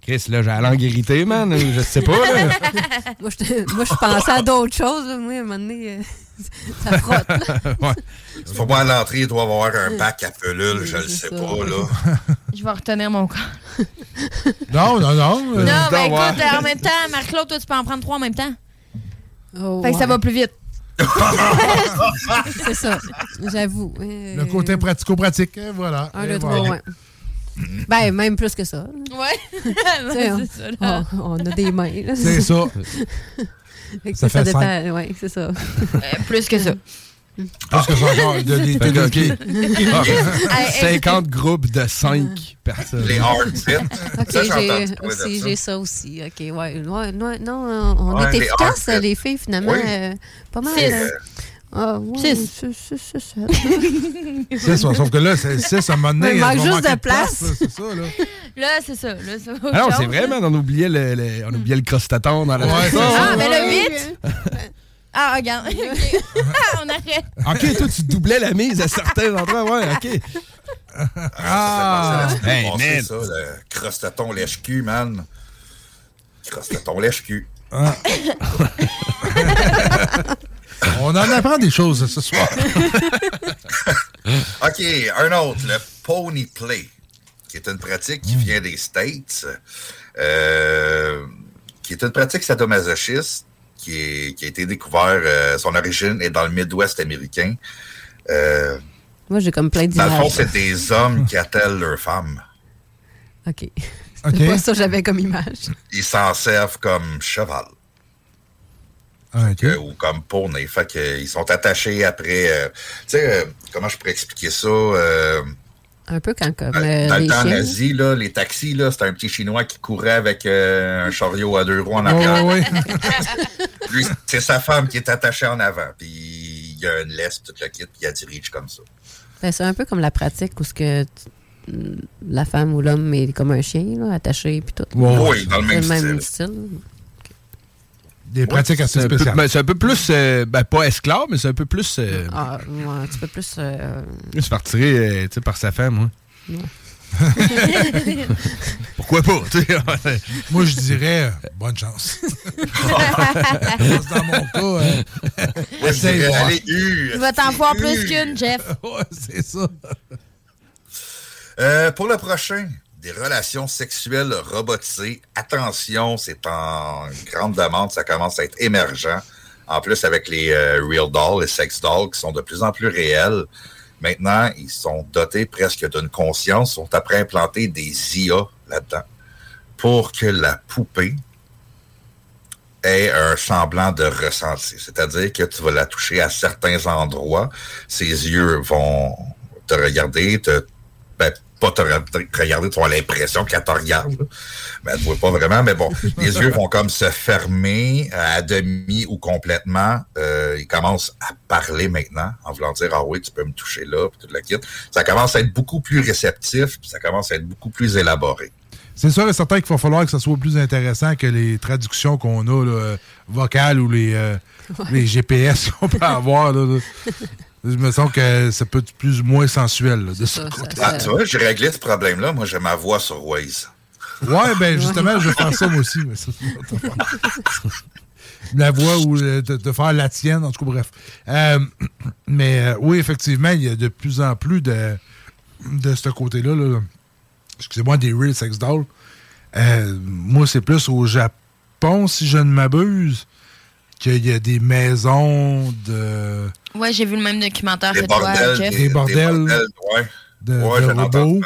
Chris, là, j'ai la langue irritée, man. Je sais pas, là. moi, je, moi, je pensais à d'autres choses. là. Moi, à un moment donné, euh, ça frotte. Ouais. Faut moi à l'entrée, il doit avoir un bac à pelule, je le sais pas, là. Je vais retenir mon corps. Non, non, non. Non, mais écoute, en même temps, Marc-Claude, toi, tu peux en prendre trois en même temps. Oh, Fait que ça va plus vite. C'est ça, j'avoue. Euh, Le côté pratico-pratique, hein, voilà. Un, deux, trois, ouais. Ben, même plus que ça. Ouais. Sais, on, ça, on- on a des mains. C'est ça. Fait Ça ça, fait dépend. cinq. Ouais, c'est ça. Euh, plus que ça. Parce que c'est encore de des Fait que, OK. des- Ah, Hey, hey. 50 groupes de 5 personnes. Les hard Ça, j'ai de ça. j'ai ça aussi. Ok, ouais. ouais, ouais, non, on Ouais, est fit. les filles, finalement. Oui. euh, pas mal. Ah, ouais, Six. six, six, six, ça, sauf que là, c'est 6 à un moment donné. Il manque juste de place. là, C'est ça, là. Là, c'est ça. Là, Ah non, c'est vrai, là. man. On oubliait le, le- on oubliait le crostaton dans la Ouais, Ah, ça. mais le 8. Ah, regarde. OK. on arrête. OK, toi, tu doublais la mise à certains endroits. Ouais, OK. Ah, c'est Hey, man. ça, le crostaton lèche-cul, man. Crostaton lèche-cul. Ah. On en apprend des choses ce soir. OK, un autre, le pony play, qui est une pratique qui vient des States, euh, qui est une pratique sadomasochiste qui, est, qui a été découvert, euh, son origine est dans le Midwest américain. Euh, Moi, j'ai comme plein dans le fond, d'images. c'est des hommes qui attellent leurs femmes. OK. OK. C'est pas ça que j'avais comme image. Ils s'en servent comme cheval. Ah, ou comme poney. Fait que, euh, ils sont attachés après. euh, tu sais, euh, comment je pourrais expliquer ça? euh, Un peu quand comme dans euh, dans le les temps chiens. nazi, là, les taxis, là, c'était un petit Chinois qui courait avec euh, un chariot à deux roues en arrière. ouais. Lui, c'est sa femme qui est attachée en avant. Puis il y a une laisse, tout le kit, puis il dirige comme ça. Ben, c'est un peu comme la pratique où ce que tu- la femme ou l'homme est comme un chien, là, attaché puis tout. Ouais, ouais. Oui, dans le C'est même style. Des pratiques assez spéciales. ben, c'est un peu plus, euh, ben, pas esclave, mais c'est un peu plus. euh, Ah, ouais, un petit peu plus. euh, se faire tirer euh, tu sais, par sa femme, ouais. Pourquoi pas? Moi, je dirais euh, bonne chance. Dans mon cas, euh, Moi, je essaye dirais, voir. allez, U. Tu vas t'en voir plus qu'une, Jeff. Ouais, c'est ça. Euh, pour le prochain, des relations sexuelles robotisées. Attention, c'est en grande demande, ça commence à être émergent. En plus, avec les euh, real dolls, les sex dolls, qui sont de plus en plus réels. Maintenant, ils sont dotés presque d'une conscience, sont après implanter des IA là-dedans pour que la poupée ait un semblant de ressenti. C'est-à-dire que tu vas la toucher à certains endroits, ses yeux vont te regarder, te, ben, pas te re- regarder, tu as l'impression qu'elle te regarde, là. mais elle ne te voit pas vraiment, mais bon, les yeux vont comme se fermer euh, à demi ou complètement. Euh, ils commencent à parler maintenant, en voulant dire, ah oui, tu peux me toucher là, puis tout le kit. Ça commence à être beaucoup plus réceptif, puis ça commence à être beaucoup plus élaboré. C'est sûr et certain qu'il va falloir que ça soit plus intéressant que les traductions qu'on a, là, vocales ou les, euh, les GPS qu'on peut avoir. là, là. Je me sens que ça peut être plus ou moins sensuel. là, de ce côté. Ah, tu vois, j'ai réglé ce problème-là. Moi, j'ai ma voix sur Waze. Ouais, ben justement, je vais faire ça moi aussi. Mais ça, la voix ou de, de faire la tienne, en tout cas, bref. Euh, mais euh, oui, effectivement, il y a de plus en plus de, de ce côté-là. là. Excusez-moi, des real sex dolls. Euh, moi, c'est plus au Japon, si je ne m'abuse, qu'il y a des maisons de, Ouais, j'ai vu le même documentaire Des que toi, bordels, Jeff. des bordels ouais. de, Ouais, de robots.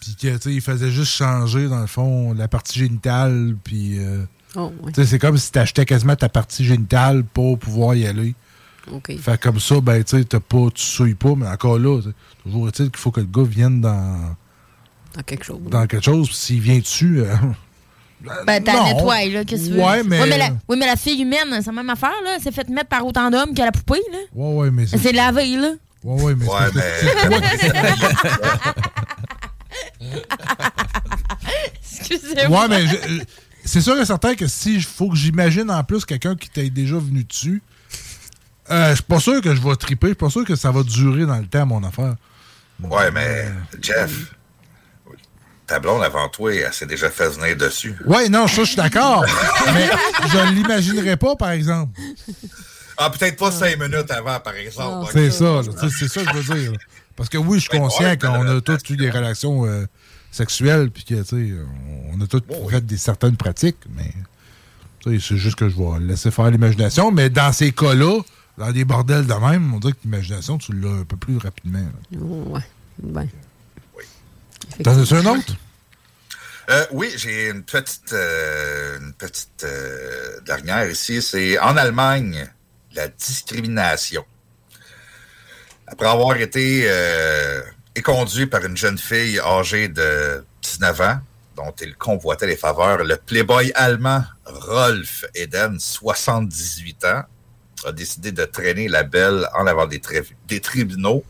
Puis que, tu sais, ils faisaient juste changer, dans le fond, la partie génitale. Puis, euh, Oh, ouais. tu c'est comme si t'achetais quasiment ta partie génitale pour pouvoir y aller. OK. Fait comme ça, ben, tu sais, t'as pas, tu souilles pas, mais encore là, tu sais, toujours est-il qu'il faut que le gars vienne dans, Dans quelque chose. dans quelque chose. Puis s'il vient dessus, euh, Ben, t'as Non. nettoie, là, qu'est-ce que tu veux? Mais- Oui, mais, la, oui, mais la fille humaine, c'est la même affaire, là. S'est fait mettre par autant d'hommes que la poupée, là. ouais, ouais, mais Elle s'est lavée, là. Ouais, ouais, mais Ouais, Excusez-moi. Ouais, mais je- c'est sûr et certain que si il faut que j'imagine en plus quelqu'un qui t'est déjà venu dessus, euh, je suis pas sûr que je vais triper. Je suis pas sûr que ça va durer dans le temps, mon affaire. Ouais, mais Jeff, ta blonde avant toi, elle s'est déjà fait venir dessus. Ouais, non, ça, je suis d'accord. mais je ne l'imaginerais pas, par exemple. Ah, peut-être pas cinq minutes avant, par exemple. C'est ça, c'est ça que je veux dire. Parce que oui, je suis conscient qu'on a tous eu des relations euh, sexuelles, puis que, tu sais, on a tous fait des certaines pratiques, mais c'est juste que je vais laisser faire l'imagination. Mais dans ces cas-là, dans des bordels de même, on dirait que l'imagination, tu l'as un peu plus rapidement. là. Ouais. Ben. T'en as un autre? Euh, oui, j'ai une petite, euh, une petite euh, dernière ici. C'est en Allemagne, la discrimination. Après avoir été éconduit par une jeune fille âgée de 19 ans, dont il convoitait les faveurs, le playboy allemand Rolf Eden, 78 ans, a décidé de traîner la belle en avant des, des tribunaux.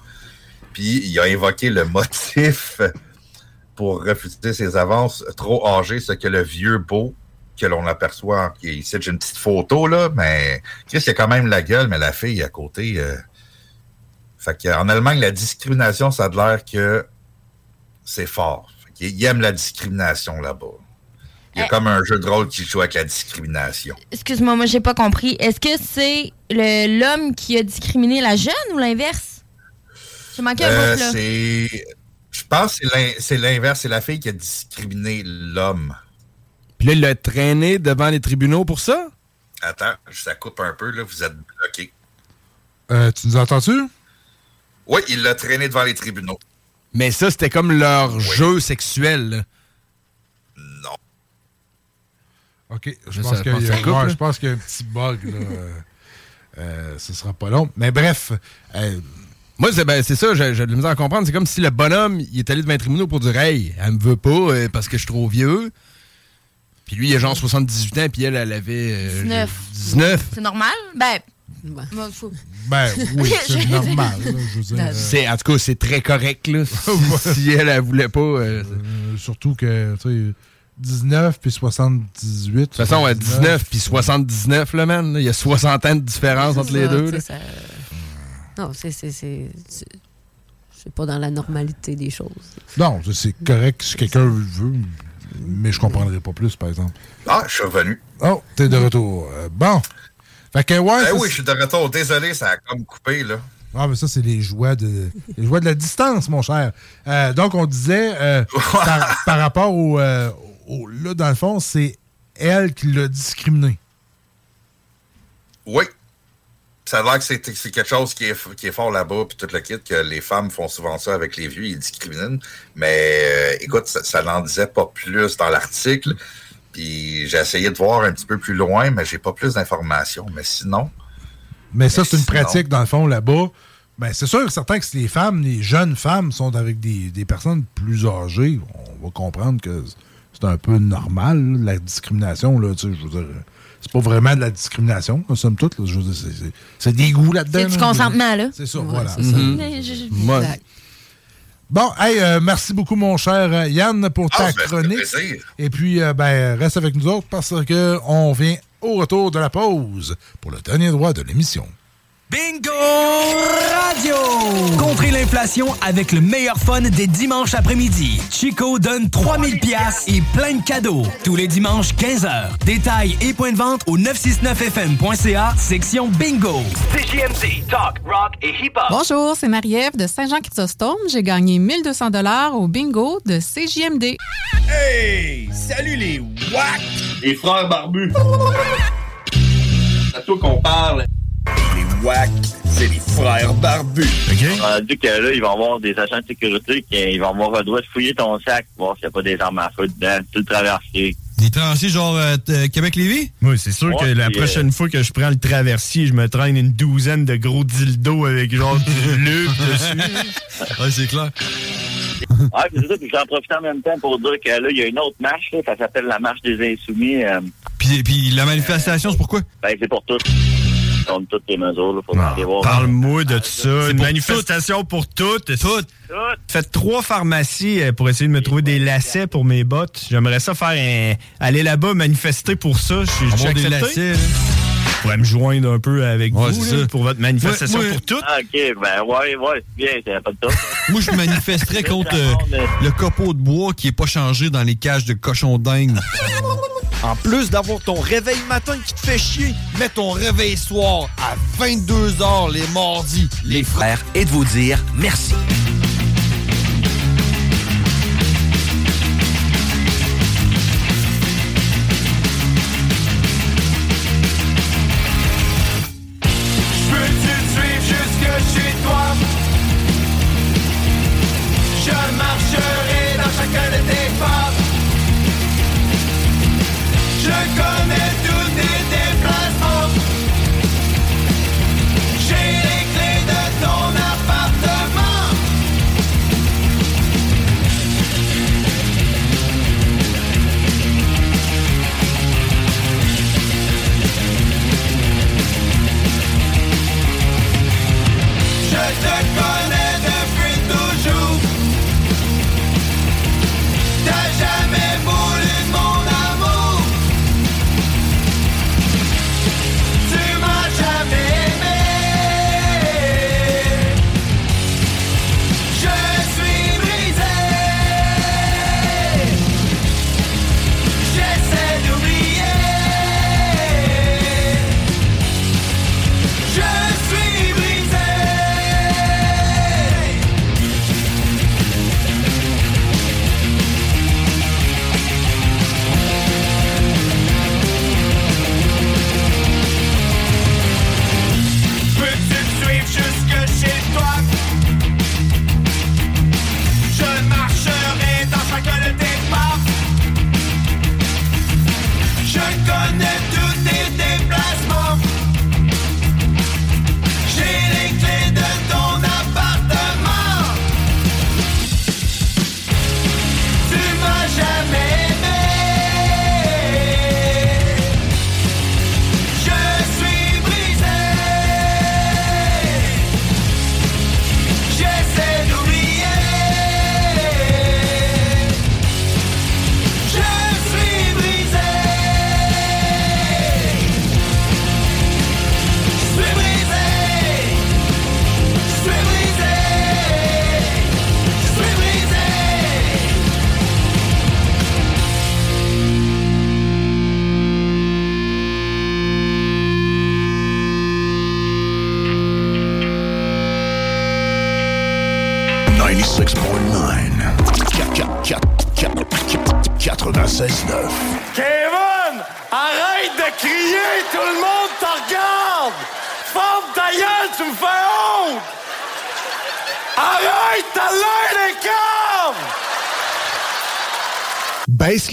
Puis il a évoqué le motif pour refuser ses avances trop âgées, ce que le vieux beau que l'on aperçoit. Ici, j'ai une petite photo, là, mais Chris, il a quand même la gueule, mais la fille à côté. euh, Fait qu'en Allemagne, la discrimination, ça a l'air que c'est fort. Fait il aime la discrimination là-bas. Il y a Eh. comme un jeu de rôle qui joue avec la discrimination. Excuse-moi, moi, j'ai pas compris. Est-ce que c'est l'homme qui a discriminé la jeune ou l'inverse? J'ai manqué un Euh, bout, là. Je pense que c'est l'in- c'est l'inverse. C'est la fille qui a discriminé l'homme. Puis là, il l'a traîné devant les tribunaux pour ça? Attends, ça coupe un peu, là. Vous êtes bloqué. Euh, tu nous entends-tu? Oui, il l'a traîné devant les tribunaux. Mais ça, c'était comme leur jeu sexuel. là. OK. Pense qu'il y, ouais, je pense qu'il y a un petit bug. Là. Euh, euh, ce sera pas long. Mais bref. euh, Moi, c'est ben, c'est ça, j'ai j'ai de la misère à comprendre. C'est comme si le bonhomme, il est allé devant les tribunaux pour dire Hey, elle me veut pas euh, parce que je suis trop vieux. Puis lui, il a genre 78 ans, puis elle, elle avait. euh, 19. 19. C'est normal? Ben. faut- Ben oui, c'est normal. là, je veux dire, C'est, en tout cas, c'est très correct, là. si elle, elle voulait pas. euh, euh, surtout que, tu sais, 19 puis 78. de toute façon, ouais, 19 puis 79, là, man. là, Il y a 60 ans de différence entre les deux. tu là. sais, ça- Non, c'est- pas dans la normalité des choses. Non, c'est correct si quelqu'un veut, mais je comprendrais pas plus, par exemple. Ah, je suis revenu. Oh, t'es de retour. Euh, bon. Fait que, ouais. Eh oui, je suis de retour. Désolé, ça a comme coupé, là. Ah, mais ça, c'est les joies de, les joies de la distance, mon cher. Euh, donc, on disait, euh, par, par rapport au, euh, au- Là, dans le fond, c'est elle qui l'a discriminé. Oui. Ça a l'air que c'est quelque chose qui est, qui est fort là-bas, puis tout le kit, que les femmes font souvent ça avec les vieux, ils discriminent. Mais euh, écoute, ça, ça n'en disait pas plus dans l'article. Puis j'ai essayé de voir un petit peu plus loin, mais j'ai pas plus d'informations. Mais sinon, Mais ça, c'est une sinon- pratique, dans le fond, là-bas. Ben, c'est sûr, certain que si les femmes, les jeunes femmes sont avec des, des personnes plus âgées, on va comprendre que c'est un peu normal, là, la discrimination, là, tu sais, je veux dire, c'est pas vraiment de la discrimination, en somme toute, là, je veux dire, c'est- c'est- c'est des goûts là-dedans. C'est du là. consentement, là. C'est ça, voilà. c'est ça. Ouais. Exact. Bon, hey, euh, merci beaucoup, mon cher euh, Yann, pour ta Ah, ben, ça fait chronique. plaisir. Et puis, euh, ben, reste avec nous autres parce que on vient au retour de la pause pour le dernier droit de l'émission. Bingo Radio! Contrez l'inflation avec le meilleur fun des dimanches après-midi. Chico donne 3000 pièces et plein de cadeaux. Tous les dimanches 15h. Détails et points de vente au 969fm.ca, section Bingo. CJMD, talk, rock et hip-hop. Bonjour, c'est Marie-Ève de Saint-Jean-Chrysostome. J'ai gagné 1200 dollars au bingo de CJMD. Hey! Salut les WAC! Les frères barbus. C'est à toi qu'on parle. C'est les frères barbus. On a dit que là, il va y avoir des agents de sécurité qui ils vont avoir le droit de fouiller ton sac, voir s'il n'y a pas des armes à feu dedans, tout le traversier. Des traversiers genre euh, t- Québec-Lévis? Oui, c'est sûr que la prochaine fois que je prends le traversier, je me traîne une douzaine de gros dildos avec genre du bleu dessus. ouais, c'est clair. Ouais, puis c'est ça, puis j'en profite en même temps pour dire que là, il y a une autre marche, là, ça s'appelle la marche des insoumis. euh, Puis, puis la manifestation, c'est pourquoi? ben, c'est pour tous. Contre toutes les mesures, là, faut aller voir. Parle-moi de tout ça. Une manifestation pour toutes. Toutes. Faites trois pharmacies euh, pour essayer de me trouver des lacets pour mes bottes. J'aimerais ça faire un... aller là-bas manifester pour ça. Je suis Avoir des lacets. Je pourrais me joindre un peu avec Ouais, vous là, pour votre manifestation Ouais, ouais. pour toutes. Ah, OK, ben ouais, ouais, c'est bien, c'est pas de top. Moi, je manifesterais contre euh, le copeau de bois qui est pas changé dans les cages de cochons dingues. En plus d'avoir ton réveil matin qui te fait chier, mets ton réveil soir à 22h les mardis. Les frères et de vous dire merci.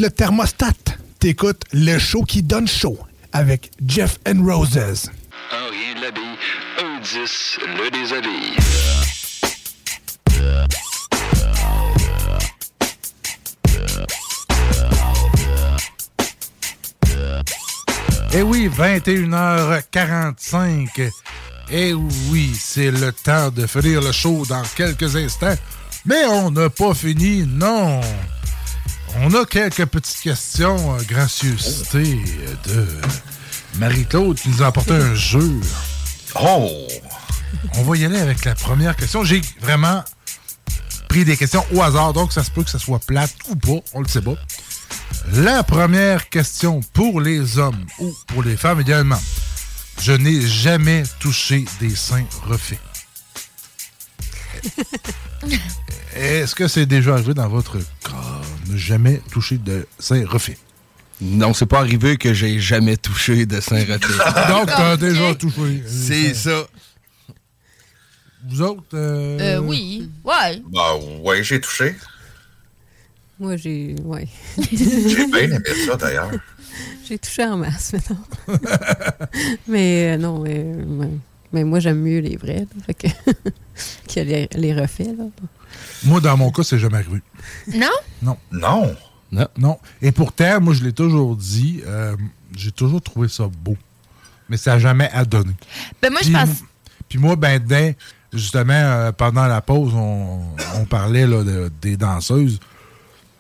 Le thermostat. T'écoutes le show qui donne chaud avec Jeff and Roses. Un rien de la bille, un 10, le déshabille. Eh oui, 21h45. Eh oui, c'est le temps de finir le show dans quelques instants. Mais on n'a pas fini, non. On a quelques petites questions, euh, gracieuseté de Marie-Claude qui nous a apporté un jeu. Oh! On va y aller avec la première question. J'ai vraiment pris des questions au hasard, donc ça se peut que ça soit plate ou pas, on le sait pas. La première question pour les hommes ou pour les femmes également. Je n'ai jamais touché des seins refaits. Est-ce que c'est déjà arrivé dans votre cas? Ne jamais toucher de seins refaits. Non, c'est pas arrivé que j'ai jamais touché de seins refaits. Donc, t'as déjà touché. C'est ça. Vous autres? euh, Euh, oui. Ouais. Bah, ouais, j'ai touché. Moi, j'ai. Ouais. J'ai bien aimé ça, d'ailleurs. j'ai touché en masse, maintenant. mais euh, non, mais, mais moi, j'aime mieux les vrais. là, fait que. que les, les refaits, là. Moi, dans mon cas, c'est jamais arrivé. Non? Non. Non. Non. Non. Et pourtant, moi, je l'ai toujours dit, euh, j'ai toujours trouvé ça beau. Mais ça n'a jamais adonné. Ben, moi, je Puis pense. mo- Puis moi, ben, dès- justement, euh, pendant la pause, on, on parlait là, de- des danseuses.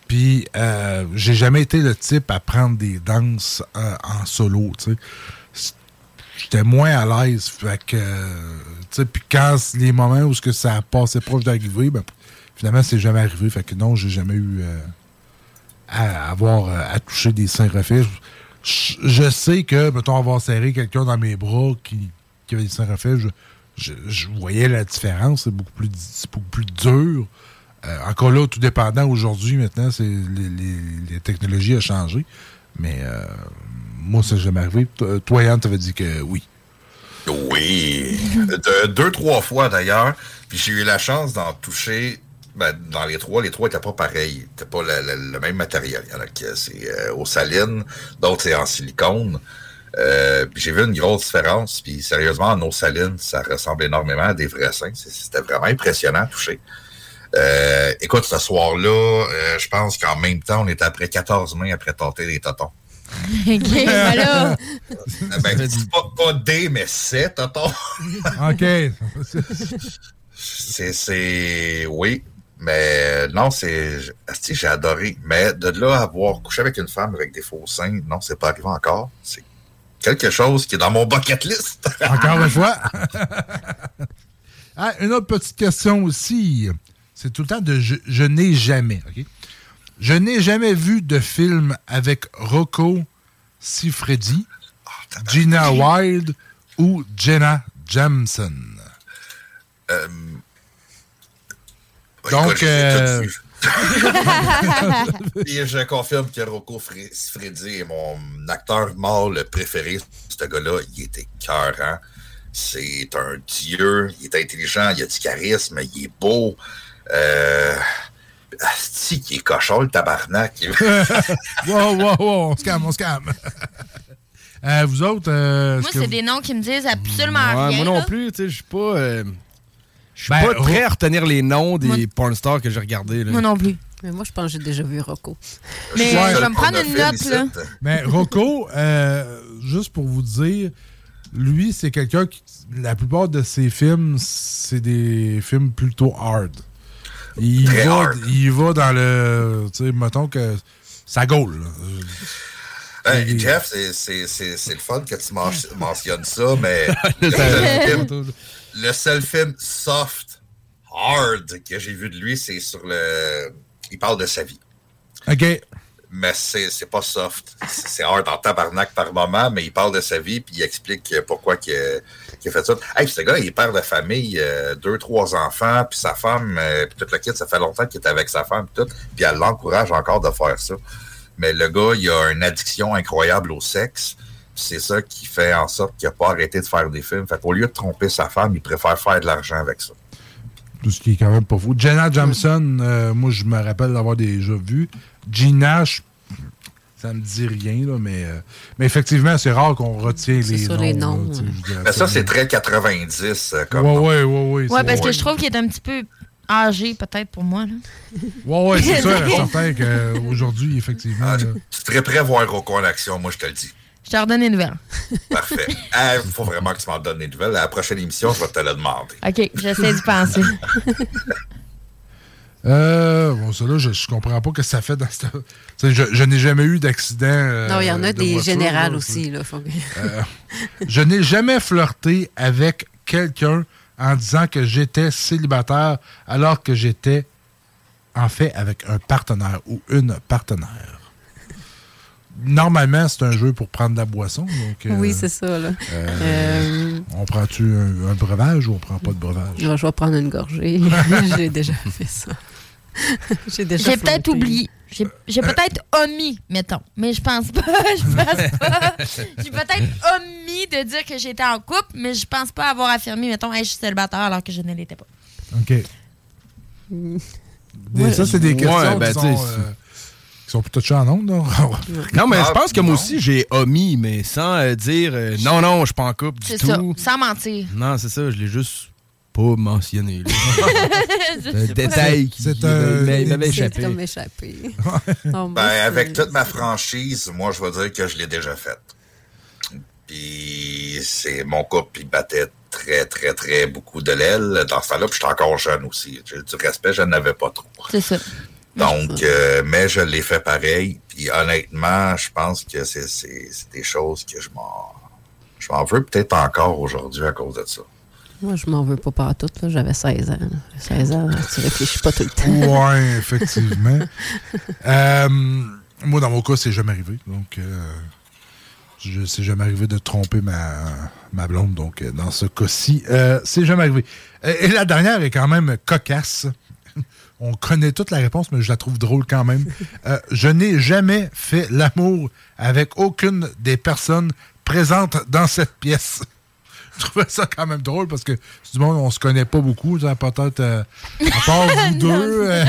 Puis euh, j'ai jamais été le type à prendre des danses euh, en solo, tu sais. J'étais moins à l'aise. Fait que, euh, tu sais, puis quand les moments où ce que ça passait proche d'arriver, ben, finalement, c'est jamais arrivé. Fait que non, j'ai jamais eu euh, à avoir euh, à toucher des seins refaits. Je, sais que, mettons, avoir serré quelqu'un dans mes bras qui, qui avait des seins refaits, je, je, voyais la différence. C'est beaucoup plus, beaucoup plus dur. Euh, encore là, tout dépendant aujourd'hui, maintenant, c'est les, les, technologies ont changé. Mais moi, ça jamais arrivé. Toi, Yann, t'avais dit que oui. Oui. De- deux, trois fois d'ailleurs. Puis j'ai eu la chance d'en toucher. Ben, dans les trois, les trois n'étaient pas pareils. C'était pas le, même matériel. Il y en a qui c'est euh, aux salines, d'autres c'est en silicone. Euh, j'ai vu une grosse différence. Puis sérieusement, en eau saline, ça ressemble énormément à des vrais seins. C'était vraiment impressionnant à toucher. Euh, écoute, ce soir-là, euh, je pense qu'en même temps, on était après 14 mains après tenter les totons. OK, ben là. Euh, ben, c'est pas, pas des, mais c'est totons. OK. C'est, c'est, oui. Mais non, c'est, j'ai adoré. Mais de là à avoir couché avec une femme avec des faux seins, non, c'est pas arrivé encore. C'est quelque chose qui est dans mon bucket list. Encore une fois. Ah, une autre petite question aussi. C'est tout le temps de je, je n'ai jamais. OK? Je n'ai jamais vu de film avec Rocco Siffredi, Gina Wilde ou Jenna Jameson. Euh, Donc, euh. Et je confirme que Rocco Fre- Siffredi est mon acteur mâle préféré. Ce gars-là, il était cœurant. C'est un dieu. Il est intelligent, il a du charisme, il est beau. Euh... Asti, qui est cochon, le tabarnak. wow, wow, wow, on se calme, on se calme. Euh, vous autres, euh, Moi, c'est vous- des noms qui me disent absolument Ouais, rien. moi non là. plus, tu sais, je suis pas. euh, je suis Ben, pas prêt Ro- à retenir les noms des Moi- pornstars que j'ai regardés. là. Moi non plus. Mais moi, je pense que j'ai déjà vu Rocco. Mais Ouais. je vais me prendre une note, là. Mais Rocco, euh, juste pour vous dire, lui, c'est quelqu'un qui. La plupart de ses films, c'est des films plutôt hard. Il Très va, hard. il va dans le. Tu sais, mettons que. Ça gaule. Hey, Jeff, c'est- c'est c'est- c'est le fun que tu men- mentionnes ça, mais le, seul film, le soft, hard que j'ai vu de lui, c'est sur le. Il parle de sa vie. OK. mais c'est pas soft. C'est hard en tabarnak par moment, mais il parle de sa vie, puis il explique pourquoi qu'il a, fait ça. Hey, ce gars, il est père de famille, euh, deux, trois enfants, puis sa femme, euh, puis toute la kit, ça fait longtemps qu'il est avec sa femme, puis tout, puis elle l'encourage encore de faire ça. Mais le gars, il a une addiction incroyable au sexe. C'est ça qui fait en sorte qu'il n'a pas arrêté de faire des films. Fait qu'au lieu de tromper sa femme, il préfère faire de l'argent avec ça. Tout ce qui est quand même pas fou. Jenna Jameson, euh, moi, je me rappelle l'avoir déjà vu. Gina, je- ça me dit rien, là, mais, euh, mais effectivement, c'est rare qu'on retient les ça, noms. les là, noms. tu dirais Mais ça, c'est très 90 euh, comme Ouais, nom. ouais, ouais, ouais. Parce que je trouve qu'il est un petit peu âgé, peut-être, pour moi. Là. Ouais, ouais, c'est sûr, certain qu'aujourd'hui, effectivement. Ah, là- Tu serais prêt à voir Rocco en action, moi, je te le dis. Je te redonne les nouvelles. Parfait. Il faut vraiment que tu m'en donnes des nouvelles. À la prochaine émission, je vais te le demander. OK, j'essaie d'y penser. Euh, bon, ça là, je, je comprends pas que ça fait dans cette. Tu sais, Je, je n'ai jamais eu d'accident. euh, non, il y en a de des générales là, aussi. Là, faut Euh, je n'ai jamais flirté avec quelqu'un en disant que j'étais célibataire alors que j'étais en fait avec un partenaire ou une partenaire. Normalement, c'est un jeu pour prendre de la boisson. Donc, euh, Oui, c'est ça. Là. euh, Euh, On prend-tu un, un breuvage ou on prend pas de breuvage? je vais prendre une gorgée. J'ai déjà fait ça. J'ai déjà J'ai peut-être oublié. J'ai peut-être omis, mettons. Mais je pense pas. Je pense pas. J'ai peut-être omis de dire que j'étais en couple, mais je pense pas avoir affirmé, mettons, Hey, je suis célibataire alors que je ne l'étais pas. OK. Des- ça, c'est des questions Ouais, ben, qui, sont, euh, qui sont plutôt touchées en ondes. là. Non, mais je pense que moi non. aussi, j'ai omis, mais sans euh, dire euh, non, non, je suis pas en couple du C'est tout. ça, sans mentir. Non, c'est ça, je l'ai juste pas mentionné. là. Je un détail qui C'est m'avait- C'est échappé. comme échappé. Non, moi, Ben, c'est- avec toute ma franchise, moi, je vais dire que je l'ai déjà faite. Puis, c'est mon couple, il battait très, très, très beaucoup de l'aile dans ce temps-là. Puis, j'étais encore jeune aussi. J'ai du respect, je n'avais pas trop. C'est ça. Donc, euh, mais je l'ai fait pareil. Puis, honnêtement, je pense que c'est c'est- c'est des choses que je m'en je m'en veux peut-être encore aujourd'hui à cause de ça. Moi, je m'en veux pas partout. là. J'avais 16 ans. 16 ans, tu réfléchis pas tout le temps. Ouais, effectivement. Euh, moi, dans mon cas, c'est jamais arrivé. Donc, euh, je c'est jamais arrivé de tromper ma, ma blonde. Donc, dans ce cas-ci, euh, c'est jamais arrivé. Et la dernière est quand même cocasse. On connaît toute la réponse, mais je la trouve drôle quand même. Euh, je n'ai jamais fait l'amour avec aucune des personnes présentes dans cette pièce. Je trouvais ça quand même drôle parce que c'est du monde, on se connaît pas beaucoup. Peut-être euh, à part vous deux. euh,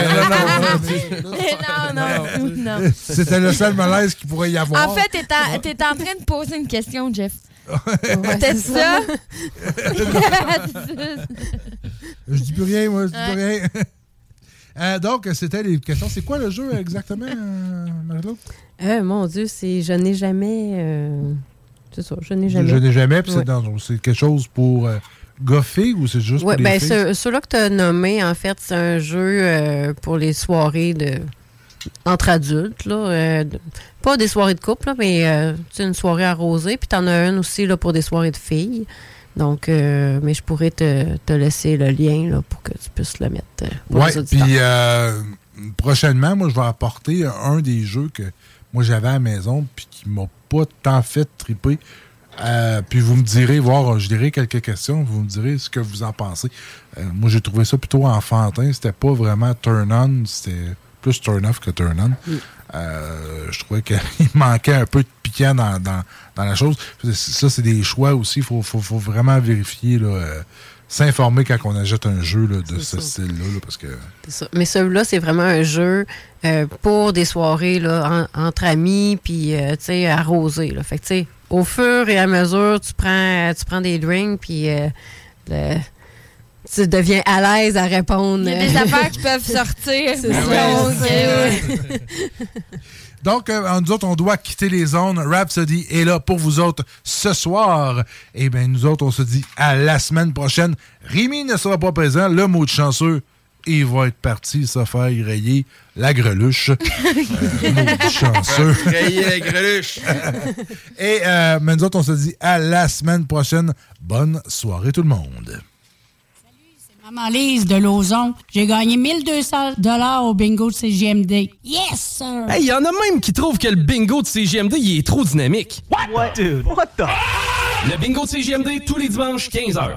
non, non, non. C'était le seul malaise qu'il pourrait y avoir. En fait, t'es en, t'es en train de poser une question, Jeff. C'est ça? Je dis plus rien, moi, je dis Ouais. plus rien. Euh, donc, c'était les questions. C'est quoi le jeu exactement, euh, Marie-Claude? Euh, mon Dieu, c'est je n'ai jamais. C'est ça, je n'ai jamais. je n'ai jamais, puis c'est Ouais. dans- c'est quelque chose pour goffer ou c'est juste Ouais, pour les ben, filles? ce- ceux-là que tu as nommés, en fait, c'est un jeu pour les soirées de entre adultes. Là, euh, pas des soirées de couple, là, mais euh, c'est une soirée arrosée. Puis tu en as une aussi là, pour des soirées de filles. Donc, euh, mais je pourrais te, te laisser le lien là, pour que tu puisses le mettre. euh, Oui, puis euh, prochainement, moi, je vais apporter un des jeux que moi j'avais à la maison puis qui m'a pas tant fait triper. Euh, puis vous me direz, voir, je dirai quelques questions, vous me direz ce que vous en pensez. Moi, j'ai trouvé ça plutôt enfantin. C'était pas vraiment turn-on, c'était plus turn-off que turn-on. Euh, je trouvais qu'il manquait un peu de piquant dans, dans, dans la chose. Ça, c'est des choix aussi. Il faut, faut, faut vraiment vérifier, là, euh, s'informer quand on achète un jeu là, de ce style-là. là, parce que ça. Mais celui-là, c'est vraiment un jeu euh, pour des soirées là, en- entre amis, puis arrosé. Fait que au fur et à mesure, tu prends, tu prends des drinks, puis le- tu deviens à l'aise à répondre. Il y a des affaires qui peuvent sortir. C'est Donc, ça. Donc, euh, nous autres, on doit quitter les zones. Rhapsody est là pour vous autres ce soir. Et bien, nous autres, on se dit à la semaine prochaine. Rémi ne sera pas présent. Le mot de chanceux, il va être parti se faire rayer la greluche. Euh, mot de chanceux. Rayer la greluche. Et euh, mais nous autres, on se dit à la semaine prochaine. Bonne soirée tout le monde. Amalise de Lauson. J'ai gagné 1200 dollars au bingo de CGMD. Yes, sir! Hey, y en a même qui trouvent que le bingo de CGMD, il est trop dynamique. What? Dude, what the? Le bingo de CGMD, tous les dimanches, 15h.